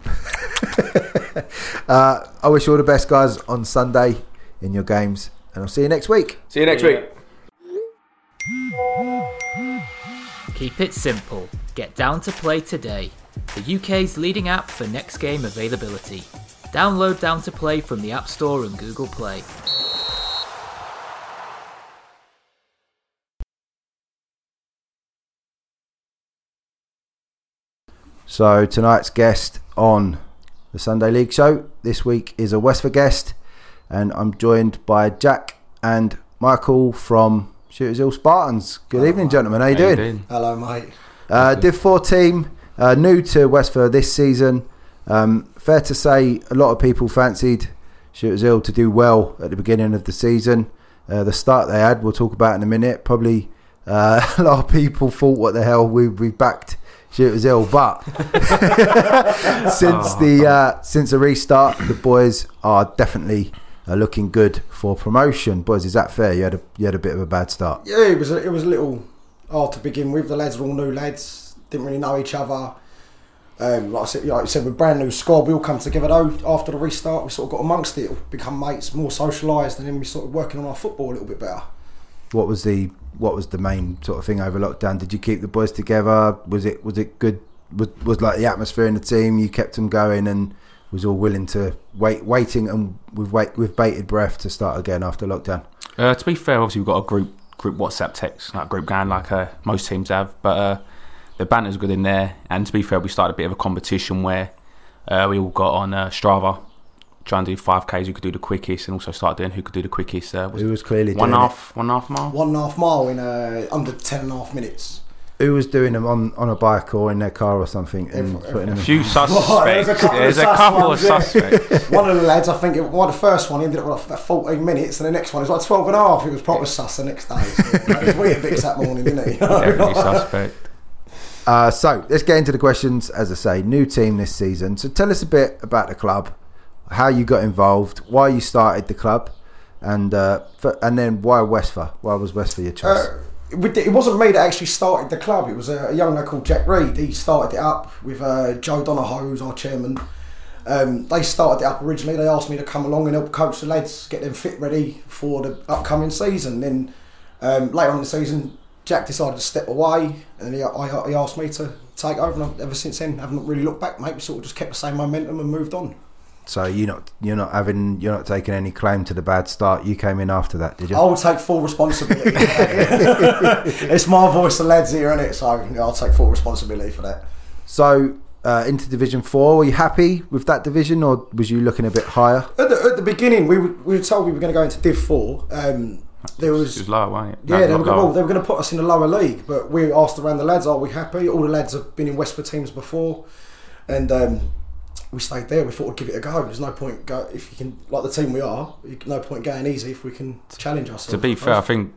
uh, I wish you all the best, guys, on Sunday in your games, and I'll see you next week. See you next Yeah. week. Keep it simple. Get down to play today. The UK's leading app for next game availability. Download Down to Play from the App Store and Google Play. So tonight's guest on the Sunday League show this week is a Westford guest, and I'm joined by Jack and Michael from Shooters Hill Spartans. Good evening, gentlemen. How are you doing? Hello, mate. Uh, Div 4 team, uh, new to Westford this season. Um, fair to say, a lot of people fancied Shooters Hill to do well at the beginning of the season. Uh, the start they had, we'll talk about in a minute. Probably uh, a lot of people thought, what the hell, we, we backed Shooters Hill. But since the uh, since the restart, the boys are definitely uh, looking good for promotion. Boys, is that fair? You had a, you had a bit of a bad start. Yeah, it was a, it was a little hard to begin with. The lads were all new lads, didn't really know each other. Um, like I said, like I said, with brand new squad, we all come together though. After the restart, we sort of got amongst it, become mates, more socialised, and then we started working on our football a little bit better. what was the what was the main sort of thing over lockdown? Did you keep the boys together? Was it was it good? Was, was like the atmosphere in the team? You kept them going and was all willing to wait, waiting and with wait with bated breath to start again after lockdown. Uh, to be fair, obviously we've got a group group WhatsApp text, like group going like uh, most teams have, but uh, the banter's good in there. And to be fair, we started a bit of a competition where uh, we all got on uh, Strava, trying to do five k's, who could do the quickest, and also started doing who could do the quickest. Uh, was Who was clearly one doing and a half, one and a half mile. One and a half mile in uh, under ten and a half minutes. It? Who was doing them on, on a bike or in their car or something and Every- putting A them? few there's suspects. a couple There's of a sus couple ones, of yeah. suspects. one of the lads, I think, it, one of the first one ended up with about 14 minutes, and the next one was like 12 and a half. It was proper sus the next day. So, you know, it was weird bits that morning, didn't it? Definitely suspect. Uh, so let's get into the questions. As I say, new team this season. So tell us a bit about the club, how you got involved, why you started the club, and uh, f- and then why Westford? Why was Westford your choice? Uh, it wasn't me that actually started the club. It was a, young lad called Jack Reed. He started it up with uh, Joe Donahoe, who's our chairman. Um, they started it up originally. They asked me to come along and help coach the lads, get them fit ready for the upcoming season. Then um, later on in the season, Jack decided to step away, and he, I, he asked me to take over. And ever since then, I haven't really looked back, mate. We sort of just kept the same momentum and moved on. So you're not you're not having you're not taking any claim to the bad start. You came in after that, did you? I will take full responsibility. it's my voice, the lads here, isn't it? So I'll take full responsibility for that. So uh, into Division Four, were you happy with that division, or was you looking a bit higher? At the, at the beginning, we were, we were told we were going to go into Div Four. Um, there It was was low, wasn't it? yeah, No, they were, not gonna, well, they were going to put us in the lower league, but we asked around the lads, "Are we happy?" All the lads have been in Westford teams before, and um, we stayed there. We thought we'd give it a go. There's no point go if you can like the team we are. No point going easy if we can challenge ourselves. To be fair, I think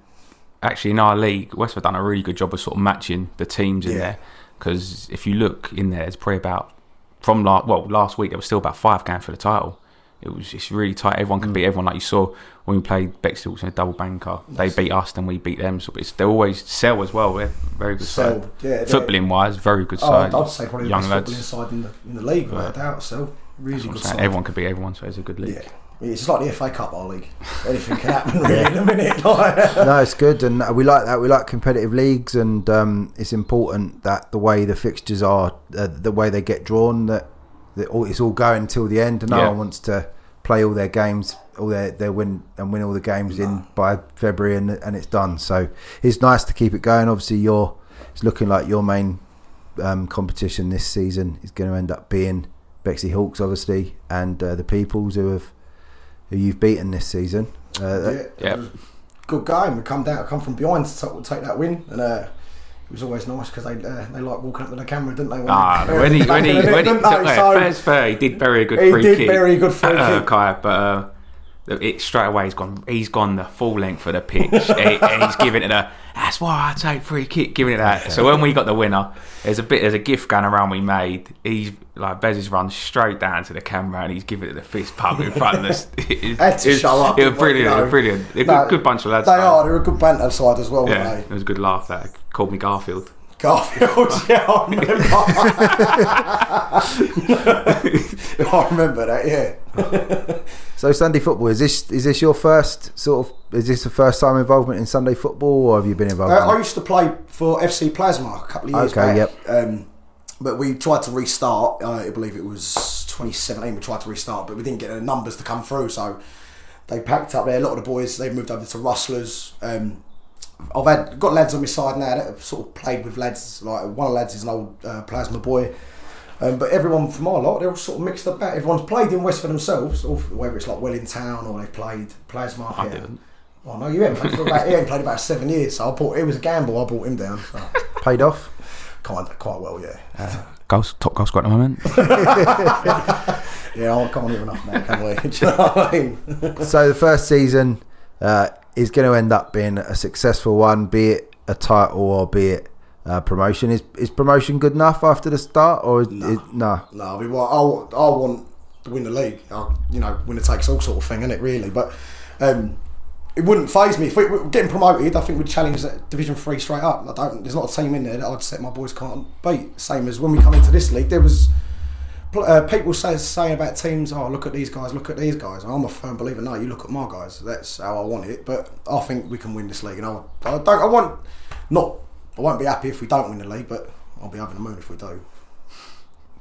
actually in our league, Westford done a really good job of sort of matching the teams in Yeah. there. Because if you look in there, it's probably about from last well last week there was still about five going for the title. It was it's really tight. Everyone Mm. can beat everyone. Like you saw when we played Bexhill in a double banker, they beat us, then we beat them. So it's, they always sell as well. They're very good So side. Yeah, footballing wise, very good Oh, side. I'd say probably young the best lads. footballing side in the, in the league, without a Yeah. doubt. So really That's what I'm good side. Everyone could beat everyone, so it's a good league. Yeah. It's like the FA Cup, our league. Anything can happen really in a minute. Like, no, it's good, and we like that. We like competitive leagues, and um, it's important that the way the fixtures are, uh, the way they get drawn, that, that all, it's all going till the end. And no Yeah. one wants to play all their games, all their, their win and win all the games in by February, and and it's done. So it's nice to keep it going. Obviously, your it's looking like your main um, competition this season is going to end up being Bexley Hawks, obviously, and uh, the Peoples who have who you've beaten this season. Uh, yeah, Yeah. it was a good game. We come down, come from behind to take, take that win, and uh, it was always nice because they uh, they like walking up to the camera, didn't they? When Ah, they- when he when he when he? So, fair's fair, he did very good He free did kick. very good free uh, kick. Kai, but uh, it straight away he's gone. He's gone the full length of the pitch, and and he's giving it a. That's why I take free kick, giving it that. So when we got the winner, there's a bit, there's a gift going around we made. He's like Bez has run straight down to the camera and he's giving it the fist pump in front of us. It, Had to show up, It was brilliant, know. it was brilliant. They're No, good, good bunch of lads. They though. are. They're a good banter side as well, Yeah, it was a good laugh. That called me Garfield. Garfield, yeah, I remember. I remember that. Yeah. So Sunday football is this is this your first sort of is this the first time involvement in Sunday football or have you been involved? Uh, in I used to play for FC Plasma a couple of years Okay, back. yep. Um, but we tried to restart. I believe it was 2017. We tried to restart, but we didn't get the numbers to come through. So they packed up there. A lot of the boys they moved over to Rustlers. Um, I've had got lads on my side now that have sort of played with lads. Like one of the lads is an old uh, Plasma boy. Um, but everyone from our lot, they're all sort of mixed about. Everyone's played in West for themselves, or whether it's like Welling Town or they've played Plasma. I yeah. didn't. Oh no, you haven't played for about. He hadn't played about seven years, so I bought. It was a gamble. I bought him down. So. Paid off. Kind of, quite well, yeah. Goals, top goal scorer at the moment. Yeah, I can't hear enough now, can we? Do you know what I mean? so the first season uh, is going to end up being a successful one, be it a title or be it uh, promotion. Is is promotion good enough after the start, or No. no? No, I mean, well, I, want- I want to win the league. I, you know, winner takes all sort of thing, isn't it? Really, but um, it wouldn't phase me if we were getting promoted. I think we'd challenge Division Three straight up. I don't. There's not a team in there that I'd set my boys can't beat. Same as when we come into this league, there was. Pl- Uh, people say saying about teams, oh look at these guys, look at these guys. I'm a firm believer. No, you look at my guys. That's how I want it. But I think we can win this league, and I, I don't. I want not. I won't be happy if we don't win the league, but I'll be having the moon if we do.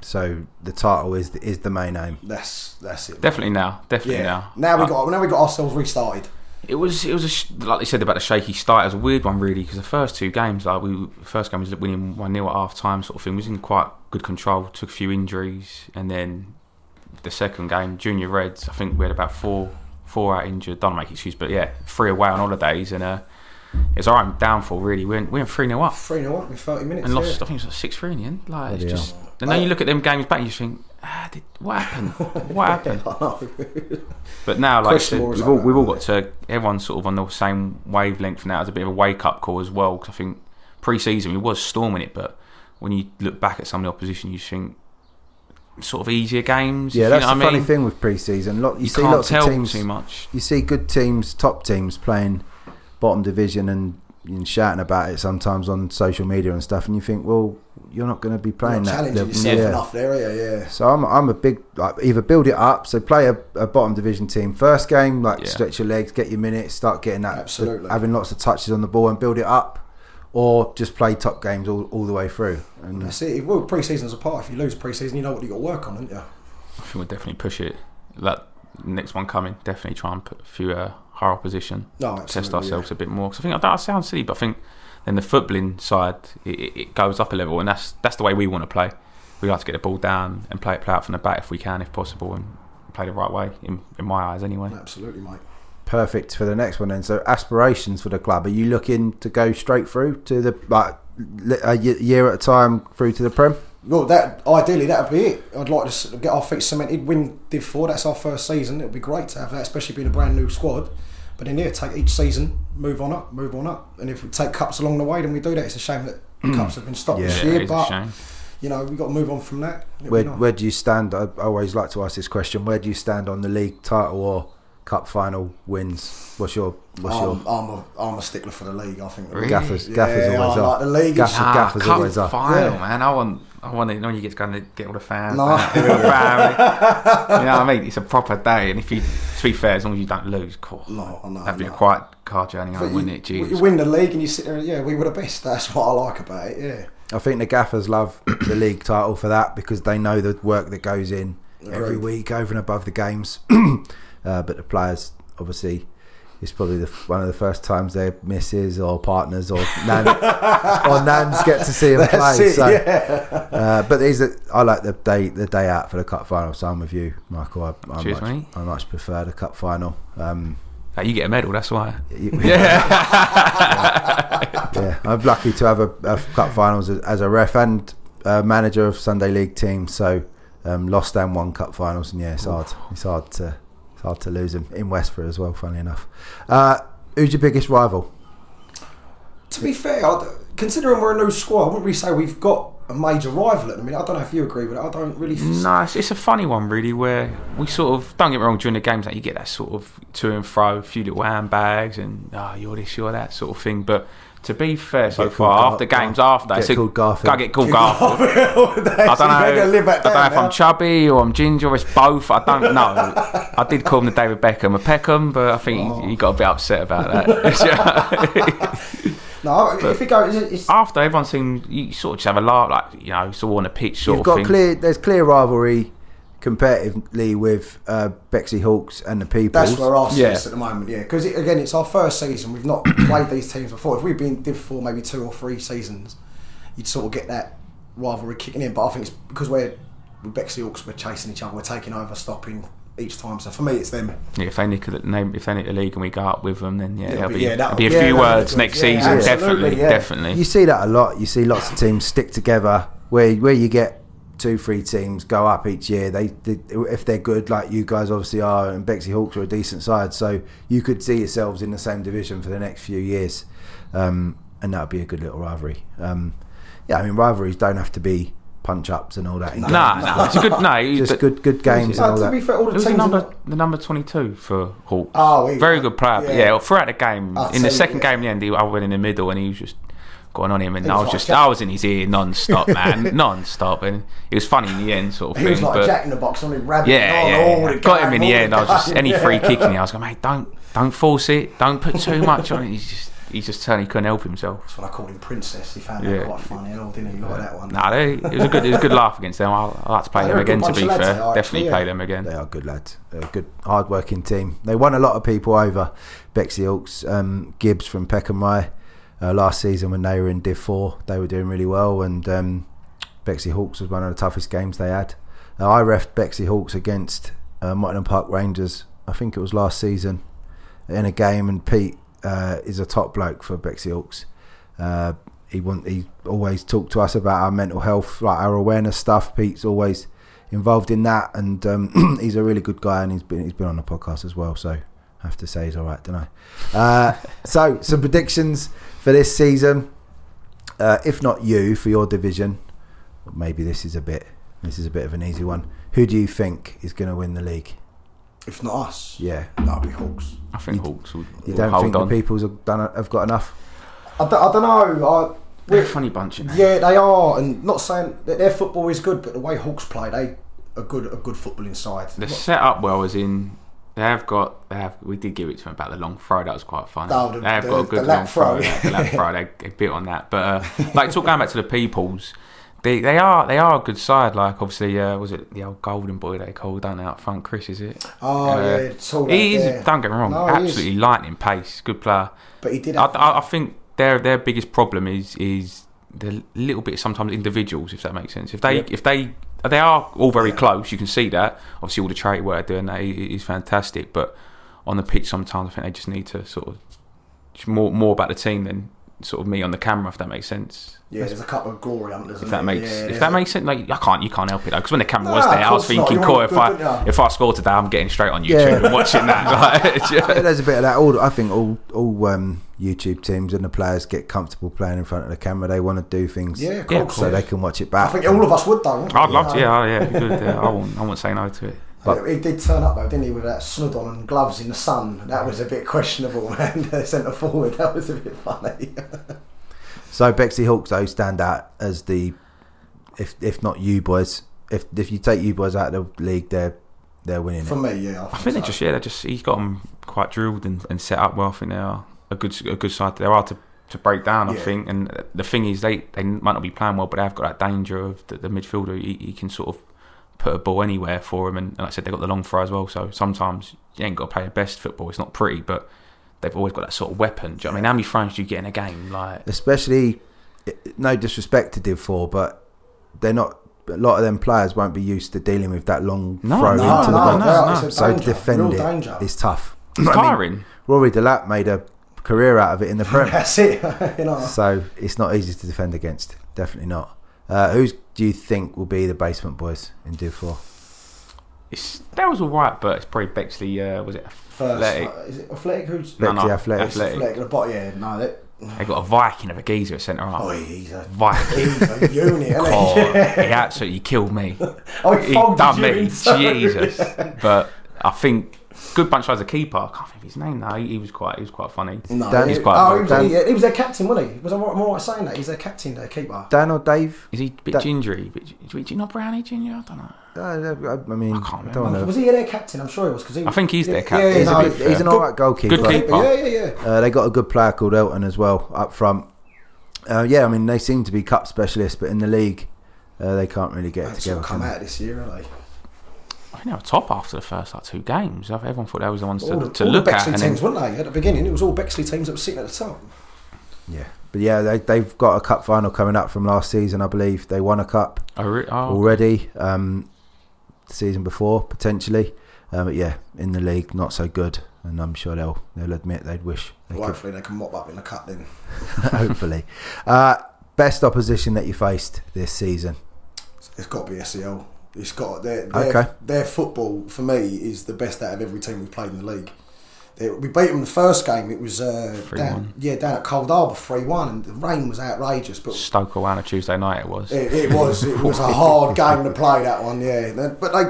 So the title is is the main aim. That's that's it. Definitely now. Definitely Yeah. now. Now we Uh, got now we got ourselves restarted. It was it was a like they said about the shaky start. It was a weird one really because the first two games, like we first game was winning one 0 at half time sort of thing. We was in quite good control. Took a few injuries, and then the second game, Junior Reds. I think we had about four four out injured. Don't make excuse, but yeah, three away on holidays, and uh, it was our own downfall really. We went we went three 0 up Three 0 up in thirty minutes. and lost. yeah. I think it was like six three in the end. Like it's Bloody just. And then you look at them games back, and you just think, ah, did, what happened? What happened? But now, like Questionable we've all, we've all got to. Everyone's sort of on the same wavelength now. It's a bit of a wake up call as well. Because I think pre-season we was storming it, but when you look back at some of the opposition, you think sort of easier games. Yeah, that's you the I funny thing with pre-season. Lot, you, You, see lots of teams. too much. You see good teams, top teams playing bottom division and, and shouting about it sometimes on social media and stuff, and you think, well, you're not going to be playing You're that. challenging level. yourself Yeah. enough there, yeah, yeah. So I'm, I'm a big like either build it up, so play a, a bottom division team first game, like Yeah. stretch your legs, get your minutes, start getting that, Absolutely. having lots of touches on the ball and build it up, or just play top games all, all the way through. And That's it. Well, pre-season's apart. If you lose pre-season, you know what you got to work on, haven't you? I think we'll definitely push it. That next one coming, definitely try and put a few uh, higher opposition. Oh, no, test ourselves a bit more. Because I think I that sounds silly, but I think then the footballing side it, it- it goes up a level, and that's that's the way we want to play. We like to get the ball down and play it play out from the back if we can, if possible, and play the right way. In, in my eyes, anyway. Absolutely, mate. perfect for the next one then. So aspirations for the club, are you looking to go straight through to the like a year at a time through to the prem? Well, that ideally that'd be it. I'd like to get our feet cemented, win Div Four. That's our first season. It'd be great to have that, especially being a brand new squad. But then yeah, take each season, move on up, move on up, and if we take cups along the way, then we do that. It's a shame that mm. cups have been stopped this Yeah, Yeah, year, it's a but shame. you know we've got to move on from that. It'd Where nice. where do you stand? I I always like to ask this question. Where do you stand on the league title or cup final wins? What's your what's I'm, your I'm a I'm a stickler for the league. I think the Really? league- gaffers? Gaffers Yeah, always I are. like the league. Gaff- It's- gaffers ah, cup always are. final, Yeah. man. I want, I want it when you get to go and get all the fans, No. back, the family. you know what I mean? It's a proper day, and if you, to be fair, as long as you don't lose, cool. No, I know, That'd be I a know. quiet car journey. I But win you, it, you win the league and you sit there. and, Yeah, we were the best. That's what I like about it. Yeah. I think the gaffers love the league title for that because they know the work that goes in every Agreed. week over and above the games. uh, but the players, obviously, it's probably the, one of the first times their misses or partners or nan or nans get to see him That's play. it. so, yeah. uh, but these are, I like the day the day out for the cup final. So I'm with you, Michael. I, I, Cheers, much, mate. I much prefer the cup final. Um, Hey, you get a medal, that's why. yeah, Yeah. I'm lucky to have a, a cup finals as, as a ref and uh, manager of Sunday League team. So um, lost and won cup finals, and yeah, it's hard. It's hard to it's hard to lose them in Westford as well. Funnily enough, uh, who's your biggest rival? To be fair, considering we're a new squad, I wouldn't really say we've got a major rival at the minute. I don't know if you agree with it. I don't really. f- No, it's, it's a funny one, really, where we sort of don't get me wrong during the games, like you get that sort of to and fro, a few little handbags, and oh, you're this, you're that sort of thing. But to be fair, so far after games after, get a- called Garfield. Can't get called Garfield. I don't know. I don't know if I'm chubby or I'm ginger or it's both. I don't know. I did call him the David Beckham of Peckham, but I think Oh. he, he got a bit upset about that. No, if we go, it's, it's, After everyone seems you sort of just have a laugh, like you know, it's all on a pitch sort You've of got thing. clear. There's clear rivalry competitively with uh, Bexley Hawks and the people. that's where our Yeah. sits at the moment. Yeah, because again, it's our first season. We've not played these teams before. If we've been Div Four, maybe two or three seasons, you'd sort of get that rivalry kicking in. But I think it's because we're with Bexley Hawks, we're chasing each other, we're taking over, stopping. each time. So for me, it's them. Yeah, if they nick the name, if they nick the league and we go up with them, then yeah, It'll there'll be- be, yeah, there'll that'll- be a yeah, few words next Yeah, season. definitely, yeah. definitely. You see that a lot. You see lots of teams stick together where where you get two, three teams go up each year. They, they if they're good, like you guys obviously are, and Bexley Hawks are a decent side, so you could see yourselves in the same division for the next few years, um, and that would be a good little rivalry. Um, yeah, I mean rivalries don't have to be punch ups and all that. No, no, it's a good. No, he- just good good games and Uh, all to be fair, all the Who's teams. the number the number twenty two for Hawks? Oh, he- very good player. But yeah. yeah, throughout the game, I'll in tell the you, second yeah. game, in the end, he, I went in the middle and he was just going on him, and I was was like just Jack- I was in his ear non-stop, man, non-stop, and it was funny in the end, sort of He was like but a jack in the box, only rabbiting yeah, on yeah, all yeah. the got him in the all end. I was just game, any yeah. free kicking. I was going, mate, don't don't force it, don't put too much on it. He's just he just turned, he couldn't help himself. That's when I called him Princess. He found Yeah. that quite funny and all, didn't he? You like that one? Nah, they, it was a good it was a good laugh against them. I I like to play Yeah, them they're a again. To be fair, they definitely actually, play them again. They are good lads. They're a good, hard-working team. They won a lot of people over. Bexley Hawks, um, Gibbs from Peckham Rye. Uh, last season when they were in Div 4, they were doing really well. And um, Bexley Hawks was one of the toughest games they had. Uh, I refed Bexley Hawks against uh, Mottingham Park Rangers, I think it was last season, in a game. And Pete uh, is a top bloke for Bexley Hawks. Uh, he want, he always talked to us about our mental health, like our awareness stuff. Pete's always involved in that, and um, he's a really good guy, and he's been he's been on the podcast as well. So I have to say he's all right, don't I? Uh, so some predictions for this season. Uh, if not you for your division, maybe this is a bit this is a bit of an easy one. Who do you think is going to win the league? If not us, Yeah, that'll be Hawks. I think Hawks will, you don't hold think on. the people's have done have got enough? I don't, I don't know. I, They're a funny bunch, you know. yeah, they are, and not saying that their football is good, but the way Hawks play, they a good a good footballing side. They're set up well, as in they have got. They have. We did give it to them about the long throw. That was quite fun. Oh, the- they have the- got a good long throw. throw. yeah, the lap throw. They, they bit on that, but uh, like talking back to the peoples. They, they are they are a good side. Like obviously, uh, was it the old golden boy they called down out front? Chris, is it? Oh Uh, yeah, it's all He is. yeah. Don't get me wrong. No, absolutely lightning pace. Good player. But he did. I, I, I think their their biggest problem is is the little bit sometimes individuals, if that makes sense. If they Yep. if they they are all very Yeah. close, you can see that. Obviously, all the charity work they're doing that is, is fantastic, but on the pitch sometimes I think they just need to sort of more more about the team than sort of me on the camera, if that makes sense. yeah, there's a couple of glory hunters. If isn't that makes yeah, if there's that makes sense, like I can't you can't help it though because when the camera No, was there, I was thinking, You cool, if good, I don't if I score today, I'm getting straight on YouTube Yeah. and watching that. Like, Yeah, there's a bit of that. All I think all all um, YouTube teams and the players get comfortable playing in front of the camera. They want to do things, Yeah, of Yeah, course. so they can watch it back. I think all of us would though. wouldn't I'd we? love to, yeah, yeah, it'd be good. Yeah, I won't, I won't say no to it. But- he did turn up though, didn't he, with that snood on and gloves in the sun. That was a bit questionable, man. Centre forward, that was a bit funny. So Bexley Hawks though stand out as the if if not you boys. If if you take you boys out of the league, they're they're winning For it. me, yeah. I think they're so. just yeah, they're just he's got them quite drilled and, and set up well. I think they are a good a good side. They are to to break down. I Yeah. think, and the thing is they they might not be playing well, but they have got that danger of the, the midfielder. He, he can sort of put a ball anywhere for him, and, and like I said, they've got the long throw as well. So sometimes you ain't got to play your best football. It's not pretty, but they've always got that sort of weapon. Do you know what I mean? How many throws do you get in a game? Like Especially, no disrespect to Div Four, but they're not. A lot of them players won't be used to dealing with that long No, throw no, into no, the box. no, So danger, defend it is tough. it's I mean. Rory Delap made a career out of it in the Prem. That's it. you know. So it's not easy to defend against. Definitely not. Uh, who do you think will be the basement boys in Div Four? It's, that was all right, but it's probably Bexley. Uh, was it First, Athletic? uh, is it Athletic? Who's No, no, Bexley Athletics. Athletic. Athletic? The bot, yeah. No, that. They got a Viking of a geezer at centre half. Oh, he's a Viking. he's a unit. isn't he? He absolutely killed me. Oh, he He folded done you me, in, sorry. Jesus. But I think good bunch as a keeper. I can't think of his name now. He, he was quite, he was quite funny. No, Dan- he- He's quite oh, he was, Dan- he, he was their captain, wasn't he? Was I right, am I right saying that? He's their captain, their keeper. Dan or Dave? Is he a bit That- gingery? Bit, do not Brownie Junior? I don't know. Uh, I mean, I can't I remember. Was he their captain? I'm sure he was. Cause he, I think he's their captain. Yeah, He's, no, a good, he's an alright goalkeeper. Good keeper. Yeah, yeah, yeah. Uh, they got a good player called Elton as well up front. Uh, yeah, I mean they seem to be cup specialists, but in the league uh, they can't really get it together. come out this year, haven't they? I think they were top after the first like two games. Everyone thought they was the ones to, All the, to all look the at. Bexley And then, teams, weren't they? At the beginning, it was all Bexley teams that were sitting at the top. Yeah, but yeah, they, they've got a cup final coming up from last season, I believe. They won a cup oh, re- oh, already. Um, the season before potentially. Uh, but yeah, in the league, not so good, and I'm sure they'll they'll admit they'd wish they Well, hopefully they can mop up in the cup then. hopefully, uh, best opposition that you faced this season. It's got to be SEL. It's got their their, Okay. their football for me is the best out of every team we've played in the league. They, we beat them the first game. It was uh, 3-1. down, yeah down at Cold Harbour three one, and the rain was outrageous. But Stoke away on a Tuesday night. It was. It, it was it was a hard game to play that one, yeah. But they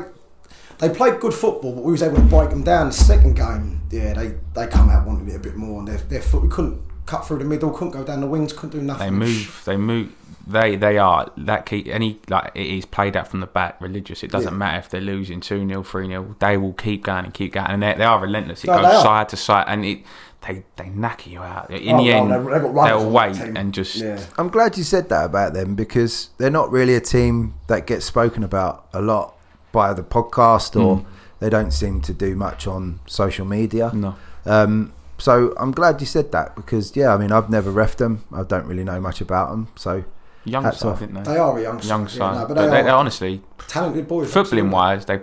they played good football, but we was able to break them down. The second game, yeah, they, they come out wanting it a bit more, and their their foot we couldn't cut through the middle, couldn't go down the wings, couldn't do nothing. They move. They move. They they are that key. Any like it is played out from the back, religious. It doesn't Yeah. matter if they're losing two 0 three 0 They will keep going and keep going, and they, they are relentless. It No, goes side to side, and it they they knacker you out. In Oh, the no, end, they've- they've got runners they'll wait and just Yeah. I'm glad you said that about them because they're not really a team that gets spoken about a lot by the podcast or Mm. they don't seem to do much on social media. no. Um, so I'm glad you said that because yeah, I mean I've never refed them. I don't really know much about them. So Young Hats side, off. didn't They they? are a young side, Young yeah, no, but but they, they, are honestly, talented boys. footballing wise, they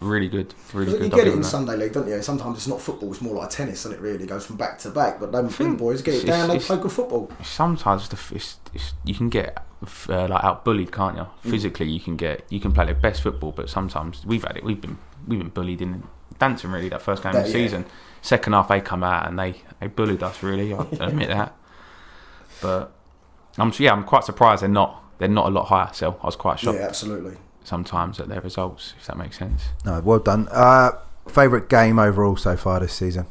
really good, really good. You get it in that. Sunday League, don't you? Sometimes it's not football; it's more like tennis, and it really goes from back to back. But them, boys get it down; they play good football. sometimes the, it's, it's, you can get uh, like out bullied, can't you? Mm. Physically, you can get you can play the best football, but sometimes we've had it. We've been we've been bullied in dancing really that first game of the yeah. season. Second half, they come out and they they bullied us really. I admit that, but I'm yeah, I'm quite surprised they're not they're not a lot higher. So I was quite shocked Yeah, absolutely. sometimes at their results, if that makes sense. no, well done. Uh, favorite game overall so far this season?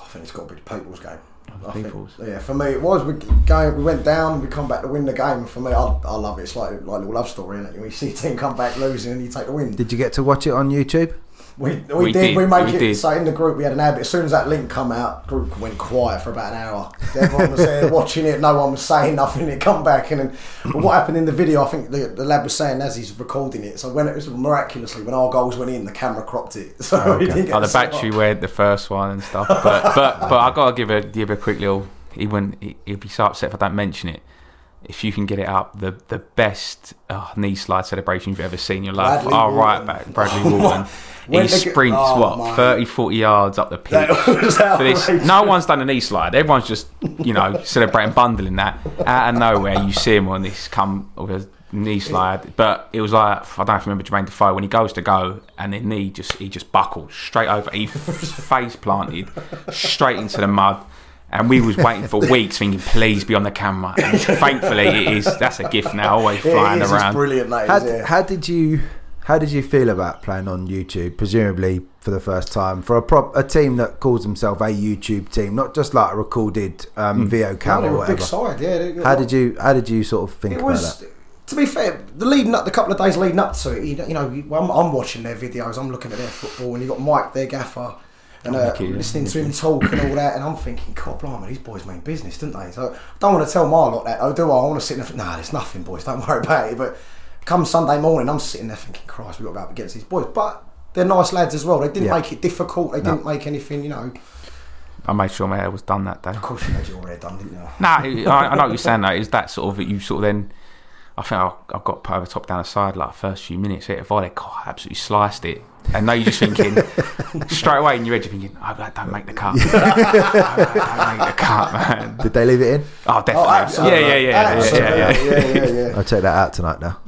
I think it's got to be the People's game. I People's. Think, yeah, for me it was. We going, we went down, we come back to win the game. For me, I, I love it. It's like like a little love story, is it? You see a team come back losing and you take the win. Did you get to watch it on YouTube? We, we, We did, did, We make we it. did. So in the group, we had an habit. As soon as that link come out, group went quiet for about an hour. Everyone was there watching it. No one was saying nothing. It come back, and then but what happened in the video? I think the, the lad was saying as he's recording it. So when it was miraculously when our goals went in, the camera cropped it. So Oh, okay. didn't oh, get Oh, the battery went the first one and stuff. But but but I gotta give a give a quick little. He wouldn't. he- He'd be so upset if I don't mention it. If you can get it up, the the best oh, knee slide celebration you've ever seen in your life. Bradley oh, right Walton. back, Bradley Walton. When he sprints oh, what mate. 30, 40 yards up the pitch. For this, no one's done a knee slide. Everyone's just, you know, celebrating bundling that. Out of nowhere, you see him on this come with a knee slide. But it was like I don't know if you remember Jermaine Defoe when he goes to go and the knee just he just buckled straight over. He face planted straight into the mud. And we was waiting for weeks, thinking, "Please be on the camera." And thankfully, it is. That's a gift now, always flying it is, around. It's brilliant, that How, is, yeah. how did you how did you feel about playing on YouTube? Presumably for the first time for a prop, a team that calls themselves a YouTube team, not just like a recorded um, video No, cam they or a big side, yeah. How did you how did you sort of think It about was, that? to be fair, the leading up, the couple of days leading up to it, you know, you know you- I'm, I'm watching their videos, I'm looking at their football, and you got Mike, their gaffer, and uh, Mickey, yeah. listening to him talk and all that, and I'm thinking, God, blimey, these boys mean business, don't they? So I don't want to tell my lot that, oh, do I? I want to sit and think, nah, there's nothing, boys, don't worry about it. But come Sunday morning, I'm sitting there thinking, Christ, we've got to go up against these boys. But they're nice lads as well. They didn't Yeah. make it difficult. They No. didn't make anything, you know. I made sure my hair was done that day. Of course, you had your hair done, didn't you? Nah, I, I know what you're saying. Though is that sort of you sort of then. I think I, I got put over top down the side like first few minutes. Hit a volley, God, I absolutely sliced it. And now you're just thinking straight away in your head, you're thinking, "Oh, that don't make the cut. Oh, that don't make the cut, man." Did they leave it in? Oh, definitely. absolutely. yeah, yeah, yeah, yeah, yeah, yeah, yeah. yeah, yeah, yeah. I'll take that out tonight now.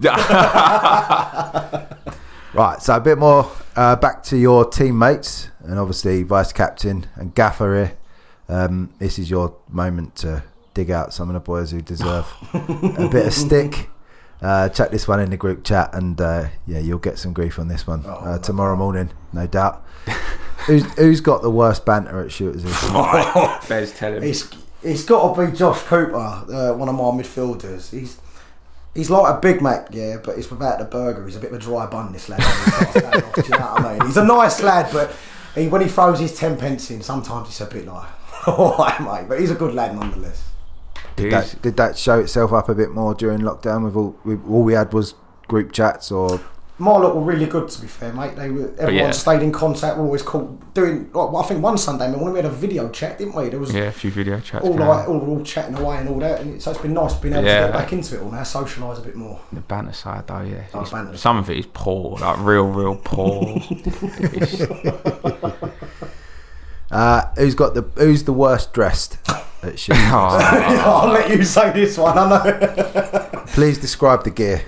Right, so a bit more uh, back to your teammates and obviously vice captain and gaffer here. Um, this is your moment to dig out some of the boys who deserve a bit of stick. Uh, check this one in the group chat, and uh, yeah, you'll get some grief on this one Oh, uh, tomorrow morning, no doubt. who's, who's got the worst banter at shooters? this? Bez, tell him. It's it's got to be Josh Cooper, uh, one of my midfielders. He's he's like a Big Mac, yeah, but it's without the burger. He's a bit of a dry bun, this lad. Do you know what I mean? He's a nice lad, but he, when he throws his ten pence in, sometimes it's a bit like, all right, mate. But he's a good lad nonetheless. Did that, did that show itself up a bit more during lockdown? With all, with, all we had was group chats, or Marlock were really good, to be fair, mate. They were oh, everyone yeah. stayed in contact. We're always called doing. Like, I think one Sunday, man, when we had a video chat, didn't we? There was Yeah, a few video chats. all going like on. all, all chatting away and all that, and it, so it's been nice being able Yeah. to get back into it all now, socialise a bit more. The banter side, though, yeah. Oh, It's- banter. some of it is poor, like real, real poor. It's- Uh, who's got the Who's the worst dressed at Sheffield? oh, I'll let you say this one. I know. Please describe the gear.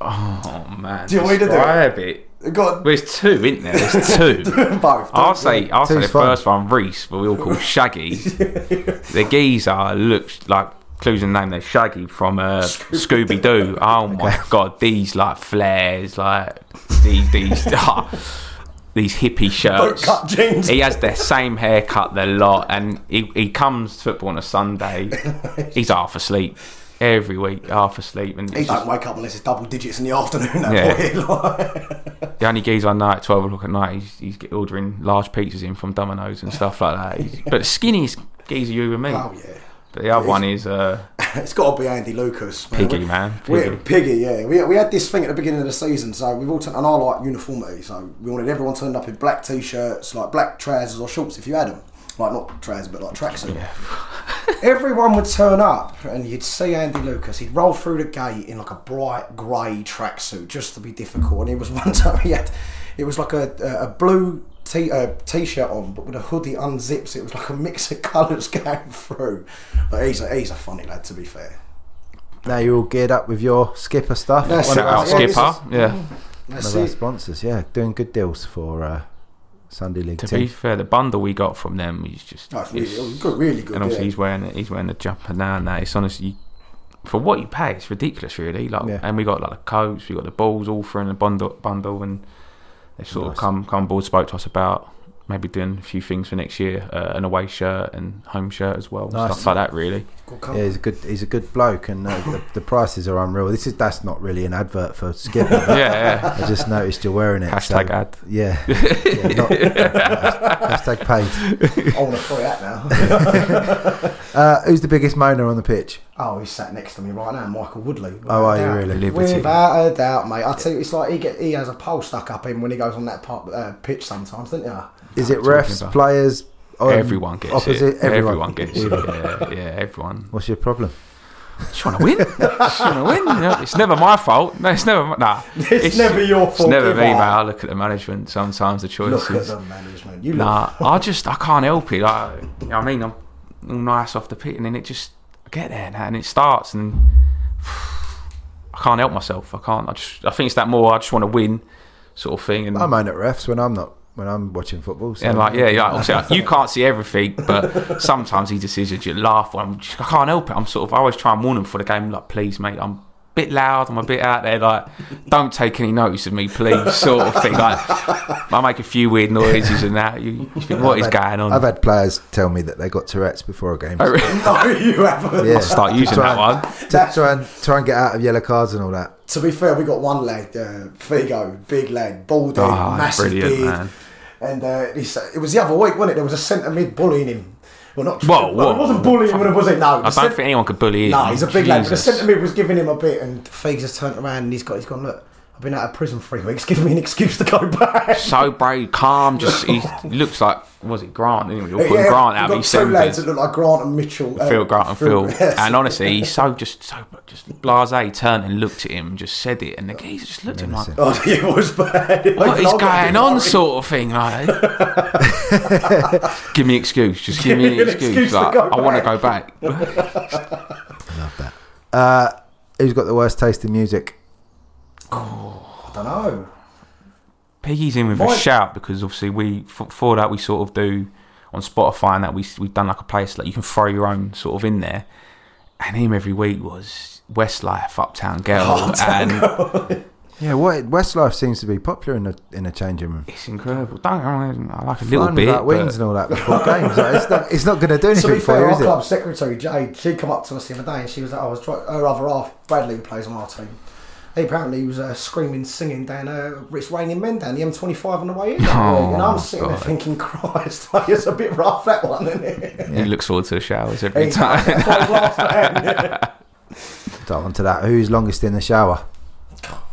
oh, man. Do you want me to do it? Describe it? Got Well, there's two, isn't there? There's two. both. I'll say. I'll say the fun. first one, Reese, but we all call Shaggy. the geezer looks like clues in the name. They're Shaggy from uh, Scooby Doo. Oh my god, these like flares, like these these these hippie shirts. cut jeans. He has the same haircut, the lot, and he, he comes to football on a Sunday. He's half asleep every week, half asleep, and He don't wake up unless it's double digits in the afternoon. Yeah. the only geezer I know at 12 o'clock at night, he's, he's ordering large pizzas in from Domino's and stuff like that. He's, but the skinniest geezer you and me. oh yeah, But the other one is uh, it's got to be Andy Lucas. man. Piggy, man. Piggy. Piggy, yeah. We, we had this thing at the beginning of the season, so we've all turned, and I like uniformity, so we wanted everyone turned up in black t-shirts, like black trousers or shorts if you had them, like not trousers but like tracksuit. everyone would turn up, and you'd see Andy Lucas. He'd roll through the gate in like a bright grey tracksuit just to be difficult. And it was one time he had, it was like a, a blue. T, uh, t-shirt on, but with a hoodie unzips, it was like a mix of colours going through. But he's a he's a funny lad, to be fair. Now you're all geared up with your skipper stuff. That's One it. Our our, Yeah, skipper, yeah. One of our sponsors, yeah, doing good deals for uh, Sunday League To team. be fair, the bundle we got from them is just. Oh, really, it's- good, really good. and obviously yeah. he's wearing he's wearing the jumper now and that. It's honestly for what you pay, it's ridiculous, really. Like, Yeah. and we got like the coats, we got the balls all through in the bundle, bundle, and they sort Nice. of come come board, spoke to us about maybe doing a few things for next year, uh, an away shirt and home shirt as well, Nice. stuff like that. Really, Good Yeah, he's a good. He's a good bloke, and uh, the, the prices are unreal. This is that's not really an advert for Skipper. yeah, yeah. I just noticed you're wearing it. Hashtag so, ad. Yeah. yeah not, hashtag paid. I want to throw that now. Uh, who's the biggest moaner on the pitch? oh, he's sat next to me right now, Michael Woodley. Oh, are you Without- really? Liberty. Without a doubt, mate. I tell you, it's like he get he has a pole stuck up him when he goes on that part, uh, pitch sometimes, don't you? Is it refs, players? On everyone gets opposite? it. Everyone, gets it. Yeah, yeah, everyone. What's your problem? Just want to win. Just want to win. You know, it's never my fault. No, it's never. my- Nah, It's, never your fault. It's never me, mate. I look at the management sometimes. The choices. Look at the management. You Nah, I just I can't help it. Like, you know I mean, I'm all nice off the pit, and then it just I get there and it starts, and I can't help myself. I can't. I just I think it's that more. I just want to win, sort of thing. And I moan at refs when I'm not when I'm watching football. So and like yeah, yeah. Obviously, like, you can't see everything, but sometimes these decisions you laugh. I'm just, I can't help it. I'm sort of I always try and warn him for the game. Like, please, mate, I'm a bit loud. I'm a bit out there. Like, don't take any notice of me, please, sort of thing. Like, I make a few weird noises and that. You, you think, what is I've had- going on? I've had players tell me that they got Tourette's before a game. Oh, really? no, you haven't. Yeah. Start using Try that and- one. to try and try and get out of yellow cards and all that. To be fair, we got one lad, uh, Figo, big lad, bald head, Ah, massive brilliant, beard, man. And uh, said it was the other week, wasn't it? There was a centre mid bullying him. Well, not Whoa, well, whoa. it wasn't bullying him, was it? No, I don't think anyone could bully him. No, he's a big lad. But the centre mid was giving him a bit, and Figs has turned around and he's got he's gone. Look, I've been out of prison three weeks. Give me an excuse to go back. So brave, calm. Just he looks like was it Grant? Anyway, you're putting Yeah, Grant we've out. got He's two lads seven. that look like Grant and Mitchell. uh, Phil Grant and Phil, yes. and honestly, he's so just so just blasé. He turned and looked at him, and just said it, and the geezer just looked at him like, Oh, it was bad. "What is I got a bit going on?" worried. Sort of thing. Like, give me excuse. Just give me Give me an an excuse. excuse to Like, go I want to go back. I love that. Uh, who's got the worst taste in music? I don't know. Piggy's in with Mine- a shout because obviously we f- for that we sort of do on Spotify and that we we've done like a place like you can throw your own sort of in there, and him every week was Westlife, Uptown Girl, Uptown and Yeah, what Westlife seems to be popular in the in a changing room. it's incredible. Don't I, mean, I like a little Flying bit, without wings but and all that before games. Like, it's not, it's not going to do To anything be for fair, you, our is it? club secretary Jade, she come up to us the other day and she was like, oh, "I was try- her other half, Bradley, who plays on our team. Apparently he apparently was uh, screaming, singing down uh, "It's Raining Men" down the M25 on the way in. Oh, and I'm sitting there thinking, "Christ, mate, it's a bit rough that one, isn't it?" he looks forward to the showers every He- time. that's what I was last night. So on to that. Who's longest in the shower?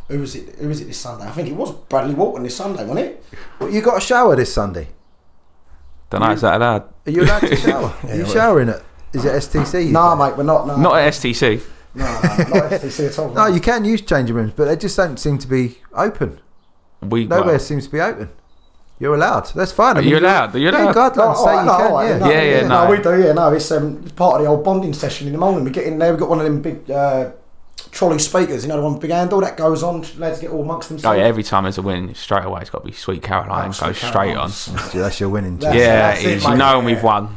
Who was it? Who was it this Sunday? I think it was Bradley Walton this Sunday, wasn't it? Well, you got a shower this Sunday. Don't know, is that allowed? Are you allowed to shower? Are you well. showering it? Is it STC? No, mate, we're not. No, Not at STC. No, no, not FTC at all. No, you can use changing rooms, but they just don't seem to be open. We Nowhere well, seems to be open. You're allowed. That's fine. I Are mean, you allowed? Are you Yeah, allowed? guidelines Oh, say alright, you no, can. alright, yeah. no, Yeah, yeah, no. no. we do. Yeah, no, it's um, part of the old bonding session in the morning. We get in there. We've got one of them big uh, trolley speakers. You know the one with big handle that goes on. Lads get all amongst Oh themselves. yeah, every time there's a win, straight away it's got to be Sweet Caroline. Oh, go Sweet straight on. That's your winning. That's- team. Yeah, that's it it, is. You know yeah. we've won.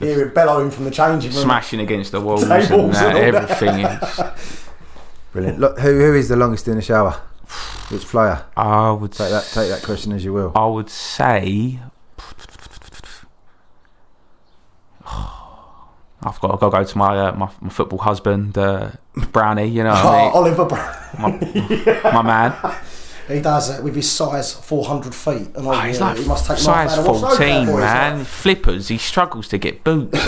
Yeah, we're bellowing from the changing room. Smashing against the walls and that, and everything. Is, Brilliant. Look, who who is the longest in the shower? Which player? I would Take that. Take that question as you will. I would say. I've got, I've got to go to my uh, my, my football husband, uh, Brownie. You know, Oh, I mean? Oliver Brown. my, my man. He does it with his size 400 feet. And all, Oh, he's like he must take size life out of what's those bad 14, boys, man. like? Flippers. He struggles to get boots.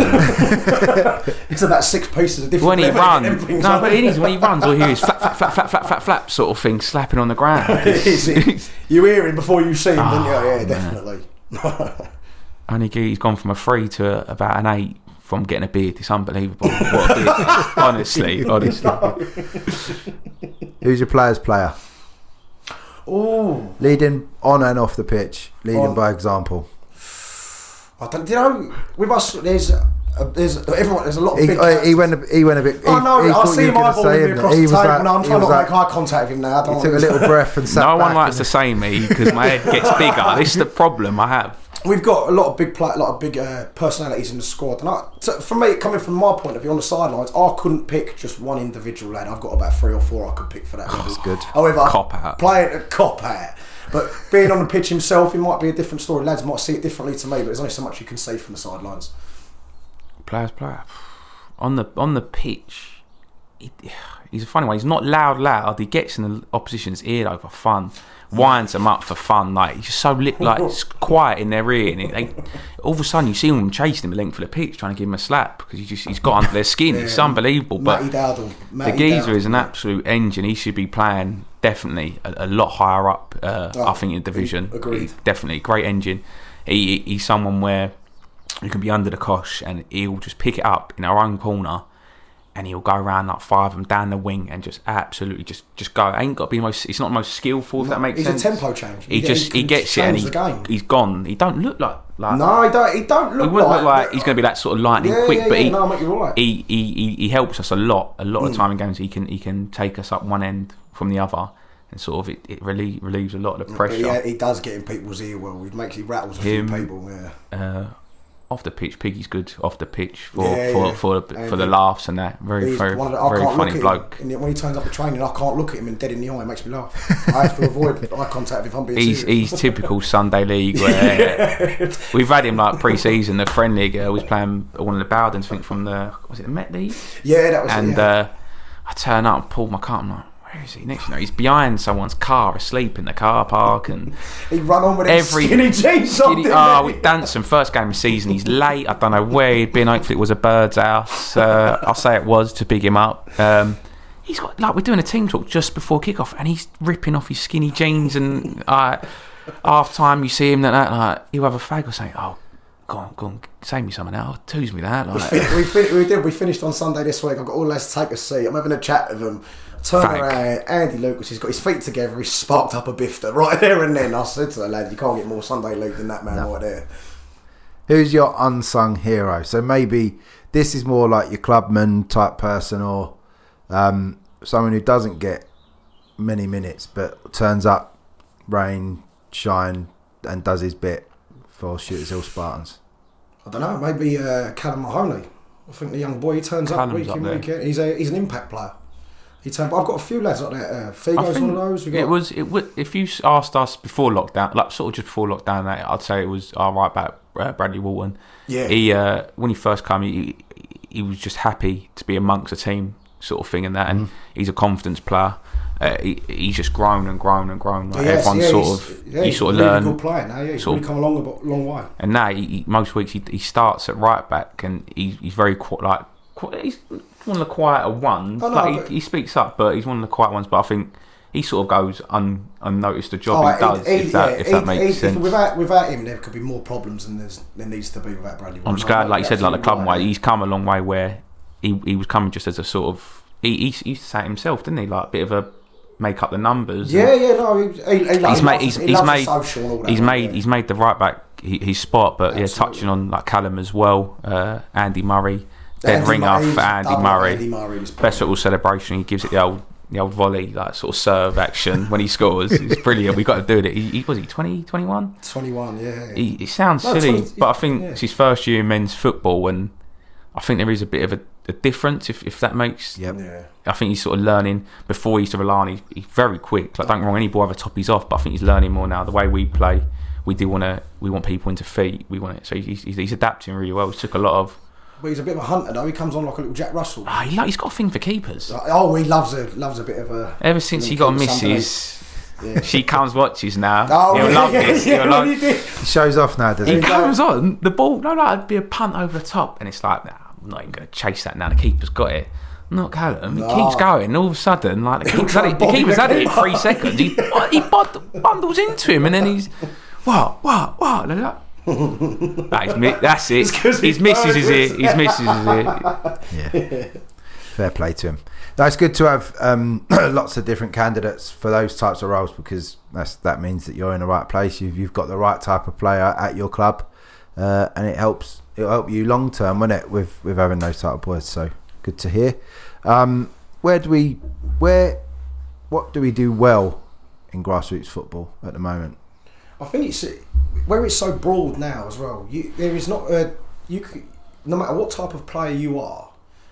It's about six pieces of different when he runs, get them things no, on. but it is when he runs, all you hear is flap, flap, flap, flap, flap, flap, flap, sort of thing, slapping on the ground. It is, it- you hear him before you see him, don't you? Oh, Yeah, man. definitely. Only he's gone from a three to about an eight from getting a beard. It's unbelievable. What a beard. honestly, honestly. Who's your player's player? Ooh. Leading on and off the pitch. Leading On- by example. I don't, you know, with us, there's, a, there's everyone, there's a lot of He, big. uh, he went. A, he went a bit. He, Oh no, he I see you him were eyeballing me across the was table. like- no, I'm trying was to like- make eye contact with him now. I He don't took a little breath and sat No one likes to and- say me because my head gets bigger. This is the problem I have. We've got a lot of big, a lot of big uh, personalities in the squad, and I, so for me, coming from my point of view on the sidelines, I couldn't pick just one individual lad. I've got about three or four I could pick for that. That's good. However, Cop out. playing a cop out, but being on the pitch himself, it might be a different story. Lads might see it differently to me, but there's only so much you can see from the sidelines. Players, player. On the on the pitch, he, he's a funny one. He's not loud, loud. He gets in the opposition's ear though for fun. Winds them up for fun. Like he's just so lit, like it's quiet in their ear, and it, they, all of a sudden you see him chasing him a length of the pitch, trying to give him a slap because he just he's got under their skin. It's Yeah. unbelievable. But Matty Dowdle, the Matty geezer Dowdle. is an absolute engine. He should be playing definitely a, a lot higher up. Uh, Oh, I think in the division. agreed. He- definitely great engine. He, he- he's someone where you can be under the cosh and he'll just pick it up in our own corner. And he'll go around like five of them down the wing and just absolutely just just go. Ain't got to be most. It's not the most skillful. If that makes He's sense. He's a tempo change. He Yeah, just he, gets it and he, he's gone. He don't look like like. No, he don't. He don't look. he wouldn't like, look like he's going to be that sort of lightning Yeah, quick, yeah, but yeah, he, no, mate, right. he, he, he, he helps us a lot. A lot of Mm. time in games, he can he can take us up one end from the other, and sort of it, it really relieves a lot of the But pressure. yeah, he does get in people's ear well. He makes he rattles a Him. few people. Yeah. Uh, off the pitch, Piggy's good off the pitch for Yeah, for, yeah. for, for, And the laughs and that. Very very the, very funny bloke. Him, and when he turns up the training, I can't look at him and dead in the eye. It makes me laugh. I have to avoid eye contact if I'm being He's serious. he's typical Sunday league where we've had him like pre-season. The friendly girl was playing one of the Bowdens, I think from the was it the Met League. yeah, that was and it. Yeah. uh, I turn up and pull my car. I'm like, where is he? Next, you know, he's behind someone's car, asleep in the car park, and he run on with every- skinny jeans didn't oh, we dancing first game of season. He's late. I don't know where he'd been. Hopefully, it was a bird's house. Uh, I'll say it was to big him up. Um, he's got like we're doing a team talk just before kickoff, and he's ripping off his skinny jeans. And uh, half time, you see him that like he'll have a fag or say, "Oh, go on, go on, say me something now. Twos me that." Like, fin- we, fin- we did. We finished on Sunday this week. I've got all lads to take a seat. I'm having a chat with them. Turn Thank. around. Andy Lucas. He's got his feet together. He's sparked up a bifter right there and then. I said to the lad, "You can't get more Sunday league than that man right there." Who's your unsung hero? So maybe this is more like your clubman type person or um, someone who doesn't get many minutes but turns up, rain, shine, and does his bit for Shooters Hill Spartans. I don't know. Maybe uh, Callum Mahoney. I think the young boy he turns up week up in there. week out. He's a he's an impact player. He turned. but I've got a few lads like that. Uh, Figo's one of those. Got, it was it was, if you asked us before lockdown, like sort of just before lockdown, that I'd say it was our right back uh, Bradley Walton. Yeah. He uh, when he first came, he he was just happy to be amongst a team, sort of thing, and that. And he's a confidence player. Uh, he, he's just grown and grown and grown. Like Yes, everyone yeah, sort of yeah, you sort of really learn. good player now. Yeah, he's sort really of- come a long, a long way. And now he, he, most weeks he, he starts at right back, and he, he's very like he's one of the quieter ones. Oh, no, like but- he, he speaks up, but he's one of the quiet ones. But I think he sort of goes un, unnoticed the job Oh, he does. he- he- if that yeah, if he- that makes he- sense. Without without him, there could be more problems than there's, there needs to be without Bradley. I'm just glad, like you said, like the club Absolutely way, he's come a long way where he, he was coming just as a sort of he, he, he used to say himself, didn't he? Like a bit of a make up the numbers. Yeah, yeah, no, he, he, he, loves- he's he made he's, he he's made social that, he's right, made yeah. he's made the right back his spot, but yeah, touching on like Callum as well, uh, Andy Murray, dead Andy Murray, for Andy Murray. Andy oh, Murray was Best little celebration. He gives it the old the old volley, like sort of serve action when he scores. It's brilliant. We've got to do it. He, he was he 20, 21? 21, yeah. He, it sounds No, silly, 20 but I think yeah. it's his first year in men's football, and I think there is a bit of a, a difference, if, if that makes. Yep. yeah. I think he's sort of learning. Before he used to rely on, he's, he's very quick. Like don't get wrong, any ball a top, he's off. But I think he's learning more now. The way we play, we do want to. We want people into feet. We want it. So he's, he's, he's adapting really well. He took a lot of. But he's a bit of a hunter though. He comes on like a little Jack Russell. Ah, he, like, he's got a thing for keepers. Like, oh, he loves a loves a bit of a. Ever since he got a missus, Yeah. she comes watches now. Oh, He'll yeah, love yeah, this. yeah, He'll love- he shows off now, does He he? comes on the ball. No, no, it'd be a punt over the top, and it's like, nah, I'm not even going to chase that now. The keeper's got it. Not Callum. He No. keeps going. And all of a sudden, like the keeper's try had it. The keeper's had it in three seconds. He he bund- bundles into him, and then he's what, what, what? Like that. Nah, he's mi- that's it. His he's missus is nervous. it. His missus is it. Yeah. Fair play to him. That's good to have um, lots of different candidates for those types of roles because that's, that means that you're in the right place. You've, you've got the right type of player at your club, uh, and it helps. It'll help you long term, won't it? With with having those type of boys. So good to hear. Um, where do we where what do we do well in grassroots football at the moment? I think it's where it's so broad now as well. You, there is not a you can, no matter what type of player you are,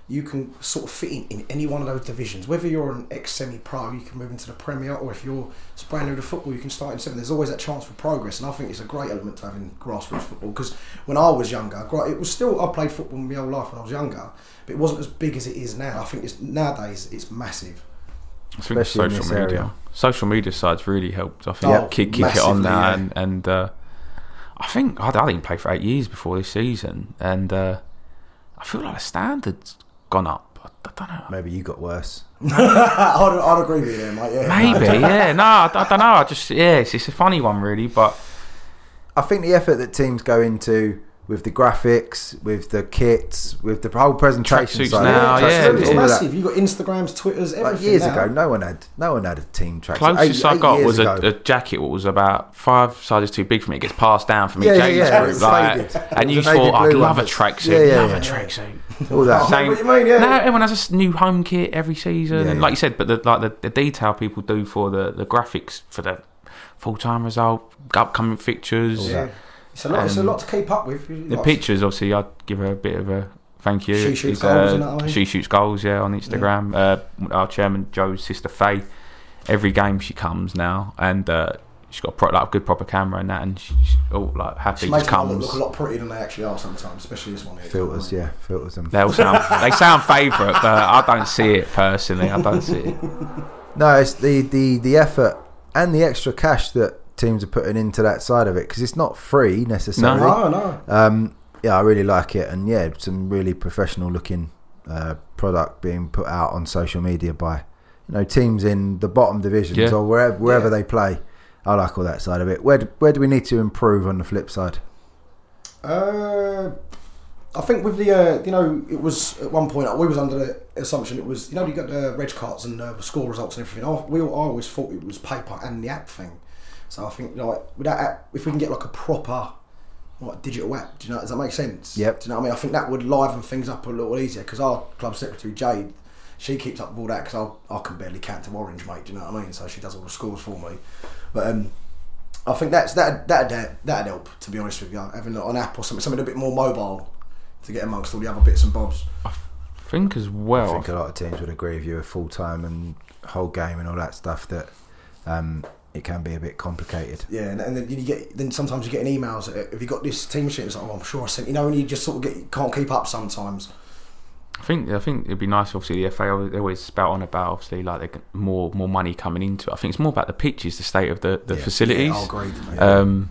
you can sort of fit in in any one of those divisions. Whether you're an ex semi pro, you can move into the Premier, or if you're brand new to football, you can start in seven. There's always that chance for progress, and I think it's a great element to having grassroots football. Because when I was younger, gra- it was still I played football my whole life when I was younger, but it wasn't as big as it is now. I think it's nowadays it's massive. I think Especially in social this media. area. Social media side's really helped. I think Yeah. kick, kick it on Massively, now, yeah. and and uh, I think I, I didn't play for eight years before this season, and uh, I feel like the standards gone up. I, I don't know. Maybe you got worse. I'd, I'd agree with you there, mate. Yeah. Maybe, yeah. No, I, I don't know. I just yeah, it's, it's a funny one really, but I think the effort that teams go into with the graphics, with the kits, with the whole presentation Tracksuits side, now, tracksuits, yeah, it's all that. massive. You've got Instagrams, Twitters, everything. Like years now. ago, no one had no one had a team track. closest I got was a, a jacket what was about five sizes too big for me. It gets passed down from Yeah, each yeah, age yeah, group, like, and you was a navy thought I'd love one a that's- tracksuit, yeah, yeah, love yeah. a tracksuit. all that. Same- what you mean, yeah. No, everyone has a new home kit every season, Yeah, and yeah. like you said, but the, like the, the detail people do for the, the graphics for the full time result, upcoming fixtures, Yeah. It's a lot. it's a Um, lot to keep up with. the Like, pictures. Obviously, I'd give her a bit of a thank you. She shoots It's, goals, uh, isn't that I mean? She shoots goals, yeah, on Instagram. Uh, our chairman Joe's sister Faye. Every game she comes now, and uh, she's got a pro- like a good proper camera and that, and she's all like happy. She Just makes them comes. look, look a lot prettier than they actually are sometimes, especially this one here. Filters, yeah, filters them. They all sound they sound favourite, but I don't see it personally. I don't see it. No, it's the, the, the effort and the extra cash that teams are putting into that side of it because it's not free necessarily. No, no. Um, yeah, I really like it, and yeah, some really professional looking uh, product being put out on social media by you know teams in the bottom divisions Yeah. or wherever wherever Yeah. they play. I like all that side of it. Where do, where do we need to improve on the flip side? Uh, I think with the uh, you know it was at one point we was under the assumption it was you know you got the reg cards and uh, score results and everything. I, we I always thought it was paper and the app thing. So I think like with that app, if we can get like a proper like digital app, do you know does that make sense? Yep. Do you know what I mean? I think that would liven things up a little easier because our club secretary Jade, she keeps up with all that because I, I can barely count to orange, mate. Do you know what I mean? So she does all the scores for me. But um, I think that's that that that'd help. To be honest with you, having an app or something, something a bit more mobile to get amongst all the other bits and bobs. I think as well. I think a lot of teams would agree with you. A full time and whole game and all that stuff that um, it can be a bit complicated. Yeah, and, and then you get then sometimes you get an emails. uh, Have you got this team sheet? It's like, oh, I'm sure I sent. You know, and you just sort of get can't keep up sometimes. I think I think it'd be nice. Obviously, the FA they always spout on about obviously like they get more more money coming into it. I think it's more about the pitches, the state of the, the Yeah. facilities. Yeah, I agree. Um,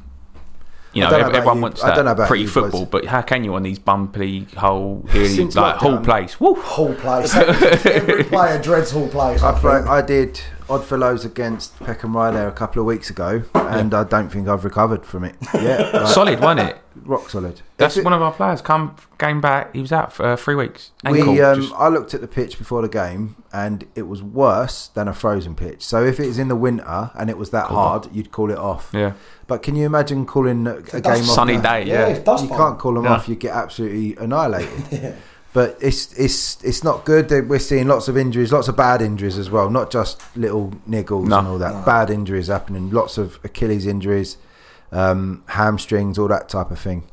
you know, don't know about everyone you- wants I don't know that about pretty you football, but how can you on these bumpy whole, hilly, Since like whole place? Woo! Hall Place. Every player dreads Hall Place. I I, think. I did Oddfellows against Peckham Rye there a couple of weeks ago, and I don't think I've recovered from it yet. Like, Solid, wasn't it? rock solid. That's If it- one of our players. Come game back. He was out for uh, three weeks. Ankle. We, um, just- I looked at the pitch before the game, and it was worse than a frozen pitch. So if it was in the winter and it was that Call hard, you'd call it off. yeah, But can you imagine calling a, a game a off? sunny now? day. yeah, Yeah, it's dust You bowl. can't call them Yeah. off. You get absolutely annihilated. Yeah. But it's it's it's not good. We're seeing lots of injuries, lots of bad injuries as well. Not just little niggles No. and all that. No. Bad injuries happening. Lots of Achilles injuries, um, hamstrings, all that type of thing.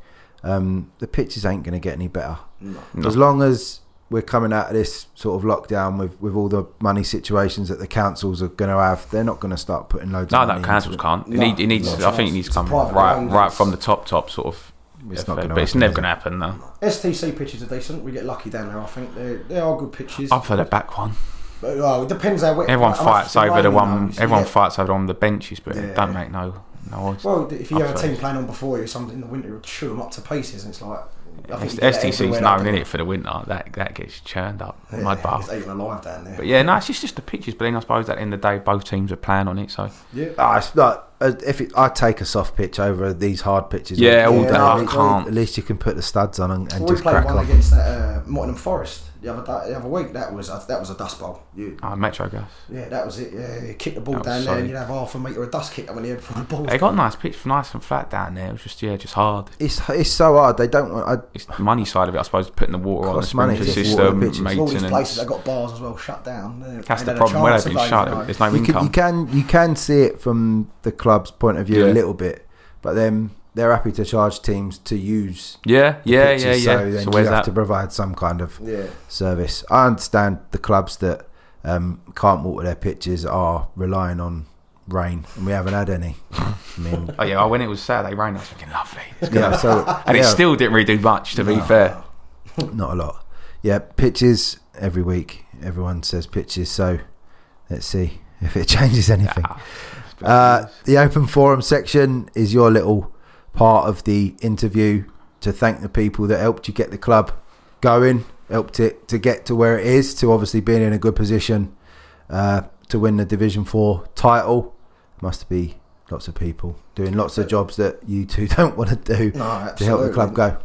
Um, the pitches ain't going to get any better No. No. as long as we're coming out of this sort of lockdown with, with all the money situations that the councils are going to have. They're not going to start putting loads. No, of no, money councils into can't. It, No, need, it needs. no I think it needs to come right, right from the top, top sort of. It. It's FA, not going to. but it's never going to happen. though. STC pitches are decent. We get lucky down there. I think they they are good pitches. I've heard a back one. But, oh, it depends how. wet- Everyone fights over the one. though, Everyone yeah. fights over on the benches, but Yeah. it don't make no no odds. Well, if you I've have a team playing on before you, something in the winter, it would chew them up to pieces, and it's like. I think S- you get STC's everywhere known in it for the winter. That that gets churned up. there. Mud Yeah, bath. It's even alive down there. But yeah, no, it's just, just the pitches. But then I suppose at the end of the day, both teams are playing on it. So yeah. Ah, it's not. uh, If it, I take a soft pitch over these hard pitches, Yeah, all at that, I least- can't. At least you can put the studs on and, and Well, just crack one on. against that uh, Mottingham Forest the other day, the other week. That was a, that was a dust bowl. You, uh, Metro gas. yeah, that was it. Yeah, you kick the ball That down there, and you'd have half a metre of dust kick up in the air before the ball. They got nice pitch, nice and flat down there. It was just yeah, just hard. It's it's so hard. They don't want. I, It's the money side of it, I suppose. Putting the water on the money sprinkler to water system, pitches. all these places that got bars as well shut down. That's the problem. Where they've been shut, you know. there's no you can, you can you can see it from the club's point of view Yeah. a little bit, but then they're happy to charge teams to use. Yeah, yeah, yeah, pitches, yeah. So So, then you have that? to provide some kind of Yeah, service. I understand the clubs that um, can't water their pitches are relying on rain, and we haven't had any. I mean, Oh yeah, when it was Saturday rain, I was thinking lovely, yeah, so and it still didn't really do much. To be fair, not a lot. Yeah, pitches every week. Everyone says pitches, so let's see if it changes anything. Nah. Uh, the open forum section is your little part of the interview to thank the people that helped you get the club going, helped it to get to where it is, to obviously being in a good position uh, to win the Division Four title. Must be lots of people doing lots of jobs that you two don't want to do no, to help the club go.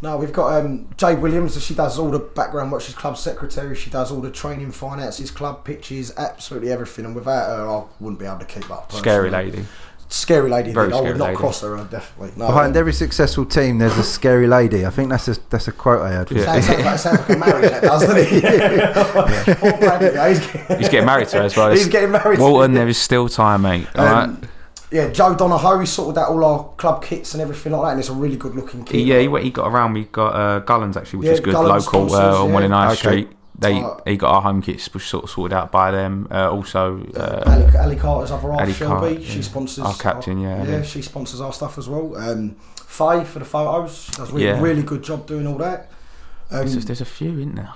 No, we've got um, Jay Williams. She does all the background work. She's club secretary. She does all the training, finances, club pitches, absolutely everything. And without her, I wouldn't be able to keep up. scary lady. Scary lady. Very did. I would not lady. cross her. Definitely. No, Behind every successful team, there's a scary lady. I think that's a that's a quote I heard. From Yeah. Sounds, sounds like, sounds like a marriage, that does, doesn't he? Poor Bradley, yeah, he's, He's getting married to her as well. he's getting married. Walton, there is still time, mate. All right. Um, yeah, Joe Donahoe, he sorted out all our club kits and everything like that, and it's a really good looking kit. Yeah, he, he got around. We got uh, Gullens actually, which Yeah, is good. Gullens Local sponsors, uh, on yeah. Welling High Okay. Street. They Uh, he got our home kits, which sort of sorted out by them. Uh, also, Uh, uh, Ali, Ali Carter's other half, Ali Shelby, Carter, she yeah. sponsors Our captain, yeah, yeah, Ali. she sponsors our stuff as well. Um, Faye for the photos, she does a really, Yeah. really good job doing all that. Um, there's, there's a few in there.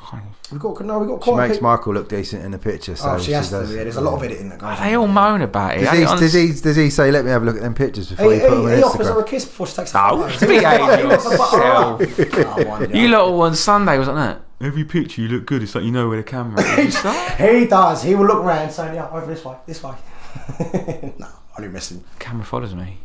we've got no, we've got She quite. a makes bit- Michael look decent in the picture. So oh, she has to. does. Yeah, there's a lot of editing that goes. They all moan about it. Does he, does, he, does he say, let me have a look at them pictures before he, you put them on he offers her a kiss before she takes the No, photos. behave He wants to butter her up. yourself. Oh, mind You lot all on Sunday was like that. Every picture you look good. It's like you know where the camera is. He does. He will look round saying, "Yeah, over this way, this way." no, I'm only missing. camera follows me.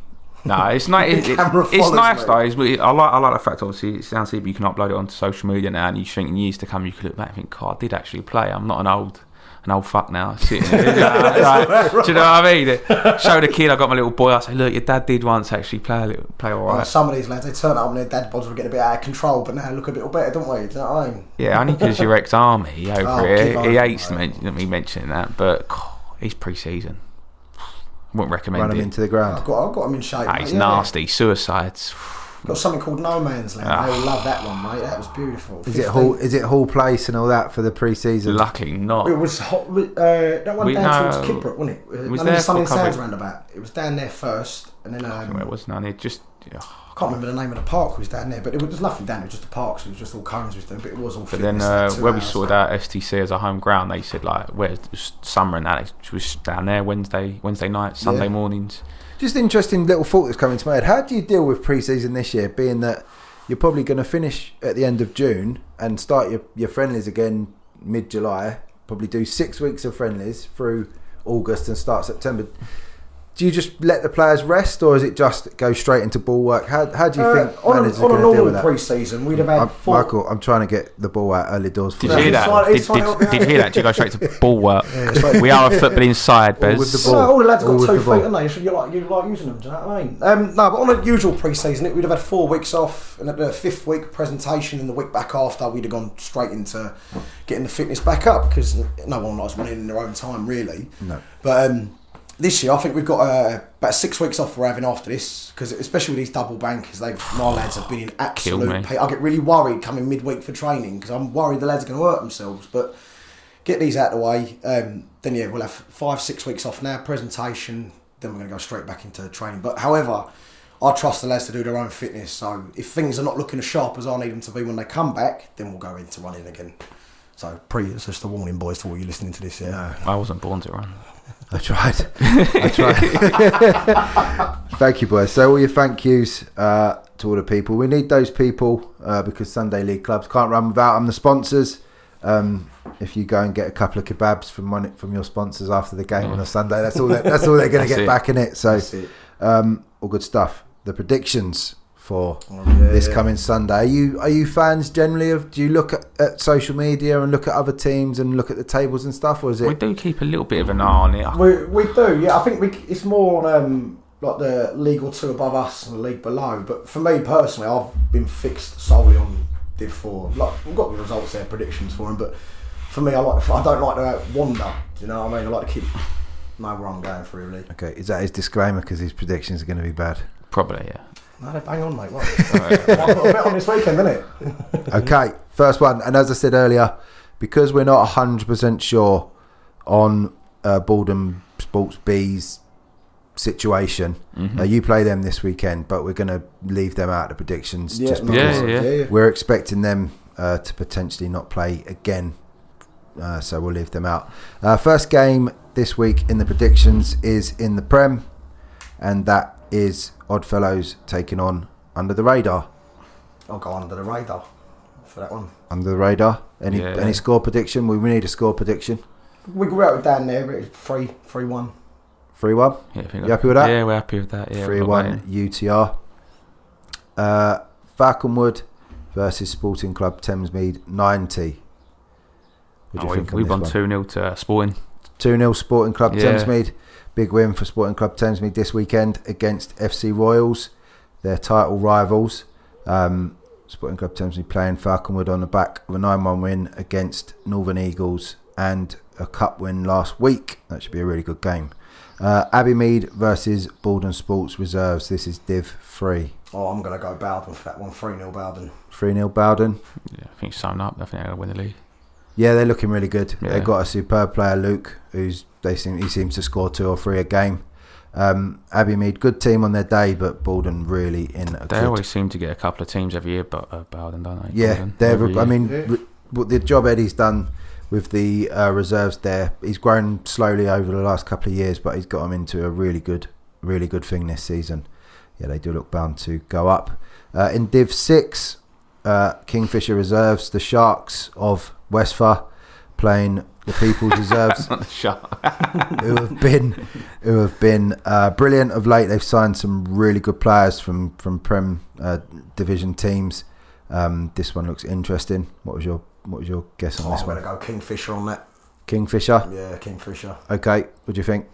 No, it's nice. It, it- it's nice though. It's, I like. I like the fact. Obviously, it sounds like you can upload it onto social media now, and you think in years to come, you could look back and think, "God, I did actually play. I'm not an old." An old fuck now, sitting here. Like, like, Do you know what I mean? Show the kid I got my little boy. I say, look, your dad did once actually play a little, play all Well, some of these lads, they turn up and their dad bods will get a bit out of control, but now look a bit better, don't we? Do you know what I mean? Yeah, only because you're ex-army over Oh, here. He hates men- me mentioning that, but God, he's pre-season. Wouldn't recommend Run them it. into the I've ground. got, I've got them in shape. Ah, mate, he's yeah. nasty. Suicides. Got something called No Man's Land. Ah. They all love that one, mate. That was beautiful. Is it Hall? Is it Hall Place and all that for the pre-season? Luckily not. It was hot, uh, that one We down know- towards Kidbrooke, wasn't it? Uh, was none there of the Sunny for coverage. Roundabout. It was down there first, and then Where um, it was none. It just I can't remember the name of the park was down there, but it was, there's nothing down there. It was just the parks. It was just all cones was there, but it was all. But then uh, where we hours. saw that STC as a home ground, they said like where summer and that it was down there Wednesday, Wednesday night, Sunday Yeah. mornings. Just interesting little thought that's coming to my head. How do you deal with pre-season this year, being that you're probably going to finish at the end of June and start your, your friendlies again mid-July? Probably do six weeks of friendlies through August and start September. Do you just let the players rest, or is it just go straight into ball work? How, how do you Uh, think on managers a, are on a going to deal normal with that? pre-season, we'd have had I'm, four. Michael, I'm trying to get the ball out early doors. For Did you hear that? trying- Did, trying did, did you hear that? Did you go straight to ball work? Yeah, like- we are a football inside, All Bez. with the So ball. all the lads All got with two feet, ball. haven't they? So you like you like using them. Do you know what I mean? Um, no, but on a usual pre-season, it, we'd have had four weeks off, and at the fifth week presentation, and the week back after, we'd have gone straight into getting the fitness back up because no one likes running in their own time, really. No. But um, this year, I think we've got uh, about six weeks off we're having after this because especially with these double bankers, they my lads have been in absolute. Pain. I get really worried coming midweek for training because I'm worried the lads are going to hurt themselves, but get these out of the way. Um, then yeah, we'll have five, six weeks off now. Presentation. Then we're going to go straight back into training. But however, I trust the lads to do their own fitness. So if things are not looking as sharp as I need them to be when they come back, then we'll go into running again. So pre, it's just a warning, boys, to all you listening to this. Yeah. I wasn't born to run. I tried. I tried. thank you, boys. So all your thank yous uh, to all the people. We need those people uh, because Sunday League clubs can't run without them. The sponsors. Um, if you go and get a couple of kebabs from one from your sponsors after the game on a Sunday, that's all. That, that's all they're going to get it. back in it. So, it. um, all good stuff. The predictions for Oh, yeah, this yeah. coming Sunday. Are you are you fans generally of? Do you look at, at social media and look at other teams and look at the tables and stuff, or is it? We do keep a little bit of an eye on it. We, we do, yeah. I think we, it's more on um, like the league or two above us and the league below. But for me personally, I've been fixed solely on Div Four. Like we've got the results there, predictions for them. But for me, I like I don't like to wander. Do you know what I mean? I like to keep know where I'm going for really. Okay, is that his disclaimer because his predictions are going to be bad? Probably, yeah. No, they bang on, mate. What? I've got a bet on this weekend, isn't it? Okay, first one, and as I said earlier, because we're not hundred percent sure on uh, Baldon Sports B's situation, Mm-hmm. uh, you play them this weekend, but we're going to leave them out of the predictions just because Yeah, worries. yeah. we're expecting them uh, to potentially not play again. Uh, so we'll leave them out. Uh, first game this week in the predictions is in the Prem, and that is Oddfellows taking on Under the Radar. I'll go under the radar for that one. Under the Radar. Any Yeah. any score prediction? We we need a score prediction. We grew out with Dan there, it's three, three, one. Three one. yeah You happy with that? Yeah, we're happy with that. Yeah, Three one. UTR. Uh, Falconwood versus Sporting Club Thamesmead ninety. What do Oh, you we think? we on won this 2 0 to Sporting. 2 0 Sporting Club Yeah. Thamesmead. Big win for Sporting Club Thamesmead this weekend against FC Royals, their title rivals. Um, Sporting Club Thamesmead playing Falconwood on the back of a 9 1 win against Northern Eagles and a cup win last week. That should be a really good game. Uh, Abbey Mead versus Baldon Sports Reserves. This is Div 3. Oh, I'm going to go Bowden for that one. 3 0 Bowden. 3 0 Bowden. Yeah, I think sewn up. I think they're going to win the league. Yeah, they're looking really good. Yeah. They've got a superb player, Luke, who's they seem he seems to score two or three a game. Um, Abbey Mead, good team on their day, but Baldon really in a They good. always seem to get a couple of teams every year, but uh, Bowden, don't they? yeah, Bowden, they're. every I mean, Yeah. re- what the job Eddie's done with the uh, reserves there, he's grown slowly over the last couple of years, but he's got them into a really good, really good thing this season. Yeah, they do look bound to go up. Uh, in Div Six, uh, Kingfisher reserves the Sharks of Westphal playing the People's Reserves. Not the shot. who have been who have been uh, brilliant of late. They've signed some really good players from from Prem uh, division teams. Um, this one looks interesting. What was your what was your guess on Oh, this I'm going one? to go Kingfisher on that. Kingfisher. Yeah, Kingfisher. Okay, what do you think?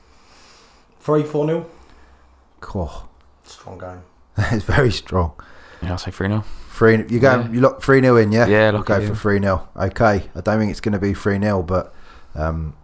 3 4 0. Oh, Strong game. it's very strong. yeah, I'll say 3 0. Three. You go. Yeah. You lock three 0 in, yeah. Yeah, We'll go for three 0 Okay. I don't think it's going to be three 0 but um,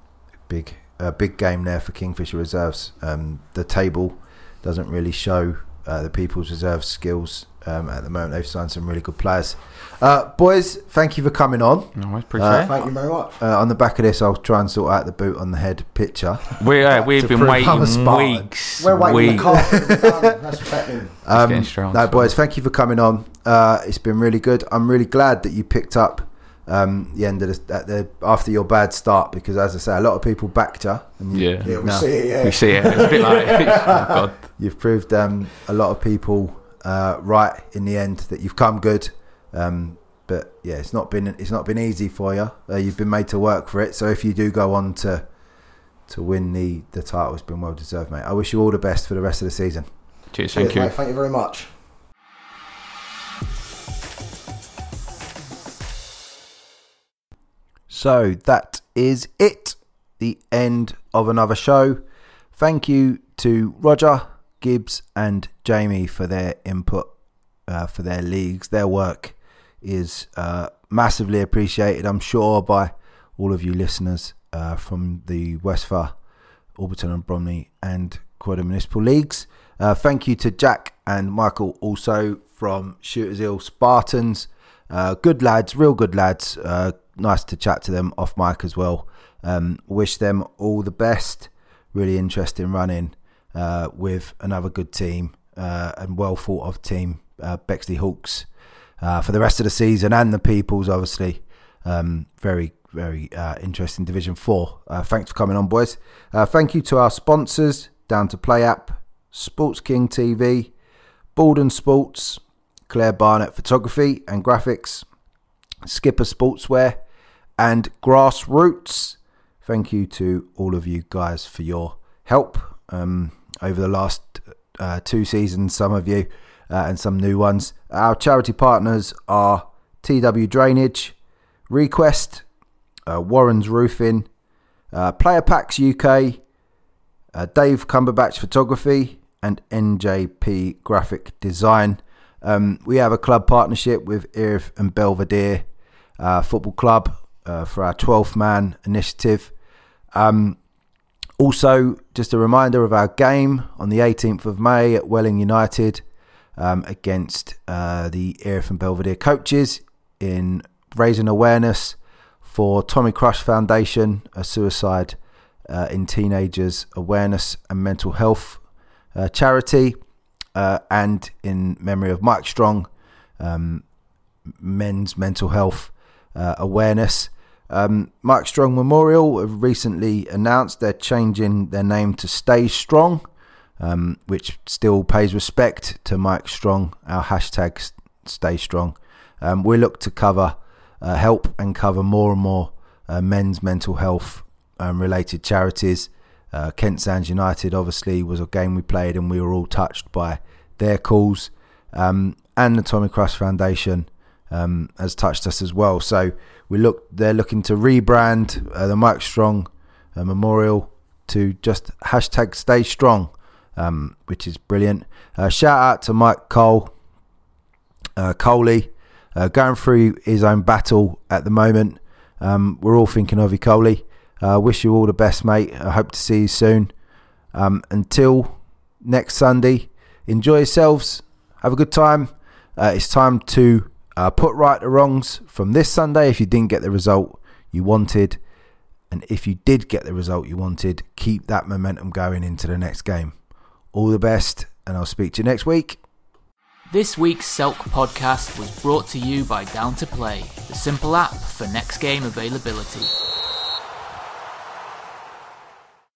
big a big game there for Kingfisher reserves. Um, the table doesn't really show uh, the People's Reserve skills um, at the moment. They've signed some really good players. Uh, boys, thank you for coming on. No, I appreciate Uh, it. Thank you very much. Uh, on the back of this, I'll try and sort out the boot on the head picture. We, uh, we've been prove I'm a waiting Spartan. weeks. We're waiting weeks. the car. to be done. That's. Um, strong, no, so- boys, thank you for coming on. Uh, it's been really good. I'm really glad that you picked up um, the end of the, at the after your bad start because, as I say, a lot of people backed you. And you Yeah. Yeah, we No. see it. Yeah. We see it. It's a bit like, oh God. You've proved um, a lot of people uh, right in the end that you've come good. Um, but yeah, it's not been it's not been easy for you. Uh, you've been made to work for it. So if you do go on to to win the the title, it's been well deserved, mate. I wish you all the best for the rest of the season. Cheers, Cheers, thank you. mate. Thank you very much. So that is it. The end of another show. Thank you to Roger, Gibbs, and Jamie for their input uh, for their leagues. Their work is uh, massively appreciated, I'm sure, by all of you listeners uh, from the Westphal, Orbital and Bromley, and Croydon Municipal Leagues. Uh, thank you to Jack and Michael also from Shooters Hill Spartans. Uh, good lads, real good lads. Uh, nice to chat to them off mic as well. Um, wish them all the best. Really interesting running uh, with another good team uh, and well thought of team, uh, Bexley Hawks, uh, for the rest of the season and the Peoples, obviously. Um, very, very uh, interesting Division 4. Uh, thanks for coming on, boys. Thank you to our sponsors, Down to Play app, Sports King TV, Baldon Sports, Claire Barnett Photography and Graphics, Skipper Sportswear, and Grassroots. Thank you to all of you guys for your help um, over the last uh, two seasons, some of you, uh, and some new ones. Our charity partners are TW Drainage, Request, uh, Warren's Roofing, uh, Player Packs UK, uh, Dave Cumberbatch Photography, and NJP Graphic Design. Um, we have a club partnership with Erith and Belvedere uh, Football Club for our 12th man initiative. Um, also, just a reminder of our game on the 18th of May at Welling United um, against uh, the Erith and Belvedere coaches in raising awareness for Tommy Crush Foundation, a suicide uh, in teenagers awareness and mental health uh, charity, uh, and in memory of Mike Strong, um, men's mental health uh, awareness. Um, Mike Strong Memorial have recently announced they're changing their name to Stay Strong, um, which still pays respect to Mike Strong, our hashtag Stay Strong. Um, we look to cover, uh, help and cover more and more uh, men's mental health um, related charities. Uh, Kent Sands United obviously was a game we played and we were all touched by their calls. Um, and the Tommy Cross Foundation um, has touched us as well. So we look, they're looking to rebrand uh, the Mike Strong uh, Memorial to just hashtag Stay Strong, um, which is brilliant. Uh, shout out to Mike Cole, uh, Coley, uh, going through his own battle at the moment. Um, we're all thinking of you, Coley. Uh, wish you all the best, mate. I hope to see you soon. Um, until next Sunday, enjoy yourselves. Have a good time. It's time to uh, put right the wrongs from this Sunday if you didn't get the result you wanted. And if you did get the result you wanted, keep that momentum going into the next game. All the best, and I'll speak to you next week. This week's Selk podcast was brought to you by Down to Play, the simple app for next game availability.